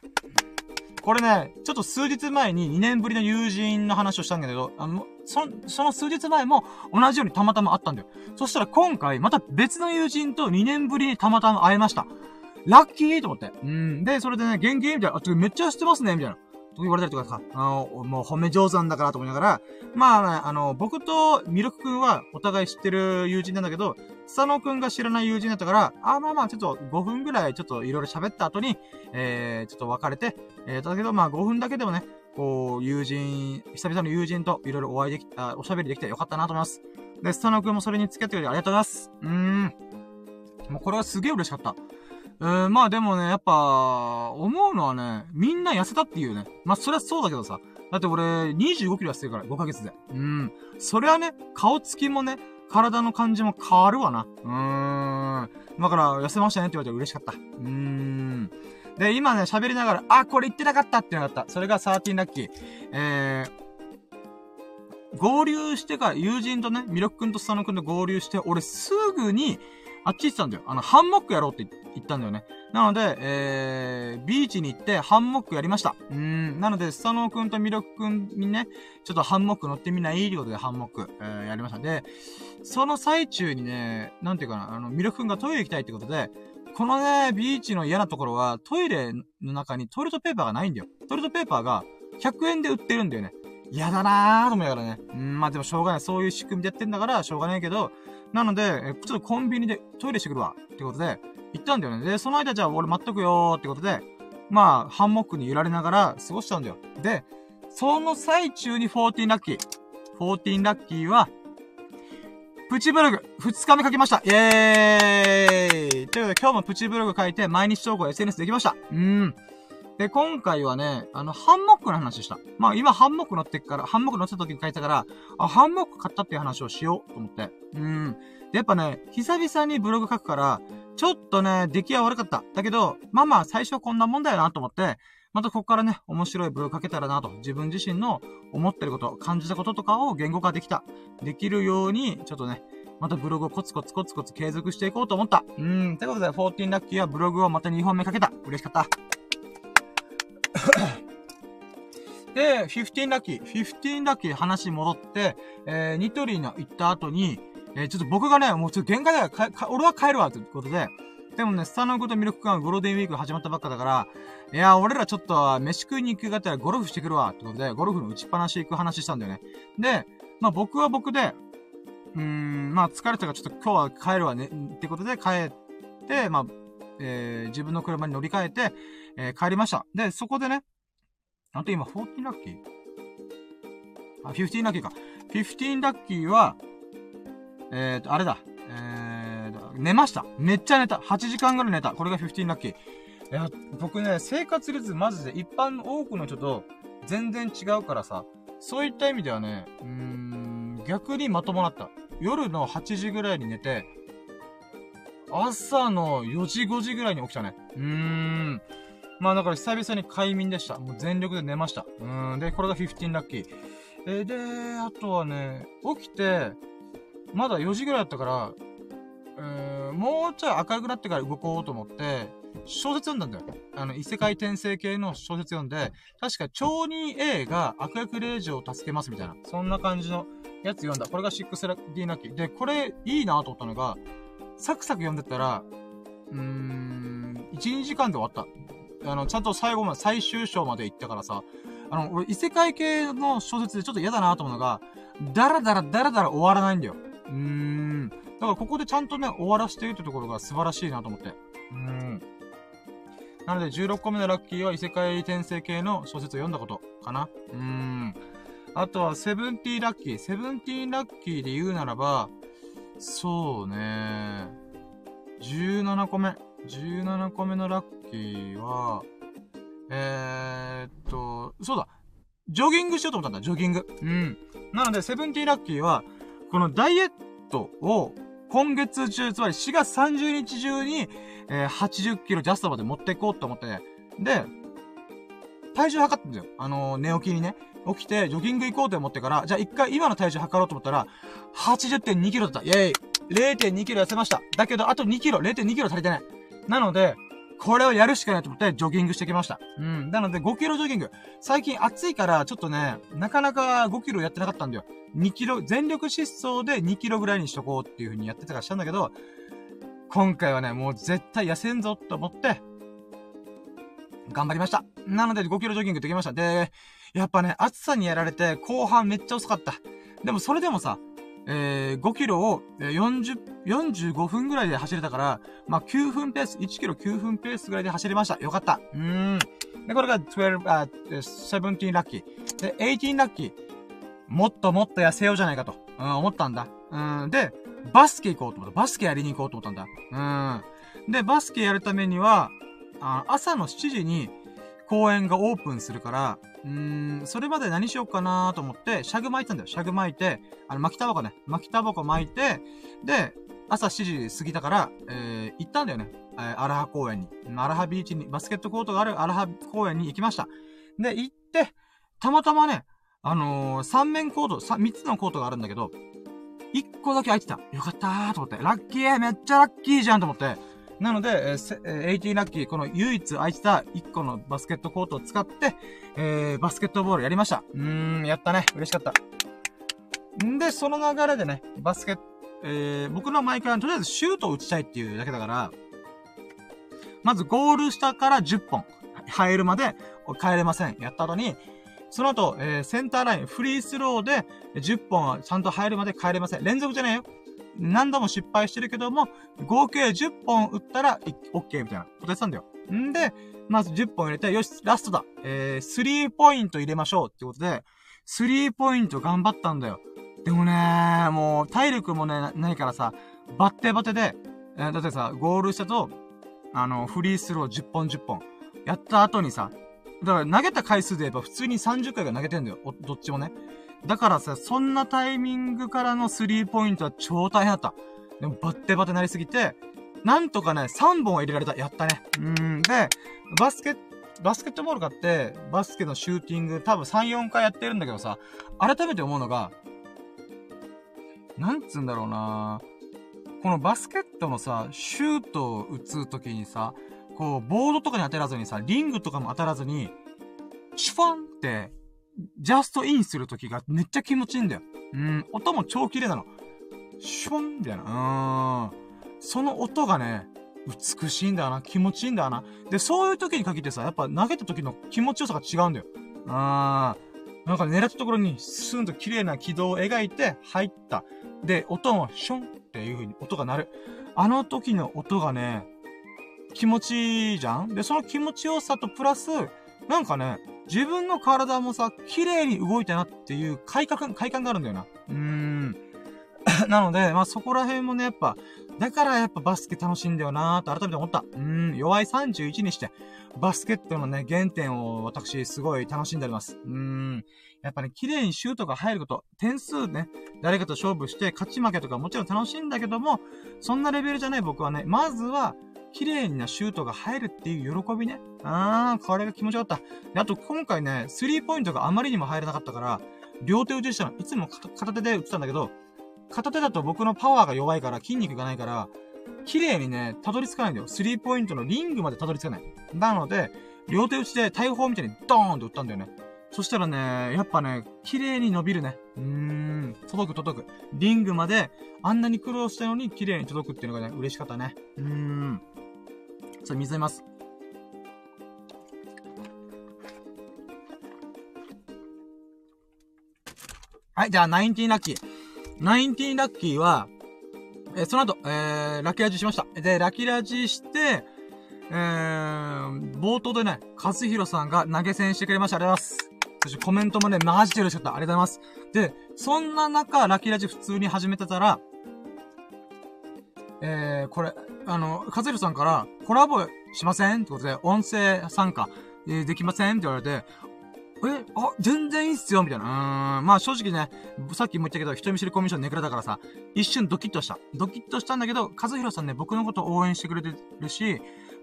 [SPEAKER 1] これね、ちょっと数日前に2年ぶりの友人の話をしたんだけど、あの、そ、その数日前も同じようにたまたま会ったんだよ。そしたら今回また別の友人と2年ぶりにたまたま会えました。ラッキーと思って。うん。で、それでね、元気？みたいな。あ、ちょめっちゃ知ってますねみたいな。言われたりとかさ、あの、もう褒め上手なんだからと思いながら、まあ、ね、あの、僕とミルクくんはお互い知ってる友人なんだけど、佐野くんが知らない友人だったから、あ、まあまあ、ちょっと5分ぐらいちょっといろいろ喋った後に、えー、ちょっと別れて、えー、だけどまあ5分だけでもね、こう、友人、久々の友人といろいろお会いできた、おしゃべりできてよかったなと思います。で、佐野くんもそれに付き合ってくれてありがとうございます。うーん。もうこれはすげえ嬉しかった。えー、まあでもね、やっぱ、思うのはね、みんな痩せたっていうね。まあそりゃそうだけどさ。だって俺、25キロ痩せてるから、5ヶ月で。うん。そりゃね、顔つきもね、体の感じも変わるわな。うーん。だから、痩せましたねって言われて嬉しかった。うーん。で、今ね、喋りながら、あ、これ言ってなかったってなかった。それが13ラッキー。えー、合流してから、友人とね、ミロクんとスタノくんと合流して、俺すぐに、あっち行ってたんだよ。あの、ハンモックやろうって言ったんだよね。なので、えー、ビーチに行ってハンモックやりました。うん。なので、スタノーくんとミロクくんにね、ちょっとハンモック乗ってみないってことでハンモック、えー、やりました。で、その最中にね、なんていうかな、あの、ミロクくんがトイレ行きたいってことで、このね、ビーチの嫌なところは、トイレの中にトイレットペーパーがないんだよ。トイレットペーパーが100円で売ってるんだよね。嫌だなーと思いながらね。うん、まあでもしょうがない。そういう仕組みでやってんだから、しょうがないけど、なので、えちょっとコンビニでトイレしてくるわ。ってことで、行ったんだよね。で、その間じゃあ俺待っとくよーってことで、まあ、ハンモックに揺られながら過ごしたんだよ。で、その最中に14ラッキー。14ラッキーは、プチブログ、2日目書きました。イェーイということで今日もプチブログ書いて毎日投稿 SNS できました。うーん。で、今回はね、あの、ハンモックの話した。まあ今ハンモック乗ってっから、ハンモック乗ってた時に書いてたから、あ、ハンモック買ったっていう話をしようと思って。うん。で、やっぱね、久々にブログ書くから、ちょっとね、出来は悪かった。だけど、まあまあ最初こんなもんだよなと思って、またここからね、面白いブログ書けたらなと、自分自身の思ってること、感じたこととかを言語化できた、できるように、ちょっとね、またブログをコツコツコツコツ継続していこうと思った。うん。ということで、14ラッキーはブログをまた2本目かけた。嬉しかった。で、15ラッキー。15ラッキー話戻って、えー、ニトリの行った後に、えー、ちょっと僕がね、もうちょっと限界だから、俺は帰るわ、ということで、でもね、スタノグとミルク館ゴールデンウィーク始まったばっかだから、いや、俺らちょっと、飯食いに行くがったらゴルフしてくるわ、ってことで、ゴルフの打ちっぱなし行く話したんだよね。で、まあ僕は僕で、うーん、まあ疲れたからちょっと今日は帰るわね、ってことで帰って、まあ、えー、自分の車に乗り換えて、えー、帰りました。で、そこでね、あと今14ラッキー？あ、15ラッキーか。15ラッキーは、えーと、あれだ。えー、寝ました。めっちゃ寝た。8時間ぐらい寝た。これが15ラッキー。いや、僕ね、生活率マジで一般の多くの人と全然違うからさ、そういった意味ではね、うーん、逆にまともだった。夜の8時ぐらいに寝て、朝の4時5時ぐらいに起きたね。うーん。まあだから久々に快眠でした。もう全力で寝ました。うん。で、これが15ラッキー。え、で、あとはね、起きて、まだ4時ぐらいだったから、えー、もうちょい明るくなってから動こうと思って、小説読んだんだよ。あの、異世界転生系の小説読んで、確か、超人 A が悪役令嬢を助けますみたいな。そんな感じのやつ読んだ。これが6ラッキーナッキー。で、これいいなと思ったのが、サクサク読んでたら、うーん、1、2時間で終わった。あの、ちゃんと最後まで、最終章まで行ったからさ、あの、俺、異世界系の小説でちょっと嫌だなと思うのが、だらだらだらだら終わらないんだよ。うーん。だからここでちゃんとね、終わらせてるってところが素晴らしいなと思って。うーん。なので、16個目のラッキーは異世界転生系の小説を読んだことかな。うーん。あとは、セブンティーラッキー。セブンティーラッキーで言うならば、そうね。17個目。17個目のラッキーは、えー、っと、そうだ。ジョギングしようと思ったんだ、ジョギング。うん。なので、セブンティーラッキーは、このダイエットを、今月中、つまり4月30日中に、えー、80キロジャストまで持っていこうと思って、で、体重測ったんだよ。あのー、寝起きにね。起きて、ジョギング行こうと思ってから、じゃあ一回今の体重測ろうと思ったら、80.2キロだった。イェイ !0.2 キロ痩せました。だけど、あと2キロ、0.2キロ足りてない。なので、これをやるしかないと思って、ジョギングしてきました。うん。なので、5キロジョギング。最近暑いから、ちょっとね、なかなか5キロやってなかったんだよ。2キロ、全力疾走で2キロぐらいにしとこうっていう風にやってたからしたんだけど、今回はね、もう絶対痩せんぞと思って、頑張りました。なので5キロジョギングできました。で、やっぱね、暑さにやられて、後半めっちゃ遅かった。でもそれでもさ、えー、5キロを40、45分ぐらいで走れたから、まあ、9分ペース、1キロ9分ペースぐらいで走れました。よかった。うーん。で、これが12、あ、17ラッキー。で、18ラッキー。もっともっと痩せようじゃないかと、うん、思ったんだ。うん。で、バスケ行こうと思った。バスケやりに行こうと思ったんだ。うん。で、バスケやるためには、あ朝の7時に公園がオープンするから、うーん、それまで何しようかなと思って、シャグ巻いてたんだよ。シャグ巻いて、あの、巻きタバコね。巻きタバコ巻いて、で、朝7時過ぎたから、えー、行ったんだよね。えー、アラハ公園に。アラハビーチに、バスケットコートがあるアラハ公園に行きました。で、行って、たまたまね、あのー、三面コート、三つのコートがあるんだけど、一個だけ空いてた。よかったーと思って。ラッキーめっちゃラッキーじゃんと思って。なので、えー、18ラッキー、この唯一空いてた1個のバスケットコートを使って、えー、バスケットボールやりました。うーん、やったね。嬉しかった。んで、その流れでね、バスケット、えー、僕の毎回はとりあえずシュートを打ちたいっていうだけだから、まずゴール下から10本入るまで帰れません。やった後に、その後、えー、センターライン、フリースローで10本ちゃんと入るまで帰れません。連続じゃねえよ。何度も失敗してるけども、合計10本打ったら、オッケーみたいなことやってたんだよ。んで、まず10本入れて、よし、ラストだ。えー、3ポイント入れましょうってことで、3ポイント頑張ったんだよ。でもねもう、体力もね、ないからさ、バッテバテで、えー、だってさ、ゴールしたと、あの、フリースロー10本10本。やった後にさ、だから投げた回数で言えば普通に30回が投げてんだよ。どっちもね。だからさ、そんなタイミングからのスリーポイントは超大変だった。でもバッテバテなりすぎて、なんとかね、3本入れられた。やったね。うん。で、バスケバスケットボール買って、バスケのシューティング多分3、4回やってるんだけどさ、改めて思うのが、なんつうんだろうなこのバスケットのさ、シュートを打つときにさ、こう、ボードとかに当たらずにさ、リングとかも当たらずに、シュファンって、ジャストインするときがめっちゃ気持ちいいんだよ。うん、音も超綺麗なの。シュンみたいな。うん。その音がね、美しいんだよな。気持ちいいんだよな。で、そういう時に限ってさ、やっぱ投げた時の気持ちよさが違うんだよ。あー。なんか狙ったところにスーンと綺麗な軌道を描いて入った。で、音もションっていう風に音が鳴る。あの時の音がね、気持ちいいじゃん？で、その気持ちよさとプラス、なんかね、自分の体もさ、綺麗に動いたなっていう快感、快感があるんだよな。うーん。なので、まあそこら辺もね、やっぱ、だからやっぱバスケ楽しいんだよなーと改めて思った。うーん、弱い31にして、バスケットのね、原点を私すごい楽しんでおります。うーん。やっぱね、綺麗にシュートが入ること、点数ね、誰かと勝負して勝ち負けとかもちろん楽しいんだけども、そんなレベルじゃない僕はね、まずは、綺麗なシュートが入るっていう喜びね。あー、これが気持ちよかった。であと今回ね、スリーポイントがあまりにも入らなかったから、両手打ちしたの。いつも片手で打ってたんだけど、片手だと僕のパワーが弱いから、筋肉がないから、綺麗にね、たどり着かないんだよ。スリーポイントのリングまでたどり着かない。なので、両手打ちで大砲みたいにドーンと打ったんだよね。そしたらね、やっぱね、綺麗に伸びるね。うーん、届く届く。リングまで、あんなに苦労したのに綺麗に届くっていうのがね、嬉しかったね。うーん。それ水飲みます。はい、じゃあ、ナインティーラッキー。ナインティーラッキーは、えその後、えー、ラッキーラジしました。で、ラッキーラジして、えー、冒頭でね、和弘さんが投げ銭してくれました。ありがとうございます。そしてコメントもね、マジで嬉しかった。ありがとうございます。で、そんな中、ラッキーラジ普通に始めてたら、えー、これ、あの、和弘さんから、コラボしませんってことで、音声参加、えーできませんって言われて、え、あ、全然いいっすよみたいな。うん。まあ正直ね、さっきも言ったけど、人見知りコミュ障ネクラだからさ、一瞬ドキッとした。ドキッとしたんだけど、和弘さんね、僕のこと応援してくれてるし、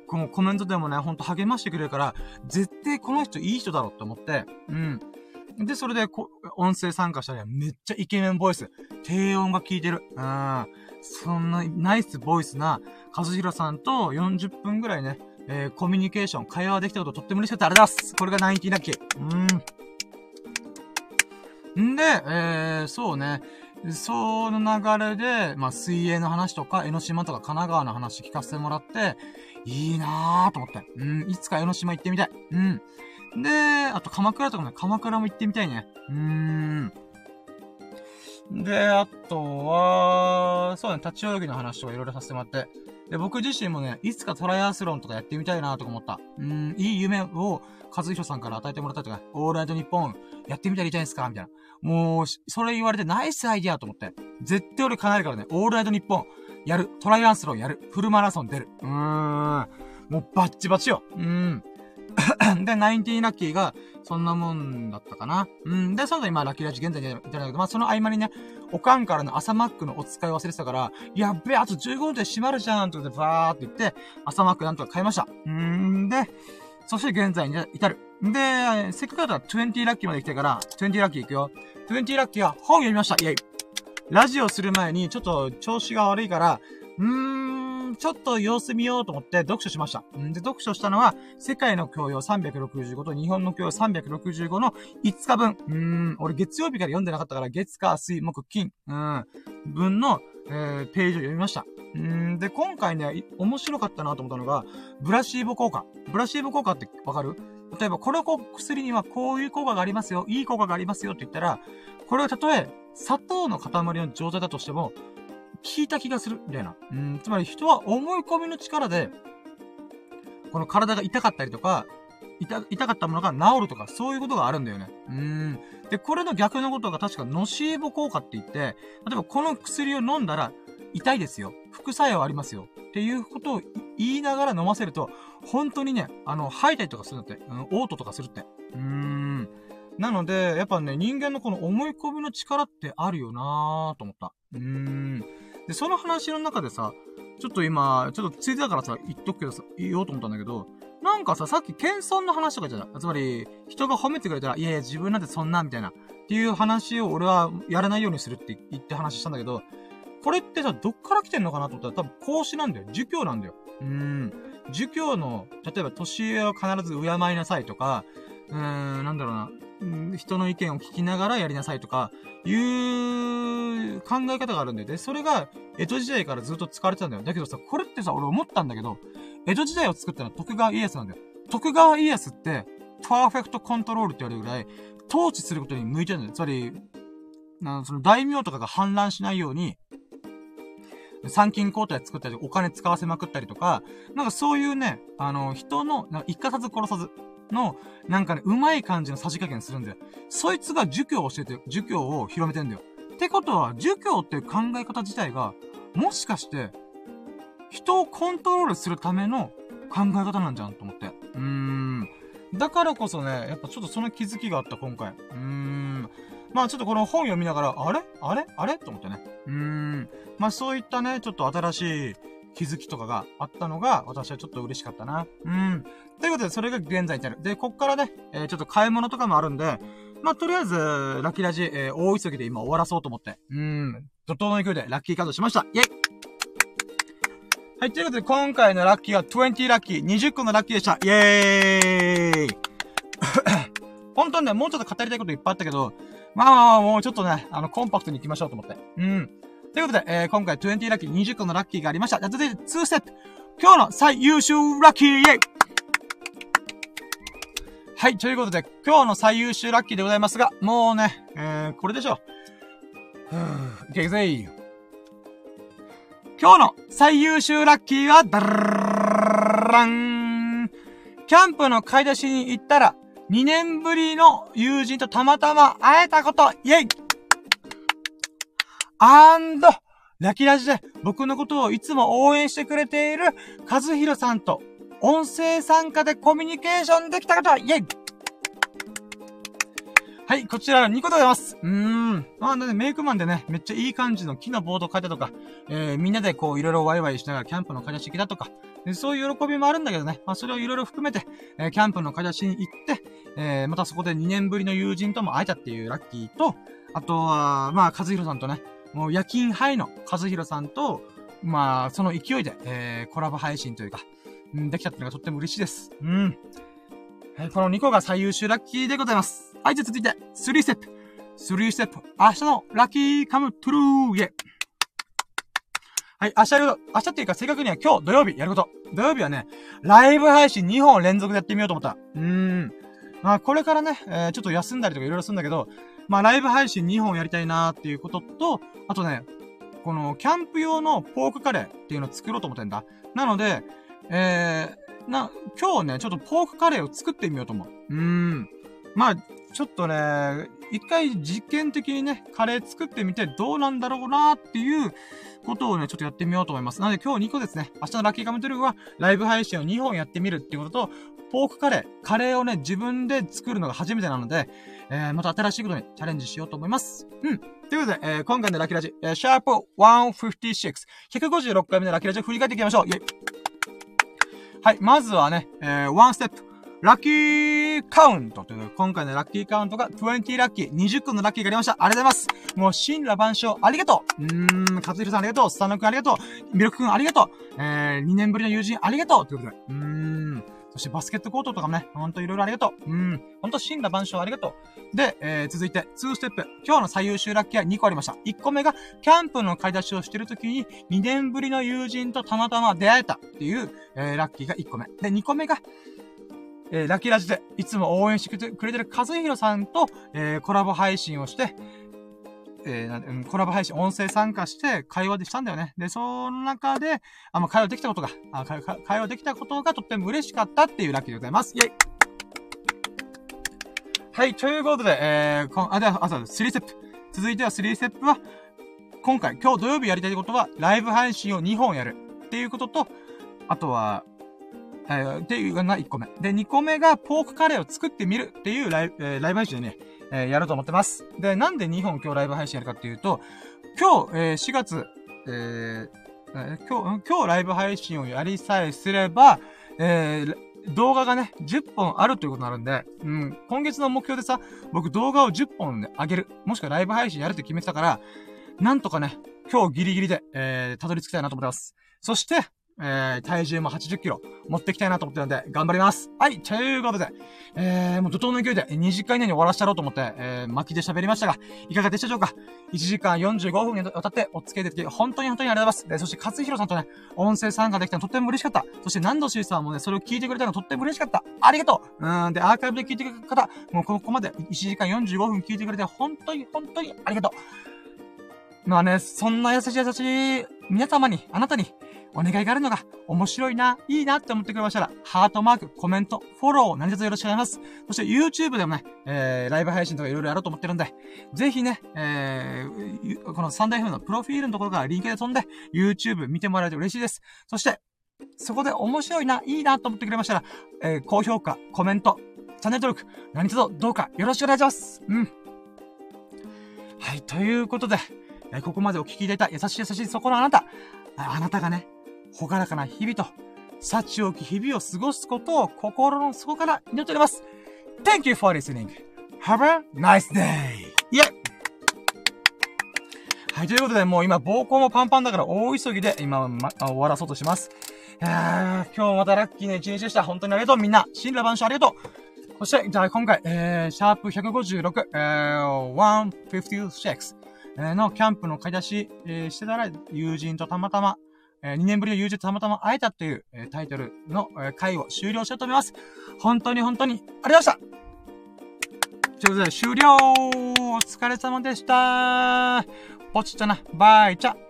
[SPEAKER 1] このコメントでもね、ほんと励ましてくれるから、絶対この人いい人だろうって思って、うん。で、それでこ、音声参加したら、めっちゃイケメンボイス。低音が効いてる。うん。そんな、ナイスボイスな、和弘さんと40分ぐらいね、えー、コミュニケーション、会話できたこととっても嬉しかった。ありがとうございます。これがナインティラッキー。うん。んで、えー、そうね。その流れで、まあ、水泳の話とか、江ノ島とか神奈川の話聞かせてもらって、いいなーと思って。うん、いつか江ノ島行ってみたい。うん。で、あと鎌倉とかね、鎌倉も行ってみたいね。うーん。で、あとは、そうね、立ち泳ぎの話とかいろいろさせてもらって。で、僕自身もね、いつかトライアスロンとかやってみたいなとか思った。うん、いい夢を、和弘さんから与えてもらったとか、オールナイトニッポン、やってみたらいいじゃないですかみたいな。もう、それ言われてナイスアイディアと思って。絶対俺叶えるからね、オールナイトニッポン、やる。トライアスロンやる。フルマラソン出る。うーん。もうバッチバチよ。うーん。で、ナインティラッキーが、そんなもんだったかな。うん。で、その後今、ラッキーラッキー現在にいたんだけど、まあ、その合間にね、おかんからの朝マックのお使い忘れてたから、やっべえ、あと15分で閉まるじゃんとことで、バーって言って、朝マックなんとか買いました。うん。で、そして現在に至る。で、せっかくだったら20ラッキーまで来てから、20ラッキー行くよ。20ラッキーは本読みました。イェイ。ラジオする前に、ちょっと調子が悪いから、うーん、ちょっと様子見ようと思って読書しました。んで、読書したのは、世界の教養365と日本の教養365の5日分。うん、俺月曜日から読んでなかったから、月、火、水、木、金、うん、分の、えー、ページを読みました。うん、で、今回ね、面白かったなと思ったのが、ブラシーボ効果。ブラシーボ効果ってわかる？例えば、この薬にはこういう効果がありますよ、いい効果がありますよって言ったら、これはたとえ、砂糖の塊の状態だとしても、効いた気がする、みたいな。うん、つまり人は思い込みの力で、この体が痛かったりとか、痛、痛かったものが治るとか、そういうことがあるんだよね。うん。で、これの逆のことが確かノシーボ効果って言って、例えばこの薬を飲んだら痛いですよ。副作用ありますよ。っていうことを言いながら飲ませると、本当にね、あの、吐いたりとかするんだって。うん、嘔吐とかするって。うーん。なので、やっぱね、人間のこの思い込みの力ってあるよなぁと思った。うーん。で、その話の中でさ、ちょっと今、ちょっとついてたからさ、言っとくけどさ、言おうと思ったんだけど、なんかさ、さっき謙遜の話とかじゃないつまり、人が褒めてくれたら、いやいや、自分なんてそんな、みたいな。っていう話を俺はやらないようにするって言って話したんだけど、これってさ、どっから来てんのかなと思ったら多分講師なんだよ。儒教なんだよ。うーん。儒教の、例えば年上を必ず敬いなさいとか、うーん、なんだろうな、うん人の意見を聞きながらやりなさいとか、いう考え方があるんだよ。で、それが、江戸時代からずっと使われてたんだよ。だけどさ、これってさ、俺思ったんだけど、江戸時代を作ったのは徳川家康なんだよ。徳川家康って、パーフェクトコントロールって言われるぐらい、統治することに向いてるんだよ。つまり、なその大名とかが反乱しないように、参勤交代作ったり、お金使わせまくったりとか、なんかそういうね、あの、人の、なんか生かさず殺さずの、なんかね、うまい感じのさじ加減するんだよ。そいつが儒教を教えて、儒教を広めてんだよ。ってことは、儒教っていう考え方自体が、もしかして、人をコントロールするための考え方なんじゃんと思って。うーん。だからこそね、やっぱちょっとその気づきがあった、今回。うーん。まあちょっとこの本読みながら、あれ？あれ？あれ？と思ってね。うーん。まあそういったね、ちょっと新しい気づきとかがあったのが、私はちょっと嬉しかったな。うん。ということで、それが現在に至る。で、こっからね、えー、ちょっと買い物とかもあるんで、まあ、とりあえず、ラッキーラジ、えー、大急ぎで今終わらそうと思って。うん。怒涛の勢いでラッキーカードしました。イェイはい、ということで、今回のラッキーは20ラッキー、20個のラッキーでした。イェーイ 本当にね、もうちょっと語りたいこといっぱいあったけど、まあまあまあ、もうちょっとね、あの、コンパクトに行きましょうと思って。うん。ということで、えー、今回20ラッキー20個のラッキーがありました。じゃあ続いて2ステップ。今日の最優秀ラッキーイェイはい、ということで、今日の最優秀ラッキーでございますが、もうね、えー、これでしょ。ふぅ、いけぜい。今日の最優秀ラッキーは、ダランキャンプの買い出しに行ったら、2年ぶりの友人とたまたま会えたこと、イェイアンド、ラキラジで僕のことをいつも応援してくれている和弘さんと音声参加でコミュニケーションできたことイェイはい、こちら2個でございます。うーん。まあ、ね、メイクマンでね、めっちゃいい感じの木のボード書いたとか、えー、みんなでこう、いろいろワイワイしながらキャンプの買い出し行きだとか、そういう喜びもあるんだけどね、まあ、それをいろいろ含めて、えー、キャンプの買い出しに行って、えー、またそこで2年ぶりの友人とも会えたっていうラッキーと、あとは、まあ、和弘さんとね、もう夜勤ハイの和弘さんと、まあ、その勢いで、えー、コラボ配信というか、うん、できたっていうのがとっても嬉しいです。うん。はい、この2個が最優秀ラッキーでございます。はい、じゃ続いて、3ステップ。3ステップ。明日のラッキーカムトゥルーイェはい、明日やること。明日っていうか正確には今日土曜日やること。土曜日はね、ライブ配信2本連続でやってみようと思った。うーん。まあ、これからね、えー、ちょっと休んだりとかいろいろするんだけど、まあ、ライブ配信2本やりたいなーっていうことと、あとね、この、キャンプ用のポークカレーっていうのを作ろうと思ってんだ。なので、えー、な、今日ね、ちょっとポークカレーを作ってみようと思う。うーん。まあ、ちょっとね、一回実験的にね、カレー作ってみてどうなんだろうなーっていうことをね、ちょっとやってみようと思います。なので今日2個ですね。明日のラッキーカムトゥルーはライブ配信を2本やってみるっていうことと、ポークカレー、カレーをね、自分で作るのが初めてなので、えー、また新しいことにチャレンジしようと思います。うん。ということで、えー、今回のラッキーラジ、えー、シャープ156、156回目のラッキーラジを振り返っていきましょう。イェイはい、まずはね、えー、ワンステップ。ラッキーカウントという、今回のラッキーカウントが20ラッキー、20個のラッキーがありました。ありがとうございます。もう、神羅万象、ありがとううーん、勝弘さんありがとうスタノ君ありがとうミルク君ありがとうえー、2年ぶりの友人ありがとうということで、うーん、そしてバスケットコートとかもね、ほんといろいろありがとう。うん。ほんと神羅万象ありがとう。で、えー、続いて、2ステップ。今日の最優秀ラッキーは2個ありました。1個目が、キャンプの買い出しをしてる時に、2年ぶりの友人とたまたま出会えたっていう、えー、ラッキーが1個目。で、2個目が、えー、ラッキーラジでいつも応援してくれてる和弘さんと、えー、コラボ配信をして、えー、コラボ配信、音声参加して会話でしたんだよね。で、その中で、あ、まあ、会話できたことが、あ会話できたことがとっても嬉しかったっていうラッキーでございます。イェイはい、ということで、えー、こあ、では、あ、そうです。3ステップ。続いては3ステップは、今回、今日土曜日やりたいことは、ライブ配信を2本やるっていうことと、あとは、えー、っていうのが1個目。で、2個目がポークカレーを作ってみるっていうライブ、えー、ライブ配信でね、えー、やると思ってます。で、なんで2本今日ライブ配信やるかっていうと、今日、えー、4月、えー、今日、今日ライブ配信をやりさえすれば、えー、動画がね、10本あるということになるんで、うん、今月の目標でさ、僕動画を10本で上げる、もしくはライブ配信やるって決めてたから、なんとかね、今日ギリギリで、えー、たどり着きたいなと思ってます。そして、えー、体重も80キロ持ってきたいなと思ってるんで、頑張ります。はい、ということで、えー、もう怒涛の勢いで2時間以内に終わらせたろうと思って、えー、巻きで喋りましたが、いかがでしたでしょうか ?1 時間45分にわたってお付き合いできて、本当に本当にありがとうございます。で、そして、勝弘さんとね、音声参加できたのとっても嬉しかった。そして、何度しーさんもね、それを聞いてくれたのとっても嬉しかった。ありがとううん、で、アーカイブで聞いてくれた方、もうここまで1時間45分聞いてくれて、本当に本当にありがとう。まあね、そんな優しい優しい皆様に、あなたに、お願いがあるのが、面白いな、いいなって思ってくれましたら、ハートマーク、コメント、フォロー、何卒よろしくお願いします。そして YouTube でもね、えー、ライブ配信とかいろいろやろうと思ってるんで、ぜひね、えー、このサンダー FM のプロフィールのところからリンクで飛んで、YouTube 見てもらえると嬉しいです。そして、そこで面白いな、いいなと思ってくれましたら、えー、高評価、コメント、チャンネル登録、何卒どうかよろしくお願いします。うん。はい、ということで、えここまでお聞きいただいた優しい優しいそこのあなた、あなたがね、ほがらかな日々と、幸多き日々を過ごすことを心の底から祈っております。Thank you for listening. Have a nice day! イェはい、ということで、もう今、膀胱もパンパンだから大急ぎで、今、ま、終わらそうとします。今日またラッキーな一日でした。本当にありがとう、みんな。神羅万象ありがとう。そして、じゃあ今回、えー、シャープ156、えー、156、えー、のキャンプの買い出し、えー、してたら、友人とたまたま、えー、2年ぶりの友人とたまたま会えたという、えー、タイトルの、えー、回を終了しようと思います。本当に本当にありがとうございました。ということで終了。お疲れ様でした。ポチッとな、バイチャ。